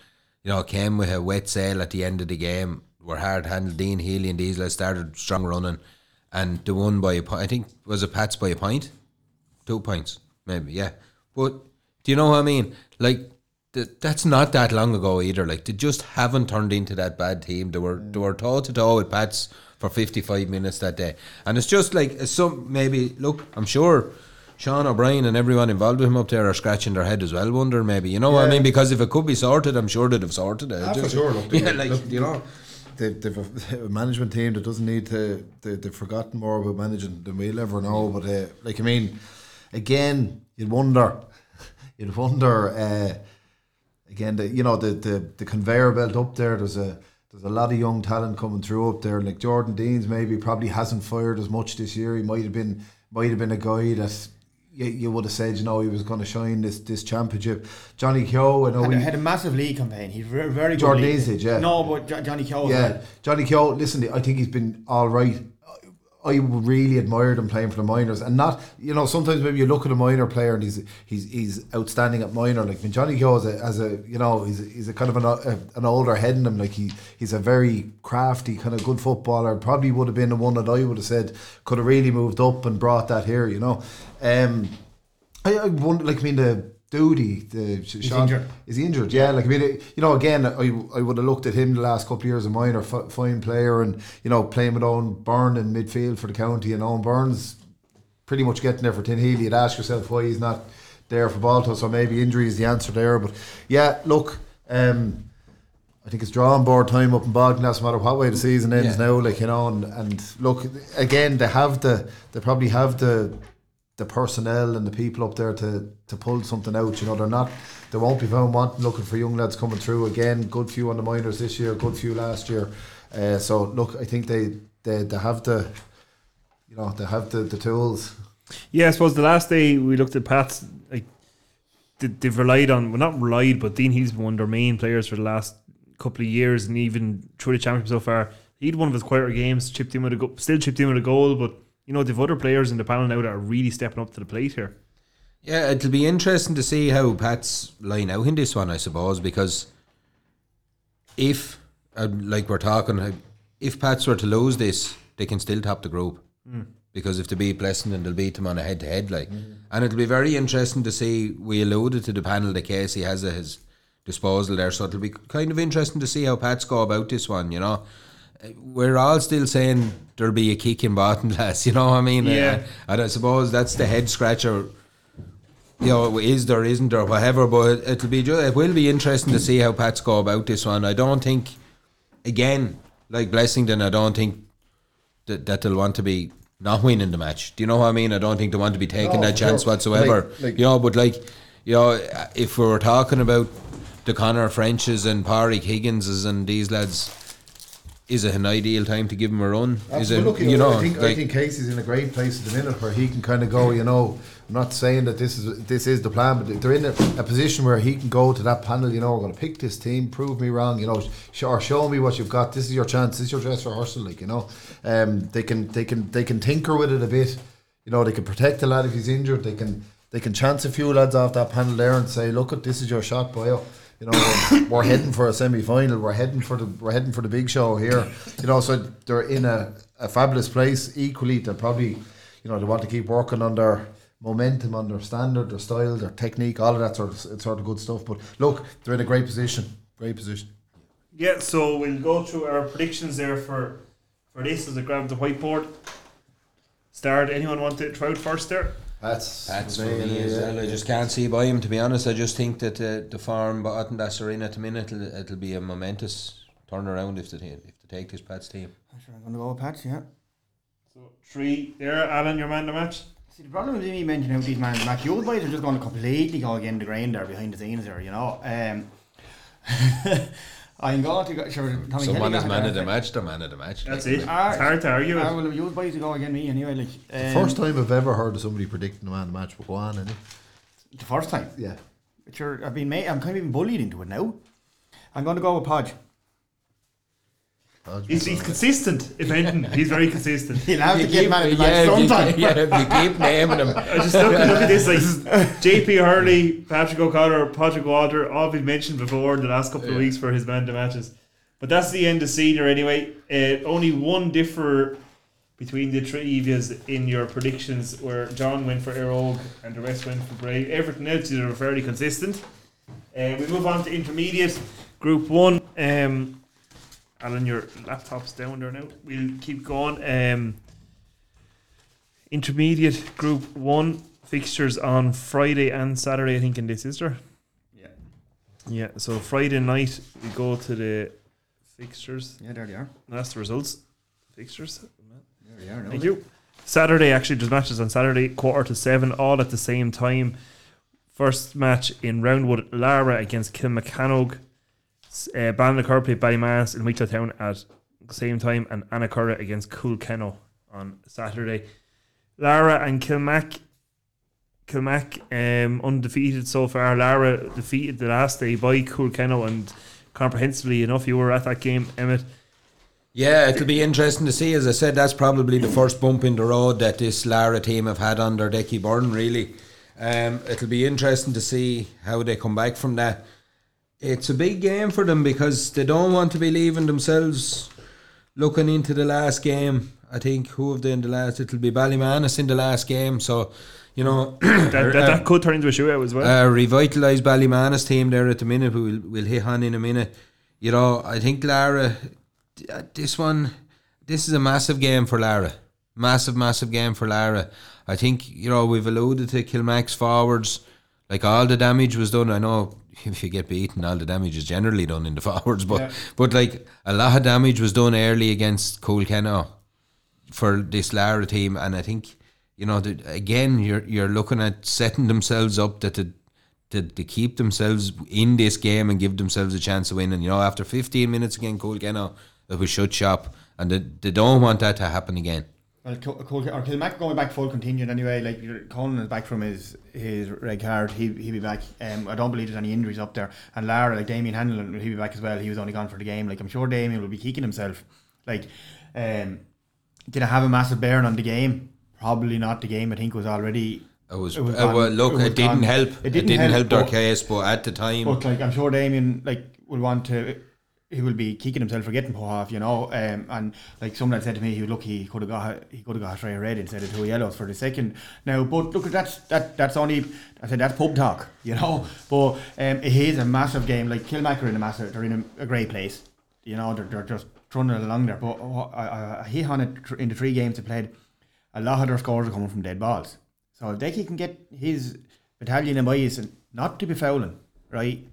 You know, came with a wet sail at the end of the game. Were hard handled. Dean Healy and Diesel started strong running, and the one by a point. I think was a Pats by a point, two points maybe. Yeah, but do you know what I mean? Like. th- That's not that long ago either. Like they just haven't turned into that bad team. They were they were toe to toe with Pats for fifty five minutes that day, and it's just like some maybe. Look, I'm sure Sean O'Brien and everyone involved with him up there are scratching their head as well, wondering maybe. You know what I mean? Because if it could be sorted, I'm sure they'd have sorted it. Ah, for sure. Look, [LAUGHS] yeah, like look, you know. They've, they've a, management team that doesn't need to. They, they've forgotten more about managing than we'll ever know. But uh, like I mean, again, you'd wonder, [LAUGHS] you'd wonder. Uh, again, the you know the, the the conveyor belt up there. There's a there's a lot of young talent coming through up there. Like Jordan Deans, maybe probably hasn't fired as much this year. He might have been might have been a guy that you, you would have said you know he was going to shine this this championship. Johnny Keogh, I know had, he, had a massive league campaign. He's very, very good. Jordan did, yeah. No, but Jo- Johnny Keogh yeah. Johnny Keogh. Listen, I think he's been all right. I really admired him playing for the minors, and not you know sometimes maybe you look at a minor player and he's he's he's outstanding at minor. Like when Johnny Keogh as a, as a you know he's he's a kind of an, a, an older head in him. Like he he's a very crafty kind of good footballer. Probably would have been the one that I would have said could have really moved up and brought that here. You know, um, I, I wonder like I mean the Doody, the Sean, injured. Is he injured? Yeah, like I mean, it- you know, again, I, I would have looked at him the last couple of years of mine, or f- fine player, and you know, playing with Owen Byrne in midfield for the county, and Owen Burns pretty much getting there for Tinahely. You'd ask yourself why he's not there for Balto, so maybe injury is the answer there. But yeah, look, um, I think it's drawing board time up in Bogdan, no matter what way the season ends Yeah. now. Like you know, and, and look again, they have the they probably have the the personnel and the people up there to to pull something out. You know, they're not they won't be found wanting looking for young lads coming through again. Good few on the minors this year, good few last year. Uh, so look, I think they they, they have the you know they have the, the tools. Yeah, I suppose the last day we looked at Pats, like they, they've relied on, well, not relied, but Dean He's been one of their main players for the last couple of years, and even through the championship so far, he'd one of his quieter games, chipped in with a go- still chipped in with a goal, but you know they've other players in the panel now that are really stepping up to the plate here. Yeah, it'll be interesting to see how Pats line out in this one, I suppose, because if, uh, like we're talking, uh, if Pats were to lose this, they can still top the group. Because if they beat Blessington, they'll beat them on a head to head. Like, and it'll be very interesting to see. We alluded to the panel that Casey has at his disposal there, so it'll be kind of interesting to see how Pats go about this one. You know, we're all still saying there'll be a kick in bottom [LAUGHS] class. You know what I mean? Yeah. Uh, and I suppose that's the head scratcher you know, is there, isn't there, whatever. But it'll be ju- it will be interesting to see how Pats go about this one. I don't think, again, like Blessington, I don't think that, that they'll want to be not winning the match. Do you know what I mean? I don't think they want to be taking that chance sure. whatsoever. Like- like- you know, but like, you know, if we were talking about the Connor Frenches and Pádraig Higginses and these lads, is it an ideal time to give him a run? Is it, Absolutely. you know, I think I think Casey's in a great place at the minute where he can kind of go. You know, I'm not saying that this is this is the plan, but they're in a, a position where he can go to that panel. You know, we're going to pick this team, prove me wrong. You know, sh- or show me what you've got. This is your chance. This is your dress rehearsal. Like you know, um, they can they can they can tinker with it a bit. You know, they can protect the lad if he's injured. They can they can chance a few lads off that panel there and say, look, at this is your shot, boyo. You know, we're, we're heading for a semi final. We're heading for the we're heading for the big show here. You know, so they're in a, a fabulous place. Equally, they're probably, you know, they want to keep working on their momentum, on their standard, their style, their technique, all of that sort of sort of good stuff. But look, they're in a great position. Great position. Yeah, so we'll go through our predictions there for for this as I grab the whiteboard. Start. Anyone want to try out first there? That's That's for me as well. I just can't see by him, to be honest. I just think that uh, the farm button that's are in at the minute, it'll, it'll be a momentous turnaround if they, if they take this Pats team. I'm Sure, I'm going to go with Pats, yeah. So three there. Alan, your man the match. See, the problem with me mentioning how these man match, you boys are just going to completely go against the grain there behind the scenes there, you know. Um, [LAUGHS] I'm going to go. Sure, Tommy Someone Kelly is man of the match, they're man of the match. That's Like, it. It's Ah, hard to argue with. well, you boys to go against me anyway. Like um, First time I've ever heard of somebody predicting the man of the match, but go on, innit? the first time. Yeah. But sure, I've been made. I'm kind of being bullied into it now. I'm going to go with Podge. He's, he's consistent. If anything, he's very [LAUGHS] consistent. He'll have to You get keep- man of the yeah, match if you- yeah, you keep [LAUGHS] naming them. I just look, look at this like [LAUGHS] JP Hurley, Patrick O'Connor, Patrick Walter, all been mentioned before in the last couple of weeks for his man to matches. But that's the end of senior anyway. Uh, only one differ between the three of yous in your predictions, where John went for Éire Óg and the rest went for Bray. Everything else you were fairly consistent. Uh, we move on to intermediate group one. Um, Alan, your laptop's down there now. We'll keep going. Um, intermediate group one fixtures on Friday and Saturday. I think in this is there. Yeah. Yeah. So Friday night we go to the fixtures. Yeah, there they are. That's the results. Fixtures. There they are. now. Thank you. Saturday actually there's matches on Saturday quarter to seven all at the same time. First match in Roundwood, Laragh against Kilmacanogue. Uh, Ballinacurra play Ballymass in Wicklow Town at the same time, and Annacurra against Coolkenno on Saturday. Laragh and Kilmac. Kilmac um, undefeated so far. Laragh defeated the last day by Coolkenno, and comprehensively enough, you were at that game, Emmett. Yeah, it'll be interesting to see. As I said, that's probably the first bump in the road that this Laragh team have had under Decky Byrne, really. Um, it'll be interesting to see how they come back from that. It's a big game for them because they don't want to be leaving themselves looking into the last game I think who have they in the last? It'll be Ballymanus in the last game. So, you know, [CLEARS THROAT] That, that, that could turn into a shootout as well. uh, revitalised Ballymanus team there at the minute. who We'll we'll hit on in a minute. You know, I think Laragh, uh, this one, this is a massive game for Laragh. Massive, massive game for Laragh. I think you know we've alluded to Kilmack's forwards. Like all the damage was done. I know [LAUGHS] if you get beaten, all the damage is generally done in the [LAUGHS] forwards. But Yeah. but like a lot of damage was done early against Coolkenno for this Laragh team, and I think you know that again you're you're looking at setting themselves up that to, to to keep themselves in this game and give themselves a chance to win. And you know after 15 minutes again, Coolkenno it was shut shop, and they, they don't want that to happen again. Well, Col- Col- or Kilmac going back full contingent anyway. Like Colin is back from his his red card. He he'll be back. Um, I don't believe there's any injuries up there. And Laragh, like Damien Hanlon, he'll be back as well. He was only gone for the game. Like I'm sure Damien will be kicking himself. Like, um, did I have a massive bearing on the game? Probably not. The game I think was already. It was, It was uh, well, look, It it, didn't help. It It didn't didn't, help, help, their but- case, but at the time, But like I'm sure Damien like will want to. He will be kicking himself for getting put off, you know. Um, and like someone said to me, he was lucky he could have got he could have got a straight red instead of two yellows for the second. Now, but look, that's that that's only I said that's pub talk, [LAUGHS] you know. But um, it is a massive game. Like Kilmac are in a massive, they're in a, a great place, you know. They're, they're just trundling along there. But uh, I, I, I hit on it in the three games they played. A lot of their scores are coming from dead balls. So if they can get his battalion of boys and not to be fouling, right?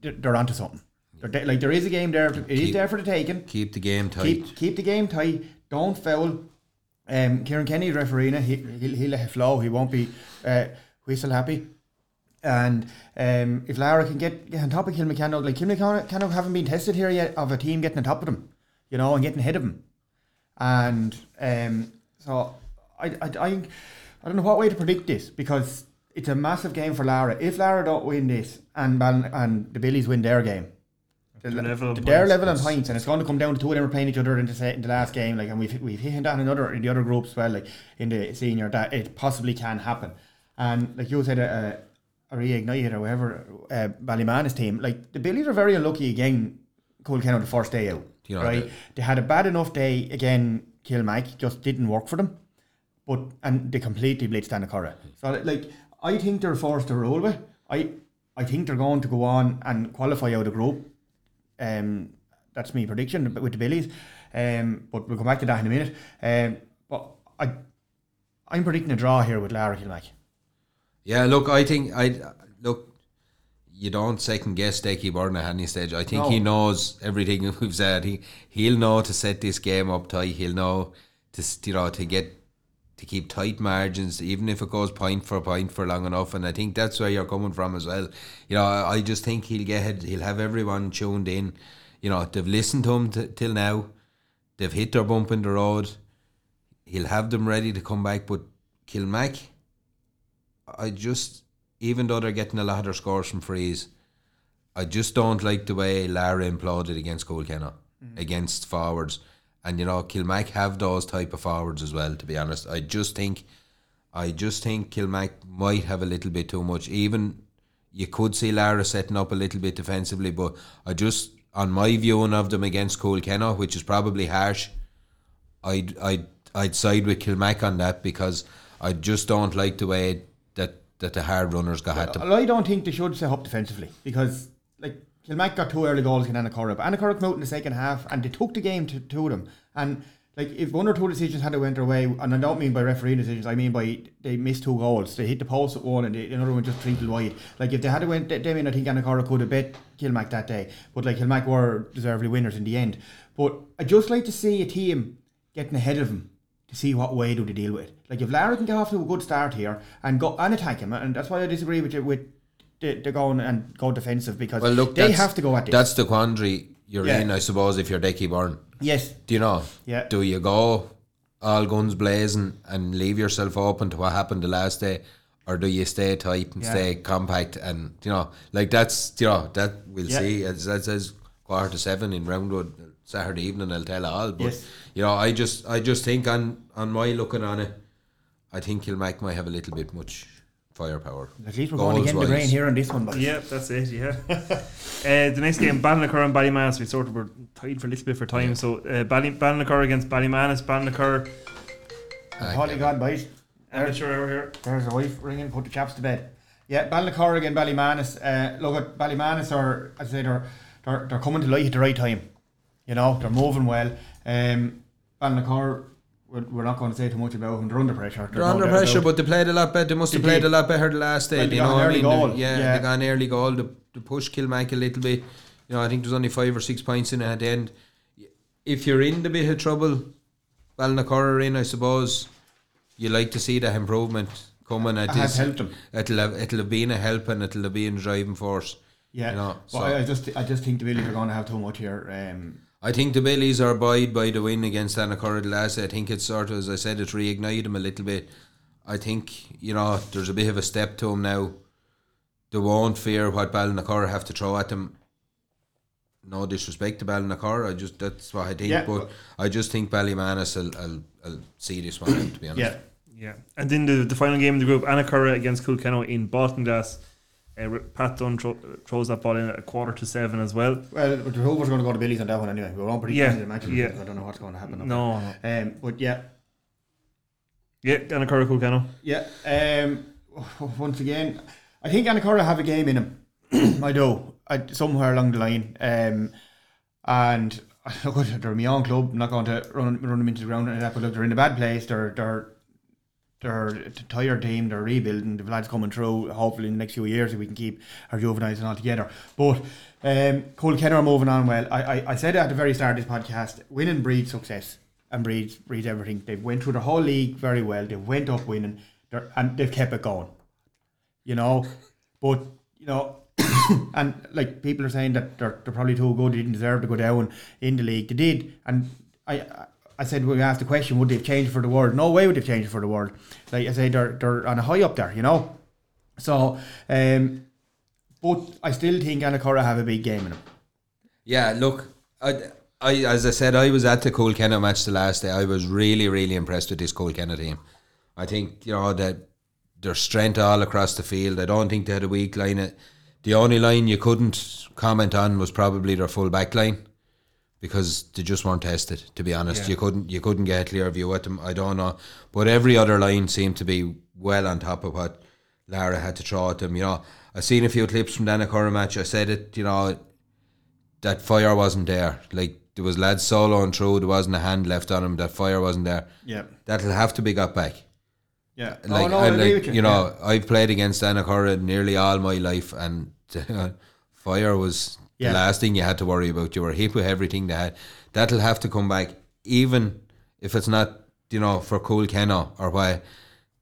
They're onto something. They're like there is a game there. It is Keep- there for the taking. keep the game tight. Keep keep the game tight. Don't foul. Um, Kieran Kenny refereeing it. He, he'll, he'll let it flow. He won't be uh, whistle happy. And um, if Laragh can get, get on top of Kilmacanogue, like Kilmacanogue haven't been tested here yet of a team getting on top of them, you know, and getting ahead of them. And um, so I, I, I, I don't know what way to predict this because it's a massive game for Laragh. If Laragh don't win this and and the Billies win their game, the, They're level on they're points. level on points, and it's going to come down to two of them are playing each other in the, in the last game. Like, and we've we've hit that in another in the other groups as well, like in the senior that it possibly can happen. And like you said, a, a reignited or whatever, uh, Ballymanus team, like the Billies are very unlucky again. Coolkenno the first day out, You know, right? They had a bad enough day again. Kilmac just didn't work for them, but and they completely blitzed Annacurra. So like I think they're forced to roll with. I I think they're going to go on and qualify out of group. Um, that's my prediction with the Billies. Um, but we'll come back to that in a minute. Um, but I I'm predicting a draw here with Larry Kilmac. Yeah, look, I think I look. You don't second guess Decky Byrne at any stage. I think he knows everything [LAUGHS] we've said. He he'll know to set this game up tight. He'll know to you know to get to keep tight margins, even if it goes point for point for long enough. And I think that's where you're coming from as well. You know, I, just think he'll get he'll have everyone tuned in. You know, they've listened to him t- till now. They've hit their bump in the road. He'll have them ready to come back. But Kilmac, I just, even though they're getting a lot of their scores from frees, I just don't like the way Laragh imploded against Coolkenno, mm. against forwards. And you know, Kilmac have those type of forwards as well. To be honest, I just think, I just think Kilmac might have a little bit too much. Even you could see Laragh setting up a little bit defensively, but I just, on my viewing of them against Coolkenno, which is probably harsh, I'd I'd I'd side with Kilmac on that because I just don't like the way that that the hard runners got at them. Well, I don't think they should set up defensively because like Kilmac got two early goals against Annacurra, but Annacurra came out in the second half and they took the game to, to them. And like if one or two decisions had to went their way, and I don't mean by referee decisions, I mean by they missed two goals. They hit the post at one and the another one just treated wide. Like if they had to went, they mean I think Annacurra could have bet Kilmac that day, but like Kilmac were deservedly winners in the end. But I just like to see a team getting ahead of them to see what way do they deal with it. Like if Laragh can get off to a good start here and go and attack him, and that's why I disagree with you with the, the going and go defensive because Well, look, they have to go at this. That's the quandary you're Yeah. in, I suppose, if you're Decky Byrne. yes, Do you know? Yeah. Do you go all guns blazing and leave yourself open to what happened the last day, or do you stay tight and Yeah. stay compact and you know, like that's you know that we'll Yeah. see. As that says quarter to seven in Roundwood uh, Saturday evening, I'll tell all. But Yes. you know, I just I just think on on my looking on it, I think Kilmac might have a little bit much firepower. At least we're going to get the Goals-wise. here on this one, but Yeah, that's it. Yeah. [LAUGHS] uh, the next game, Ballinacor and Ballymanus. We sort of were tied for a little bit for time. So uh, Bally, Ballinacor against Ballymanus. Ballinacor. Holy God, boys. Amateur over here. There's a wife ringing, put the chaps to bed. Yeah, Ballinacor again, Ballymanus. Uh, look at Ballymanus are, as I say, they're, they're, they're coming to light at the right time. You know, they're moving well. Um, Ballinacor, we're, not going to say too much about them. They're under pressure. They're under pressure, but they played a lot better. They must have They played did. a lot better the last day. Well, they you got know an I early mean? goal. They- yeah, Yeah. they got an early goal. The, the push Kilmac a little bit. You know, I think there's only five or six points in it at the end. If you're in the bit of trouble, Ballinacor are in, I suppose. You like to see that improvement coming. It has helped them. It'll have, it'll have been a help and it'll have been a driving force. Yeah, You know, so- I, I just I just think the Billies are going to have too much here. Um, I think the Billies are buoyed by the win against Annacurra last. I think it's sort of, as I said, it's reignited them a little bit. I think, you know, there's a bit of a step to them now. They won't fear what Ballinacurra have to throw at them. No disrespect to Ballinacurra, I just that's what I think. Yeah, but I just think Ballymanus will, will, will see this one out, to be honest. yeah, Yeah. And then the, the final game in the group, Annacurra against Coolkenno in Baltinglass. Uh, Pat Dunn thro- throws that ball in at a quarter to seven as well. well, but the Rovers are going to go to Billy's on that one anyway. We won't predict Yeah, the matches. yeah. I don't know what's going to happen. No, there. Um, but yeah, Yeah, Annacurra Coolkenno. Yeah. Um, [LAUGHS] once again, I think Annacurra have a game in them. [CLEARS THROAT] I do. I, somewhere along the line. Um, and [LAUGHS] look, they're my own club. I'm not going to run run them into the ground and that. But look, they're in a bad place. They're they're they're a tired team. They're rebuilding. The lads coming through. Hopefully, in the next few years, if we can keep our juveniles and all together. But um, Coolkenno are moving on well. I, I I said at the very start of this podcast, winning breeds success and breeds breeds everything. They went through the whole league very well. They went up winning, and they've kept it going. You know, but you know. [COUGHS] and like people are saying that they're, they're probably too good, they didn't deserve to go down in the league. They did, and I I said we asked the question, would they've changed for the world? No way would they've changed for the world. Like I say, they're they're on a high up there, you know. So, um, but I still think Annacurra have a big game in them. Yeah, look, I, I as I said, I was at the Cole match the last day. I was really, really impressed with this Cole team. I think you know that their strength all across the field. I don't think they had a weak line. The only line you couldn't comment on was probably their full back line because they just weren't tested. To be honest, you couldn't you couldn't get a clear view at them. I don't know, but every other line seemed to be well on top of what Laragh had to throw at them. You know, I seen a few clips from the Annacurra match. I said it. You know, that fire wasn't there. Like there was lads soloing through, there wasn't a hand left on him. That fire wasn't there. Yeah, That'll have to be got back. yeah. Like, oh no, I like, you. you know, I've played against Annacurra nearly all my life, and [LAUGHS] fire was Yeah. the last thing you had to worry about. You were hit with everything they had. That'll have to come back, even if it's not, you know, for Coolkenno or why.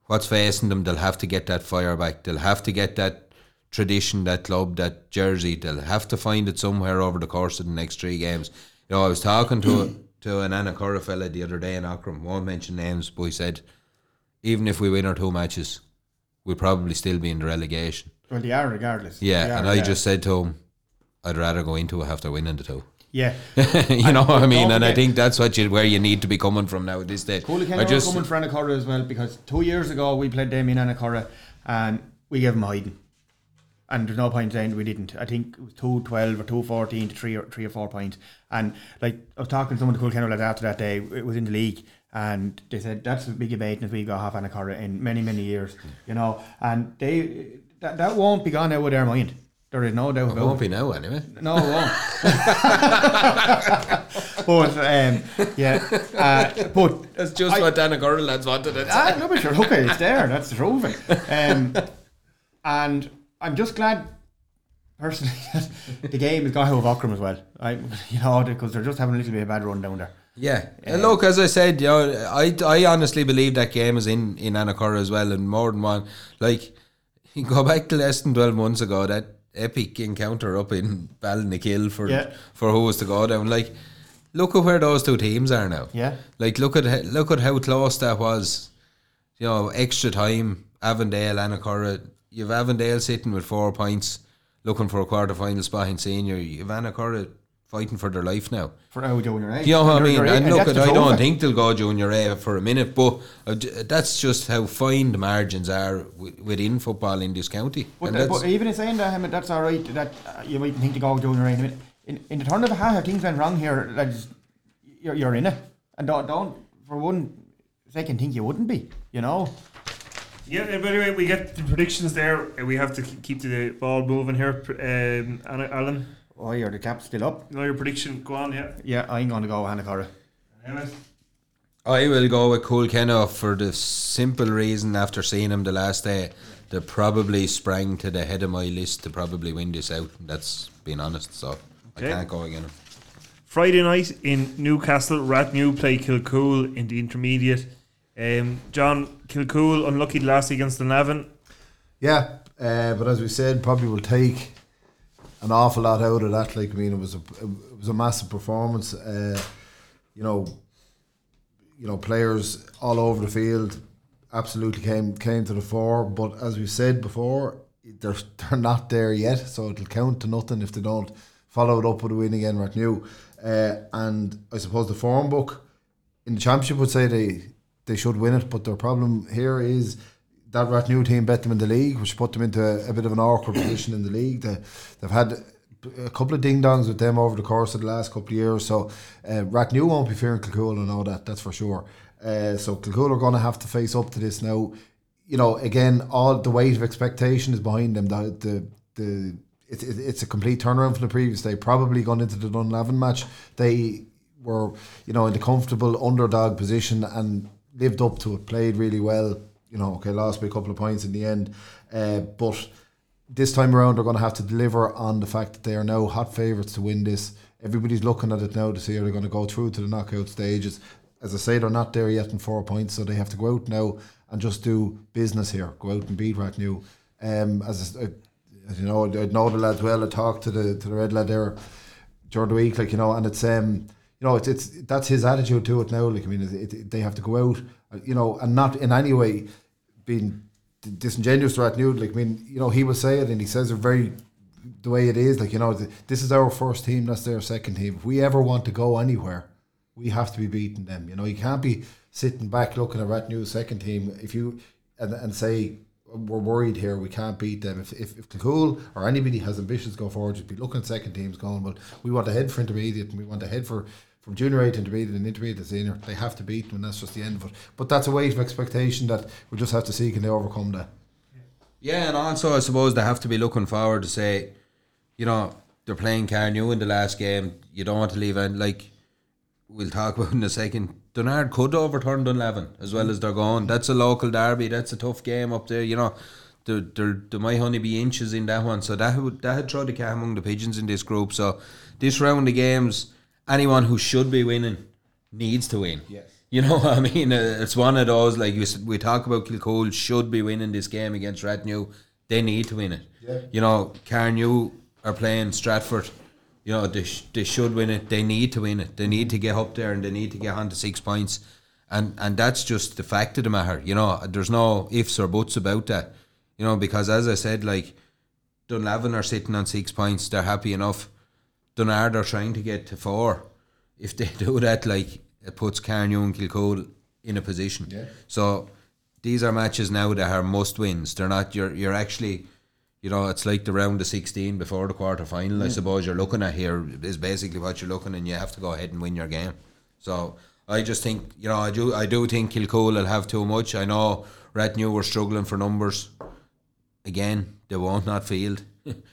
What's facing them, they'll have to get that fire back. They'll have to get that tradition, that club, that jersey. They'll have to find it somewhere over the course of the next three games. You know, I was talking to [COUGHS] to an Annacurra fella the other day in Aughrim. Won't mention names, but he said, even if we win our two matches, we'll probably still be in the relegation. Well, they are regardless. They Yeah, are, and I just said to him, I'd rather go into it after winning the two. yeah. [LAUGHS] you know what I mean? And I think that's what you where you need to be coming from now at this stage. Cooley I just coming for Annacurra as well because two years ago we played them in Annacurra and we gave them hiding. And there's no point saying we didn't. I think it was two twelve or two fourteen to three or three or four points. And like I was talking to someone to Coolkenno after that day, it was in the league and they said that's a big debate if we got half Annacurra in many, many years. You know, and they that, that won't be gone out of their mind. There is no doubt it about won't it. be now anyway. No, it won't. but um, yeah, uh, but That's just I- what Annacurra lads wanted. It. Ah, no, but sure, okay, it's there. That's the trophy. Um, and I'm just glad, personally, [LAUGHS] that the game has got out of Aughrim as well. I, you know, because they're just having a little bit of a bad run down there. Yeah. And look, as I said, you know, I, I honestly believe that game is in, in Annacurra as well, and more than one. Like, you [LAUGHS] go back to less than 12 months ago, that epic encounter up in Ballinackill for, Yeah. for who was to go down. Like, look at where those two teams are now. Yeah. Like, look at look at how close that was. You know, extra time, Avondale, Annacurra. You've Avondale sitting with four points, looking for a quarter final spot in senior. You've Annacurra fighting for their life now. For now, junior A. You know what I mean? they're- And look, that's the I don't trophy. think they'll go junior A for a minute, but uh, that's just how fine the margins are within football in this county. But, And uh, that's- but even in saying that, I mean, that's all right. That uh, you might think to go junior A. I mean, in, in the turn of a hat, if things went wrong here, that's, you're, you're in it, and don't don't for one second think you wouldn't be. You know. Yeah, uh, but anyway, we get the predictions there. Uh, We have to keep the ball moving here. Pr- Um, Alan, Oh, your the cap's still up. you know your prediction. Go on, yeah. Yeah, I'm going to go Annacurra. Emmett? I will go with Coolkenno for the simple reason after seeing him the last day, they probably sprang to the head of my list to probably win this out. That's being honest, so Okay. I can't go again. Friday night in Newcastle, Rathnew play Kilcool in the intermediate. Um, John Kilcool unlucky last against the Navan. Yeah, uh, but as we said, probably will take an awful lot out of that. Like I mean, it was a it was a massive performance. Uh, you know, you know, players all over the field absolutely came came to the fore. But as we said before, they're [LAUGHS] they're not there yet, so it'll count to nothing if they don't follow it up with a win again right now. Uh, and I suppose the form book in the championship would say they they should win it, but their problem here is that Rathnew team bet them in the league, which put them into a, bit of an awkward [CLEARS THROAT] position in the league. They, they've had a couple of ding dongs with them over the course of the last couple of years, so uh, Rathnew won't be fearing Kilcool, and all that, that's for sure. Uh, so Kilcool are going to have to face up to this now. You know, again, all the weight of expectation is behind them. The the, the it, it, it's a complete turnaround from the previous day. Probably gone into the Dunlavin match, they were you know in the comfortable underdog position and lived up to it. Played really well. You know, okay, lost by a couple of points in the end, uh, but this time around they're going to have to deliver on the fact that they are now hot favourites to win this. Everybody's looking at it now to see are they going to go through to the knockout stages. As I say, they're not there yet in four points, so they have to go out now and just do business here. Go out and beat Rathnew. Um, as, I, as you know, I know the lads well. I talked to the to the red lad there during the week, like you know, and it's um, know, it's it's that's his attitude to it now. Like I mean, it, it, they have to go out, uh, you know, and not in any way being disingenuous to Rathnew. Like I mean, you know, he will say it, and he says it very the way it is. Like you know, this is our first team. That's their second team. If we ever want to go anywhere, we have to be beating them. You know, you can't be sitting back looking at Rathnew's second team if you and, and say we're worried here, we can't beat them. If if, if Kilcoole or anybody has ambitions to go forward, just be looking at second teams going, well, we want to head for intermediate and we want to head for from junior A to intermediate and intermediate to senior. They have to beat them and that's just the end of it. But that's a weight of expectation that we just have to see can they overcome that. Yeah, and also I suppose they have to be looking forward to say, you know, they're playing Carnew in the last game. You don't want to leave out like we'll talk about in a second. Donard could overturn Dunlavin as well as they're going. That's a local derby. That's a tough game up there. You know, there there, there might only be inches in that one. So that would that had throw the cat among the pigeons in this group. So this round of games, anyone who should be winning needs to win. Yes. You know [LAUGHS] what I mean? Uh, It's one of those like we s- we talk about Kilcoole should be winning this game against Rathnew. They need to win it. Yeah. You know, Carnew are playing Stratford. You know, they, sh- they should win it. They need to win it. They need to get up there and they need to get on to six points. And and that's just the fact of the matter. You know, there's no ifs or buts about that. You know, because as I said, like Dunlavin are sitting on six points. They're happy enough. Donard are trying to get to four. If they do that, like it puts Carnew and Kilcoole in a position. Yeah. So these are matches now that are must wins. They're not. You're you're actually, you know, it's like the round of sixteen before the quarter final. I suppose you're looking at here is basically what you're looking, and you have to go ahead and win your game. So I just think you know I do I do think Kilcoole will have too much. I know Rathnew were struggling for numbers. Again, they won't not field.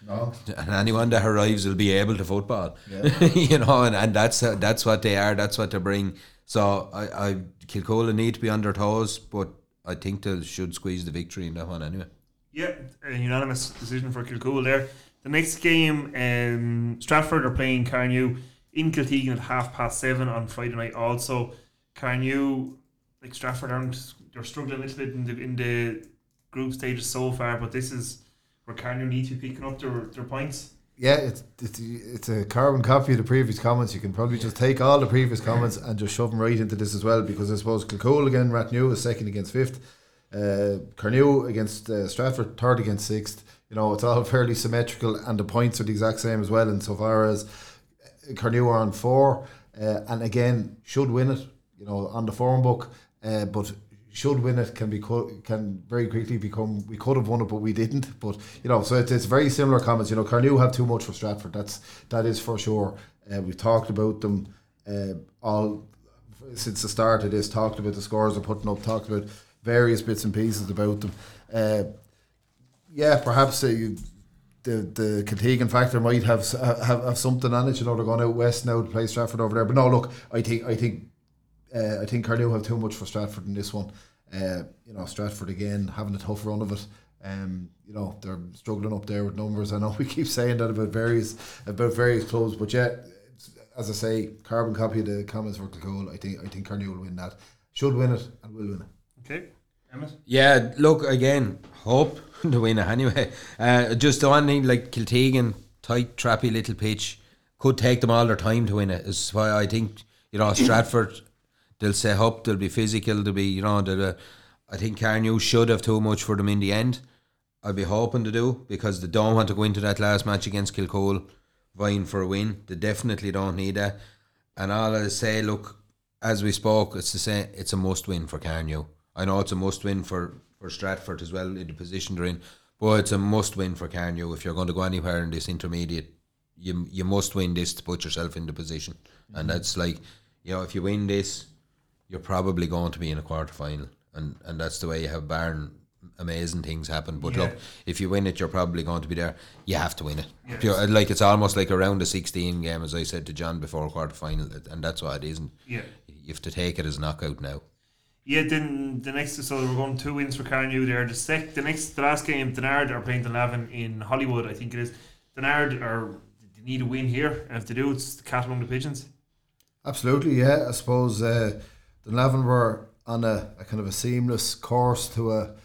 No. and anyone that arrives will be able to football. Yeah. [LAUGHS] you know, and, and that's uh, that's what they are. That's what they bring. So I, I Kilcola need to be on their toes, but I think they should squeeze the victory in that one anyway. Yeah, a unanimous decision for Kilcoole there. The next game, um, Stratford are playing Carnew in Kiltegan at half past seven on Friday night. Also, Carnew, like Stratford, aren't they're struggling a little bit in the in the group stages so far, but this is where Carnew need to be picking up their, their points. Yeah, it's, it's it's a carbon copy of the previous comments. You can probably just take all the previous comments and just shove them right into this as well because I suppose Kilcoole again, Rathnew is second against fifth, uh, Carnew against uh, Stratford third against sixth. You know, it's all [LAUGHS] fairly symmetrical and the points are the exact same as well insofar as Carnew are on four, uh, and again should win it. You know, on the form book, uh, but should win it can be can very quickly become we could have won it but we didn't. But you know so it's, it's very similar comments. You know Carnew have too much for Stratford. That's that is for sure. Uh, we've talked about them uh, all since the start of this talked about the scores they're putting up talked about various bits and pieces about them. Uh, yeah perhaps the the Kiltegan factor might have, have have something on it. You know they're going out west now to play Stratford over there. But no look I think I think uh, I think Carnew have too much for Stratford in this one. Uh, you know, Stratford again having a tough run of it. Um, you know, they're struggling up there with numbers. I know [LAUGHS] we keep saying that about various about various clubs, but yeah, as I say, carbon copy of the comments for Kilcoole. I think I think Carnew will win that. Should win it and will win it. Okay, Emmett. Yeah, look again. Hope [LAUGHS] to win it anyway. Uh, just the one thing, like Kiltegan, tight, trappy little pitch, could take them all their time to win it. Is why I think you know [COUGHS] Stratford. They'll set up. They'll be physical. They'll be you know. Uh, I think Carnew should have too much for them in the end. I'd be hoping to do because they don't want to go into that last match against Kilcoole vying for a win. They definitely don't need that. And all I say, look, as we spoke, it's the same. It's a must win for Carnew. I know it's a must win for, for Stratford as well in the position they're in, but it's a must win for Carnew if you're going to go anywhere in this intermediate. You you must win this to put yourself in the position, and that's like, you know, if you win this, you're probably going to be in a quarter final, and and that's the way you have barn amazing things happen. But look, if you win it, you're probably going to be there. You have to win it. If you're- like it's almost like around a 16 game, as I said to John before quarter final, and that's what it is. And Yeah. you have to take it as knockout now. Yeah, then the next so we're going two wins for Carnew there. The sec, the next the last game, Donard are playing Dunlavin in Hollywood, I think it is. Donard are they need a win here, and if they do, it's the cat among the pigeons. Absolutely, yeah. I suppose uh, Dunlavin were on a, a kind of a seamless course to a,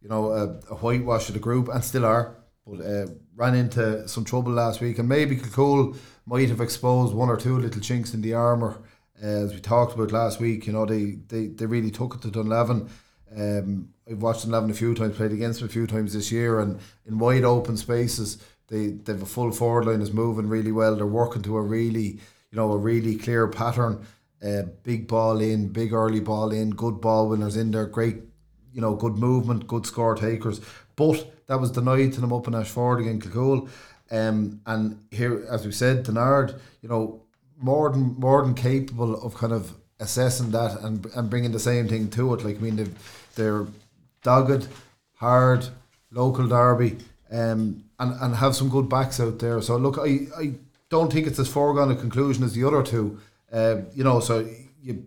you know, a, a whitewash of the group, and still are. But uh, ran into some trouble last week, and maybe Kilcoole might have exposed one or two little chinks in the armour. Uh, as we talked about last week, you know, they, they, they really took it to Dunlavin. Um, I've watched Dunlavin a few times, played against them a few times this year, and in wide open spaces, they they've a full forward line is moving really well. They're working to a really, you know, a really clear pattern. Uh, big ball in, big early ball in, good ball winners in there, great, you know, good movement, good score takers. But that was denied to them up in Ashford against Kilcoole. Um, and here, as we said, Donard, you know, more than more than capable of kind of assessing that and and bringing the same thing to it. Like I mean, they've, they're dogged, hard, local derby, um, and and have some good backs out there. So look, I I don't think it's as foregone a conclusion as the other two. Uh, you know, so you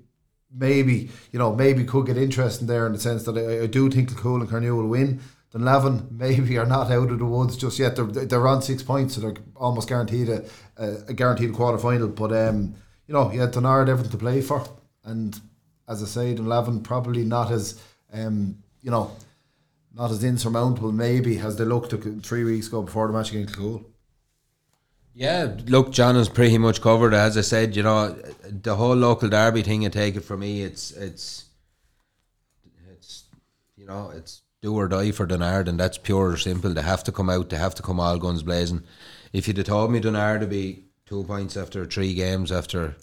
maybe you know maybe could get interesting there in the sense that I, I do think Kilcoole and Carnew will win. Dunlavin maybe are not out of the woods just yet. They're they're on six points, so they're almost guaranteed a, a, guaranteed quarter final. But um, you know, yeah, Donard everything to play for, and as I say, Dunlavin probably not as um, you know, not as insurmountable maybe as they looked three weeks ago before the match against Kilcoole. Yeah, look, John is pretty much covered. As I said, you know, the whole local derby thing. You take it from me. It's it's it's you know it's do or die for Donard, and that's pure or simple. They have to come out. They have to come all guns blazing. If you'd have told me Donard to be two points after three games after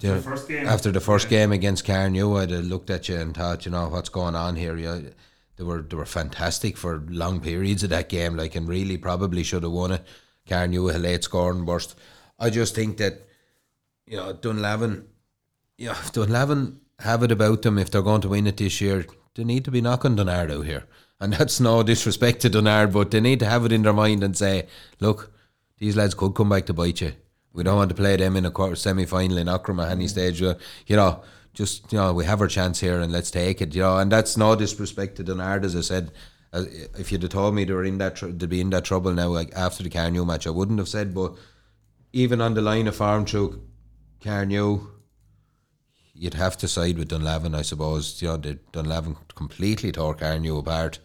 The first game. after the first game against Carnew, I'd have looked at you and thought, you know, what's going on here? Yeah, they were they were fantastic for long periods of that game, like, and really probably should have won it. Carnew a late scoring burst. I just think that, you know, Dunlavin, you know, if Dunlavin have it about them if they're going to win it this year, they need to be knocking Donard out here. And that's no disrespect to Donard, but they need to have it in their mind and say, look, these lads could come back to bite you. We don't want to play them in a quarter semi final in any stage. You know, just you know, we have our chance here and let's take it. You know, and that's no disrespect to Donard, as I said. Uh, if you'd have told me they were in that tr- to be in that trouble now, like after the Carnew match, I wouldn't have said. But even on the line of farm through Carnew, you'd have to side with Dunlavin, I suppose. You know, the Dunlavin completely tore Carnew apart,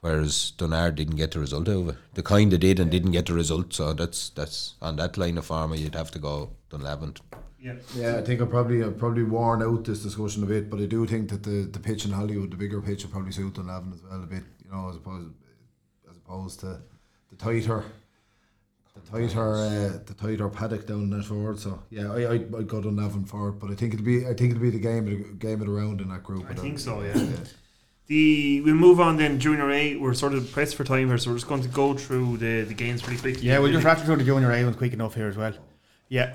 whereas Donard didn't get the result out of it. The kind of did and didn't get the result. So that's that's on that line of farmer, you'd have to go Dunlavin. Yeah. Yeah, I think I've probably I've probably worn out this discussion a bit, but I do think that the, the pitch in Hollywood, the bigger pitch, will probably suit Dunlavin as well a bit. You know, as opposed as opposed to the tighter, the tighter uh, the tighter paddock down that forward. So yeah, I I I'd go to Navan for it, but I think it'll be I think it'll be the game of the game of the round in that group. I think so, yeah. The we'll move on then. Junior A, we're sort of pressed for time here, so we're just going to go through the, the games pretty quickly. Yeah, we'll just rattle through the junior A ones quick enough here as well. Yeah.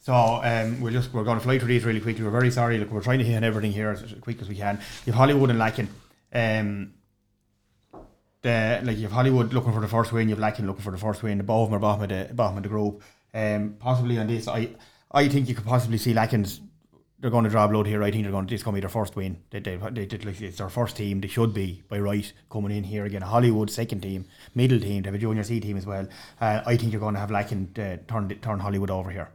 So um, we're just we're going to fly through these really quickly. We're very sorry. Look, we're trying to hit on everything here as quick as we can. You have Hollywood and Lacken. Um, the like you have Hollywood looking for the first win. You have Lacken looking for the first win. The them are bottom of the bottom of the group. Um, possibly on this, I I think you could possibly see Lacken's. They're going to draw blood here. I think they're going. To, this is going to be their first win. They, they, they, they, like, it's their first team. They should be by right coming in here again. Hollywood second team, middle team. They have a junior C team as well. Uh, I think you're going to have Lacken uh, turn turn Hollywood over here.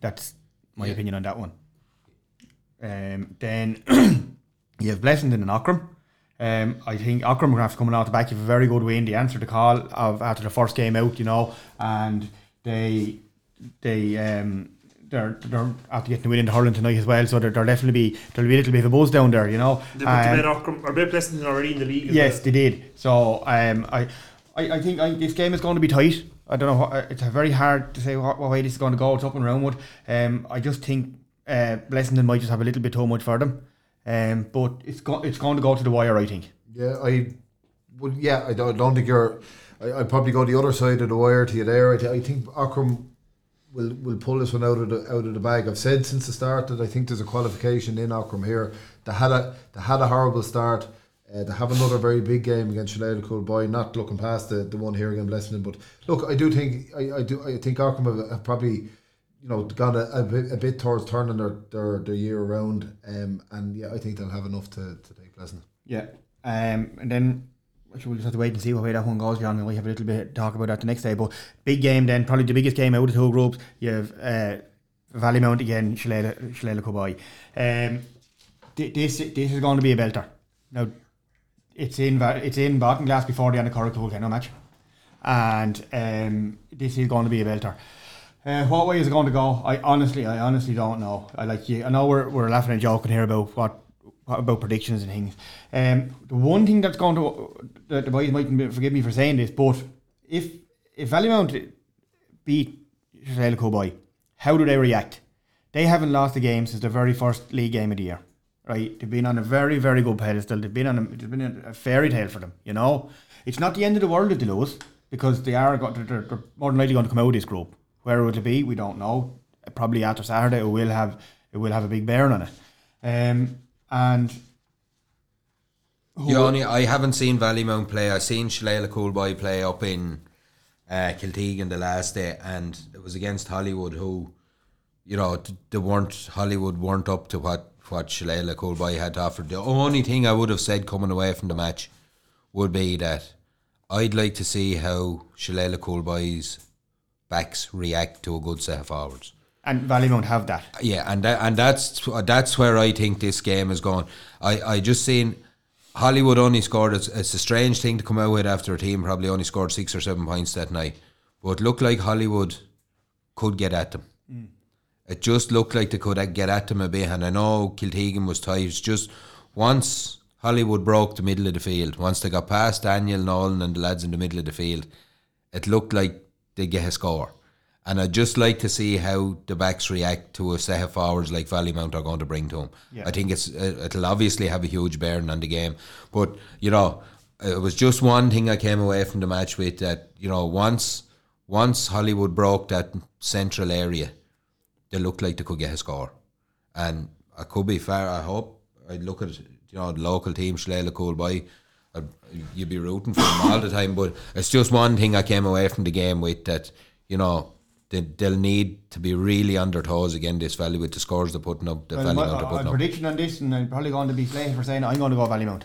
That's my Yeah. opinion on that one. Um, then [CLEARS THROAT] you have Blessington and Aughrim. Um, I think Aughrim are going to have to come out the back of a very good win. They answered the call of after the first game out, you know, and they they um they're they're after getting the win in Hurling tonight as well. So there there definitely be there'll be a little bit of a buzz down there, you know. They Um, put Aughrim, or Bet Pleasanton already in the league. Yes, well. they did. So um, I, I, I think I, this game is going to be tight. I don't know. What, it's very hard to say what, what way this is going to go. It's up and roundwood. Um, I just think uh, Blessington might just have a little bit too much for them. Um, but it's go, it's going to go to the wire. I think. Yeah, I well, yeah, I don't, don't think you're. I, I'd probably go the other side of the wire to you there. I, th- I think Aughrim will will pull this one out of the out of the bag. I've said since the start that I think there's a qualification in Aughrim here. They had a they had a horrible start. Uh, they have another very big game against Shillelagh Coolboy. Not looking past the, the one here against Blessington, but look, I do think I, I do I think Aughrim have, have probably you know got a, a, bit, a bit towards turning their, their, their year around. Um, and yeah, I think they'll have enough to, to take Blessington. Yeah. Um, and then we'll just have to wait and see what way that one goes, John. We might have a little bit to talk about that the next day. But big game then, probably the biggest game out of the two groups. You have uh, Valleymount again, Shillelagh Coolboy. Um, thi- this this is going to be a belter. Now, it's in it's in Baltinglass before the Annacurra Coolkenno match, and um, this is going to be a belter. Uh, what way is it going to go? I honestly, I honestly don't know. I like you. I know we're, we're laughing and joking here about what, what about predictions and things. Um, the one thing that's going to the, boys might forgive me for saying this, but if if Valleymount beat Shillelagh Coolboy, how do they react? They haven't lost a game since the very first league game of the year. Right, they've been on a very, very good pedestal. They've been on a, it's been a, a fairy tale for them. You know, it's not the end of the world if they lose because they are got, they're, they're more than likely going to come out of this group. Where it will be, we don't know. Probably after Saturday, it will have it will have a big bearing on it. Um, and only I haven't seen Valley play. I've seen Shillelagh Coolboy play up in uh, Kiltegan the last day, and it was against Hollywood, who, you know, they weren't Hollywood weren't up to what what Shillelagh Coolboy had to offer. The only thing I would have said coming away from the match would be that I'd like to see how Shillelagh Coolboy's backs react to a good set of forwards. and Valleymount have that. Yeah, and that, and that's that's where I think this game is going. I, I just seen Hollywood only scored. It's, it's a strange thing to come out with after a team probably only scored six or seven points that night, but it looked like Hollywood could get at them. Mm. It just looked like they could get at them a bit, and I know Kiltegan was tight. It's just once Hollywood broke the middle of the field, once they got past Daniel Nolan and the lads in the middle of the field, it looked like they get a score. And I'd just like to see how the backs react to a set of forwards like Valleymount are going to bring to them. Yeah. I think it's uh, it'll obviously have a huge bearing on the game. But, you know, it was just one thing I came away from the match with that, you know, once once Hollywood broke that central area, they looked like they could get a score. And I could be fair, I hope. I'd look at, you know, the local team, Shillelagh Coolboy. I'd- You'd be rooting for them all the time, but it's just one thing I came away from the game with that, you know, they, they'll need to be really on their toes again this Valley with the scores they're putting up, the Well, Valley my, Mount are putting up. prediction on this, and I'm probably going to be slated for saying I'm going to go Valleymount.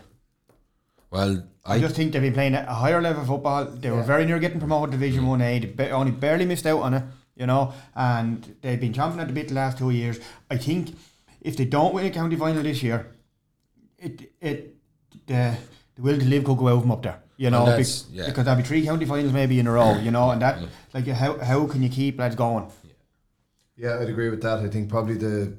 Well, I, I, just think they've been playing a higher level of football. They were very near getting promoted to Division One A. They ba- only barely missed out on it, you know, and they've been chomping at the bit the last two years. I think if they don't win a county final this year, it it the the will to live could go out of them up there, you know, Well, that's- bec- yeah. because there'll be three county finals maybe in a row, you know, and that like how how can you keep lads going? Yeah, I'd agree with that. I think probably the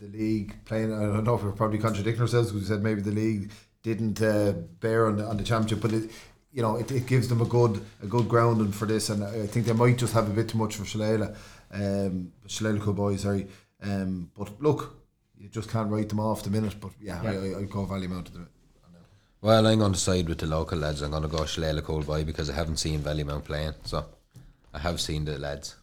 the league playing. I don't know if we're probably contradicting ourselves because we said maybe the league didn't uh, bear on the, on the championship, but it, you know, it, it gives them a good a good grounding for this, and I think they might just have a bit too much for Shillelagh, um, Shillelagh boys, sorry. Um, but look, you just can't write them off the minute. But yeah, I, I, I'd go Valleymount to do it. Well, I'm going to side with the local lads. I'm going to go Shillelagh Coolboy because I haven't seen Valley playing. So I have seen the lads.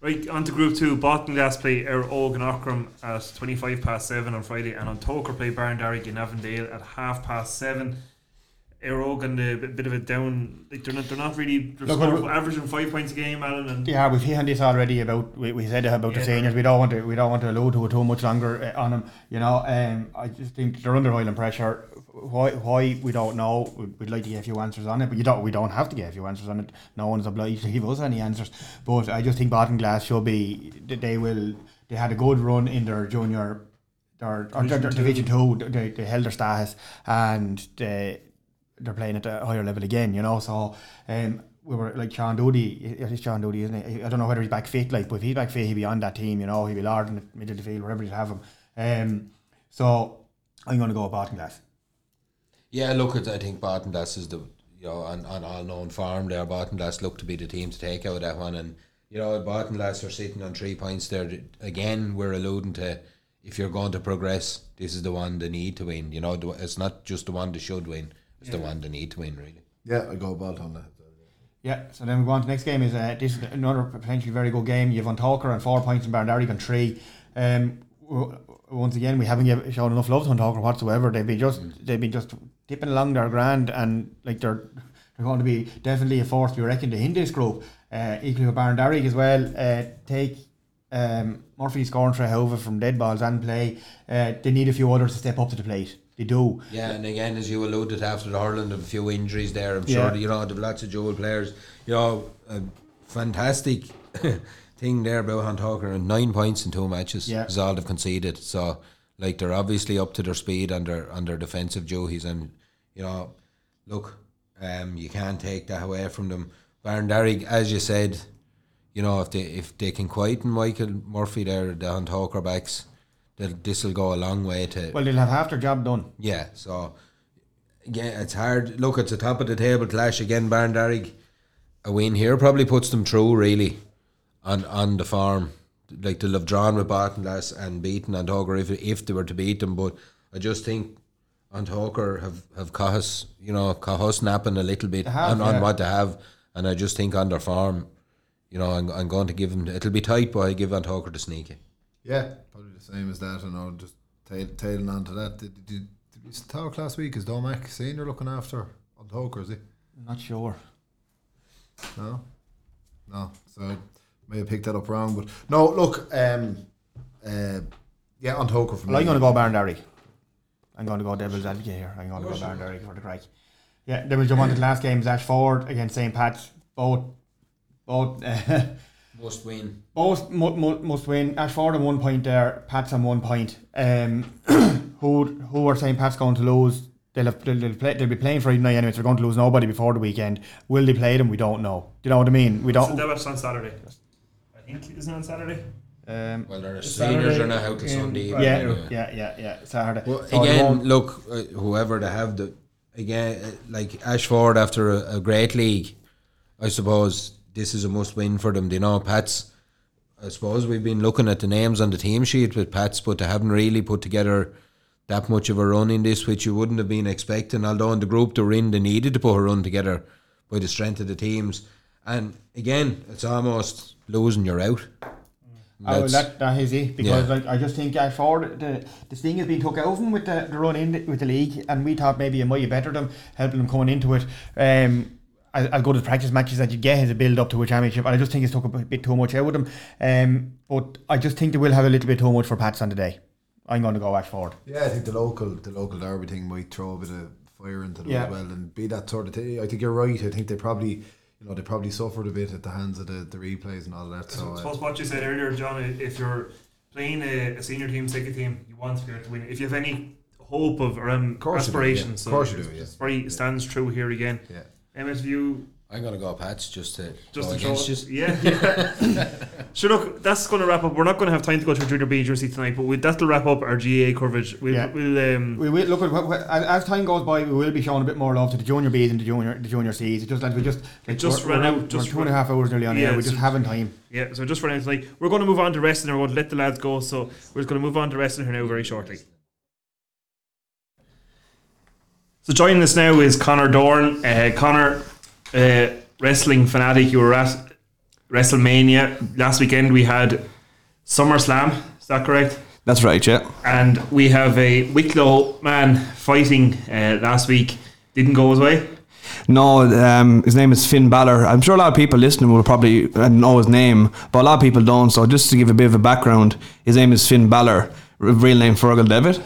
Right, on to Group 2. Baltinglass play Éire Óg and Aughrim at 25 past 7 on Friday, and An Tóchar play Barndarrig in Avondale at half past 7. Éire Óg and a bit, bit of a down, like they're not, they're not really they're Look, sort well, of averaging 5 points a game, Alan. And Yeah, we've hit on this already about we, we said about Yeah. the seniors. We don't want to we don't want to allude to it too much longer uh, on them. You know, um, I just think they're under oil and pressure. Why why we don't know. We'd, we'd like to give a few answers on it, but you don't. We don't have to give a few answers on it. No one's obliged to give us any answers. But I just think Baltinglass should be. They will. They had a good run in their junior. Their, or their, their division two, they, they held their status and they, they're playing at a higher level again, you know. So um, we were like Sean Doody, it is Sean Doody, isn't it? I don't know whether he's back fit, like, but if he's back fit, he'll be on that team, you know. He'll be Lord in the middle of the field, wherever you have him. Um, so I'm going to go with Baltinglass. Yeah, look at I think Baltinglass is the you know on, on all known farm there. Baltinglass look to be the team to take out that one, and you know Baltinglass are sitting on three points there. Again, we're alluding to if you're going to progress, this is the one they need to win. You know, it's not just the one they should win; it's the one they need to win. Really. Yeah, I go Bolt on that. Yeah, so then we go on to the next game. Is uh, this is another potentially very good game? You have An Tóchar on four points and Barndarrig on three. Um, w- once again, we haven't give, shown enough love to Tóchar whatsoever. They've been just they've been just tipping along their grand, and like they're they're going to be definitely a force to be reckoned in this group. Uh, equally with Barndarrig as well. Uh, take um, Murphy scoring for however from dead balls and play. Uh, they need a few others to step up to the plate. They do. Yeah, and again, as you alluded after the hurling, a few injuries there. I'm Yeah. sure you know they've lots of dual players. You know, a fantastic [LAUGHS] thing there about An Tóchar and nine points in two matches Yeah. is all they've conceded. So, like they're obviously up to their speed and their on their defensive duties. And you know, look, um, you can't take that away from them. Barndarrig, as you said, you know if they if they can quieten Michael Murphy there, the An Tóchar backs, this will go a long way to Well, they'll have half their job done. yeah, so yeah, it's hard. Look, it's the top of the table clash again. Barndarrig, a win here probably puts them through really on on the farm. Like they'll have drawn with Baltinglass and beaten An Tóchar if if they were to beat them. But I just think An Tóchar have have caught us, you know, caught us napping a little bit have, on, on what they have, and I just think on their farm, you know, I'm, I'm going to give them. It'll be tight, but I give An Tóchar the sneaky. Yeah, probably the same as that, and I'll just tail, tailing on to that. Did, did, did we talk last week? Is Domac Senior looking after An Tóchar, is he? I'm not sure. No, no. So I may have picked that up wrong, but no. Look, um, uh, yeah, An Tóchar for Well, I'm going to go Barndarry. I'm going to go Devil's Advocate here. I'm going to go Barndarry for the crack. Yeah, then we jump on to the last game. Ashford against St. Pat's. Both, both, uh, [LAUGHS] Must win. both mu- mu- must win. Ashford on one point there. Pat's on one point. Um, [CLEARS THROAT] who who are St. Pat's going to lose? They'll, have, they'll, they'll, play, they'll be playing Friday night anyway. So they're going to lose nobody before the weekend. Will they play them? We don't know. Do you know what I mean? We don't. that was on Saturday. I think isn't on Saturday. Um, Well, their It's seniors Saturday are not out till in- Sunday. Yeah, evening yeah, anyway. yeah, yeah, yeah. Saturday. Well, So they again, won't- look, uh, whoever they have the again, uh, like Ashford after a, a great league, I suppose this is a must win for them. Do you know, Pats. I suppose we've been looking at the names on the team sheet with Pats, but they haven't really put together that much of a run in this, which you wouldn't have been expecting. Although in the group they were in, they needed to put a run together by the strength of the teams. And again, it's almost losing you're out. Oh, well, That's- that, that is it because Yeah. like, I just think Ashford the the thing has been took out of him with the, the run in with the league and we thought maybe it might have bettered them helping them coming into it Um, I'll go to the practice matches that you get as a build up to a championship and I just think it's took a bit too much out of them um but I just think they will have a little bit too much for Pats on the day I'm going to go Ashford Yeah, I think the local the local derby thing might throw a bit of fire into them Yeah. as well and be that sort of thing. I think you're right. I think they probably you know they probably suffered a bit at the hands of the, the replays and all that. So, So I uh, suppose what you said earlier, John, if you're playing a, a senior team, second team, you want to be able to win. If you have any hope of or um, you do, yeah. aspirations, Of course you it's- do, yeah. it's very stands true here again. yeah. You I'm gonna go Pats just to just to throw against it? you. Yeah, yeah. [LAUGHS] So look, that's going to wrap up. We're not going to have time to go through Junior B jersey tonight, but we, that'll wrap up our GA coverage. We'll, Yeah. we'll um, We will look at what, what- as as time goes by. We will be showing a bit more love to the junior B's and the junior the junior C's. It just like we just like just we're, ran we're, out, We're just two and a ran- half hours nearly on Yeah, air. We just so- haven't time. yeah. So just for now tonight, we're going to move on to wrestling. and We're going to let the lads go. So we're just going to move on to wrestling here now very shortly. So joining us now is Connor Dorn. Uh, Connor, uh, wrestling fanatic. You were at WrestleMania last weekend. We had SummerSlam. Is that correct? That's right, yeah. And we have a Wicklow man fighting uh, last week. Didn't go his way. No, um, his name is Finn Balor. I'm sure a lot of people listening will probably uh, know his name, but a lot of people don't. So just to give a bit of a background, his name is Finn Balor, real name Fergal Devitt.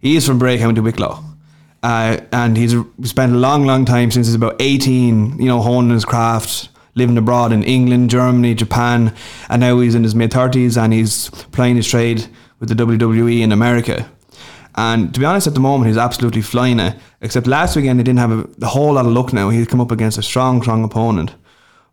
He is from Bray County, Wicklow. Uh, and he's spent a long, long time since he's about 18, you know, honing his craft, living abroad in England, Germany, Japan, and now he's in his mid 30s and he's playing his trade with the WWE in America. And to be honest, at the moment, he's absolutely flying it. Except last weekend, he didn't have a, a whole lot of luck now. He's come up against a strong, strong opponent.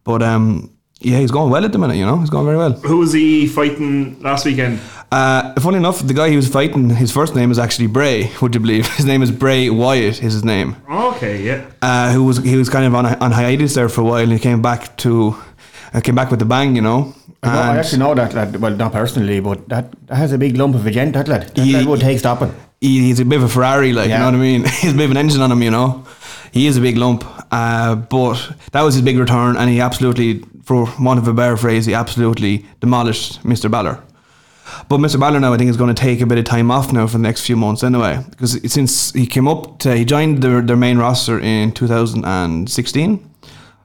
But um, yeah, he's going well at the minute, you know, he's going very well. Who was he fighting last weekend? Uh, funny enough, the guy he was fighting, his first name is actually Bray, would you believe? [LAUGHS] His name is Bray Wyatt, is his name. Okay, yeah. Uh, who was he was kind of on, on hiatus there for a while, and he came back to uh, came back with a bang, you know. I, know- I actually know that lad. Well, not personally, but that, that has a big lump of a gent. That lad. That He- lad would take stopping. he, he's a bit of a Ferrari, like you know what I mean. [LAUGHS] he's a bit of an engine on him, you know. He is a big lump, uh, but that was his big return, and he absolutely, for want of a better phrase, he absolutely demolished Mr. Balor. But Mr. Balor now, I think, is going to take a bit of time off now for the next few months anyway, because since he came up to, he joined their, their main roster in 2016,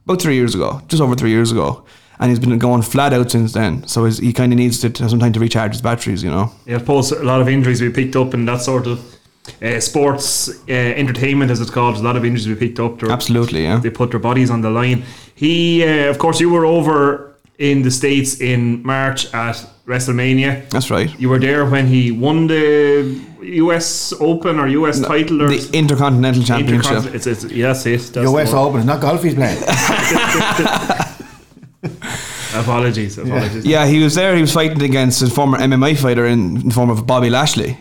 about three years ago, just over three years ago, and he's been going flat out since then. So he kind of needs to have some time to recharge his batteries, you know. Yeah, I suppose a lot of injuries we picked up in that sort of uh, sports uh, entertainment, as it's called. A lot of injuries we picked up. Absolutely, yeah. They put their bodies on the line. He, uh, of course, you were over in the States in March at WrestleMania. That's right. You were there when he won the US Open or US title or The Intercontinental Championship. Intercont- It's, it's, yeah, that's it. That's US the. Open. It's not golf he's playing. [LAUGHS] Apologies, apologies. Yeah, he was there. He was fighting against his former MMA fighter in the form of Bobby Lashley.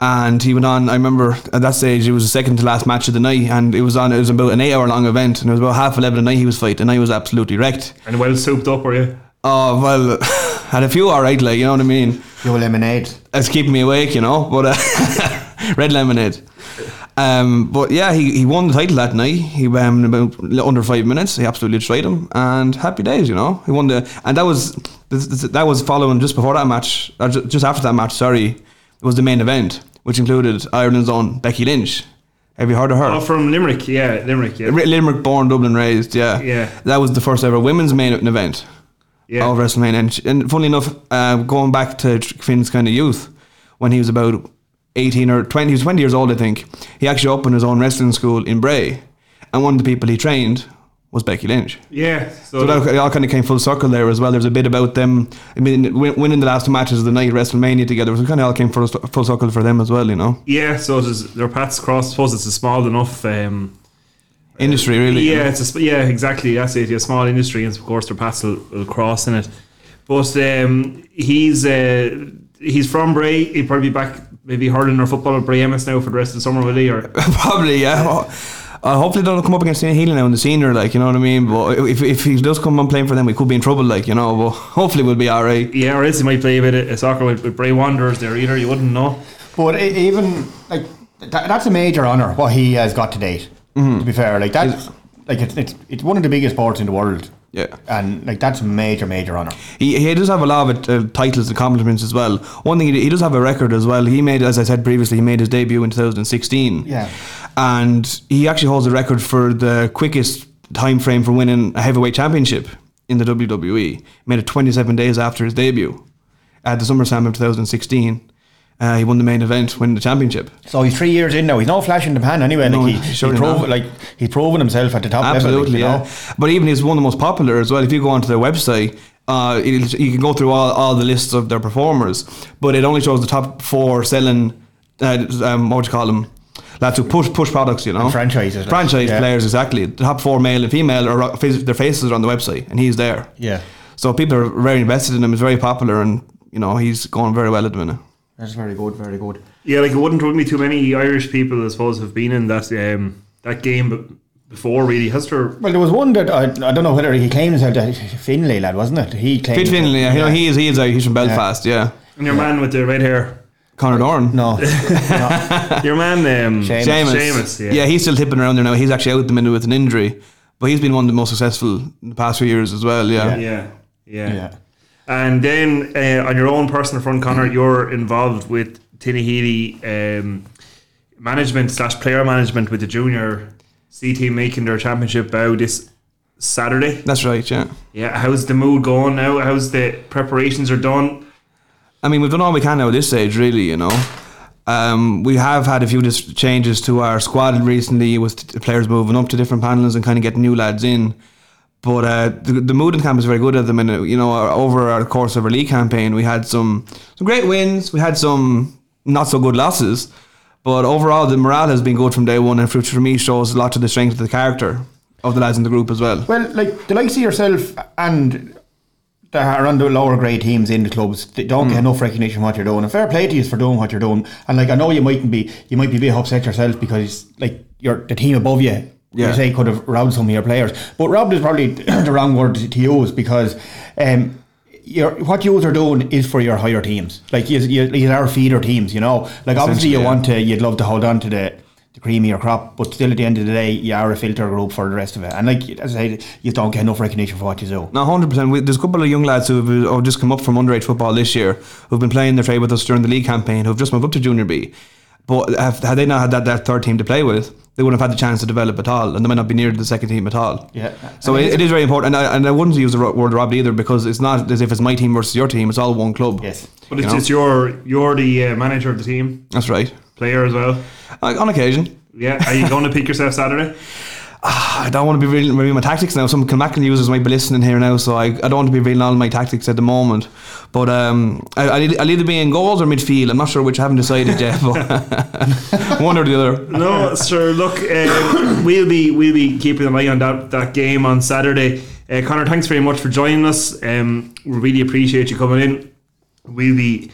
And he went on. I remember at that stage it was the second to last match of the night, and it was on. It was about an eight-hour-long event, and it was about half eleven at night. He was fighting, and I was absolutely wrecked. And well souped up, were you? Oh well, [LAUGHS] had a few all right, like you know what I mean. Your lemonade. It's keeping me awake, you know. But uh, [LAUGHS] red lemonade. Um, but yeah, he, he won the title that night. He um, about under five minutes. He absolutely destroyed him, and happy days, you know. He won the, and that was this, this, that was following just before that match, or just after that match. Sorry, was the main event, which included Ireland's own Becky Lynch. Have you heard of her? Oh, from Limerick, yeah, Limerick, yeah. Limerick born, Dublin raised. Yeah, Yeah. That was the first ever women's main event yeah. of WrestleMania. And, and funny enough, uh, going back to Finn's kind of youth, when he was about 18 or 20, he was 20 years old, I think, he actually opened his own wrestling school in Bray. And one of the people he trained was Becky Lynch. yeah. So, So that, it all kind of came full circle there as well. There's a bit about them I mean, winning the last two matches of the night WrestleMania together. So it kind of all came full, full circle for them as well, you know. yeah, so their paths crossed. I suppose it's a small enough. Um, Industry, really. you know. yeah, it's a, yeah, exactly. That's it. Yeah, small industry, and of course their paths will, will cross in it. But um, he's uh, he's from Bray. He'll probably be back, maybe hurling or football at Bray Emmets now for the rest of the summer, will he? Or [LAUGHS] Probably, yeah. Well, Uh, hopefully, they don't come up against Ian Healy now in the senior, like you know what I mean. But if, if he does come on playing for them, we could be in trouble, like you know. But hopefully, we'll be all right. yeah, or else he might play a bit of soccer with, with Bray Wanderers there either. You wouldn't know. But even like that, that's a major honor what he has got to date. To be fair, like that, like it's, it's it's one of the biggest sports in the world. Yeah. and like that's a major major honor. He, he does have a lot of uh, titles and accomplishments as well. One thing he, he does have a record as well. He made, as I said previously, he made his debut in 2016. Yeah. and he actually holds the record for the quickest time frame for winning a heavyweight championship in the WWE. He made it 27 days after his debut at the SummerSlam of 2016. Uh, he won the main event, winning the championship. So he's three years in now. He's no flash in the pan anyway. No, like he, he surely prove, not. like he's proven himself at the top Absolutely, level. you yeah. know? But even he's one of the most popular as well. If you go onto their website, uh, you can go through all, all the lists of their performers, but it only shows the top four selling. Uh, um, what would you call them? Lads who push push products, you know, And franchises, like, franchise yeah. players, exactly. The top four, male and female, are their faces are on the website, and he's there. Yeah. So people are very invested in him. He's very popular, and you know he's going very well at the minute. That's very good, very good. Yeah, like it wouldn't wouldn't be too many Irish people, I suppose, have been in that um, that game before. Really, has there? Well, there was one that I, I don't know whether he claimed himself that Finlay lad, wasn't it? He claimed Fit Finlay, yeah, you know he is he is uh, he's from Belfast, yeah. And your man with the red hair, Conor Doran. No, [LAUGHS] your man, um, Seamus. Seamus. Seamus, yeah. he's still tipping around there now. He's actually out at the minute with an injury, but he's been one of the most successful in the past few years as well. Yeah, yeah, yeah. yeah. And then uh, on your own personal front, Connor, you're involved with Tinahely um, management slash player management with the junior C team making their championship bow this Saturday. that's right. Yeah, Yeah, how's the mood going now? How's the preparations are done? I mean we've done all we can now at this stage, really. You know, um, we have had a few dis- changes to our squad recently with the players moving up to different panels and kind of getting new lads in. But uh, the, the mood in camp is very good at the minute. You know, our- over our course of our league campaign, we had some some great wins. We had some not so good losses. But overall, the morale has been good from day one, and which for me shows a lot to the strength of the character of the lads in the group as well. Well, like the likes of yourself and that are on the lower grade teams in the clubs, they don't Hmm. get enough recognition for what you're doing. And fair play to you for doing what you're doing. And like I know you mightn't be, you might be a bit upset yourself because like you're the team above you. Yeah. You say could have robbed some of your players, but robbed is probably [CLEARS THROAT] the wrong word to use because um, your what you are doing is for your higher teams. Like you, you, you are feeder teams, you know. Like obviously you yeah. want to, you'd love to hold on to the the creamier crop, but still at the end of the day, you are a filter group for the rest of it. And like as I said, you don't get enough recognition for what you do. No, hundred percent. There's a couple of young lads who have just come up from underage football this year, who've been playing their trade with us during the league campaign, who've just moved up to junior B. But have, had they not had that, that third team to play with, they wouldn't have had the chance to develop at all, and they might not be near the second team at all. Yeah. So it, it is very important, and I, and I wouldn't use the word robbed either because it's not as if it's my team versus your team. It's all one club. Yes. But it's, You know? it's your you're the uh, manager of the team, That's right. player as well. Uh, on occasion. Yeah, are you going to pick yourself Saturday? [LAUGHS] I don't want to be revealing revealing my tactics now. Some Kilmackin users might be listening here now, so I, I don't want to be revealing all my tactics at the moment. But um, I, I'll, I'll either be in goals or midfield. I'm not sure which. I haven't decided yet, but [LAUGHS] one or the other. No, sir. Look, uh, we'll be we'll be keeping an eye on that that game on Saturday. Uh, Connor, thanks very much for joining us. Um, we really appreciate you coming in. We'll be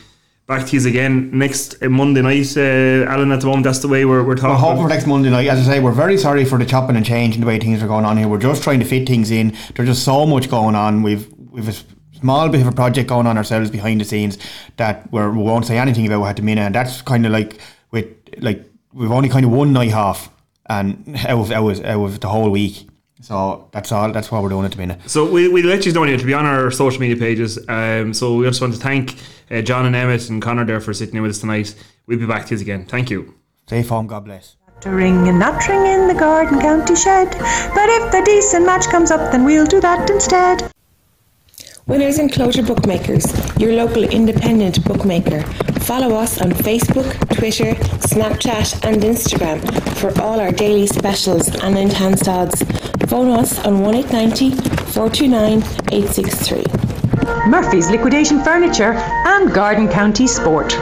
back to you again next uh, Monday night. Uh, Alan, at the moment, that's the way we're, we're We're talking. hoping for next Monday night. As I say, we're very sorry for the chopping and changing the way things are going on here. We're just trying to fit things in. There's just so much going on. We've we've a small bit of a project going on ourselves behind the scenes that we're, we won't say anything about at the minute. And that's kind of like with like we've only kind of one night off and [LAUGHS] out of, out of, out of the whole week. So that's all. That's what we're doing at the minute. So we, we'll let you know here to be on our social media pages. Um, so we just want to thank uh, John and Emmett and Connor there for sitting in with us tonight. We'll be back to you again. Thank you. Stay home. God bless. To ring and not ring in the garden county shed. But if the decent match comes up, then we'll do that instead. Winners Enclosure Bookmakers, your local independent bookmaker. Follow us on Facebook, Twitter, Snapchat, and Instagram for all our daily specials and enhanced odds. Phone us on 1890 429 863. Murphy's Liquidation Furniture and Garden County Sport.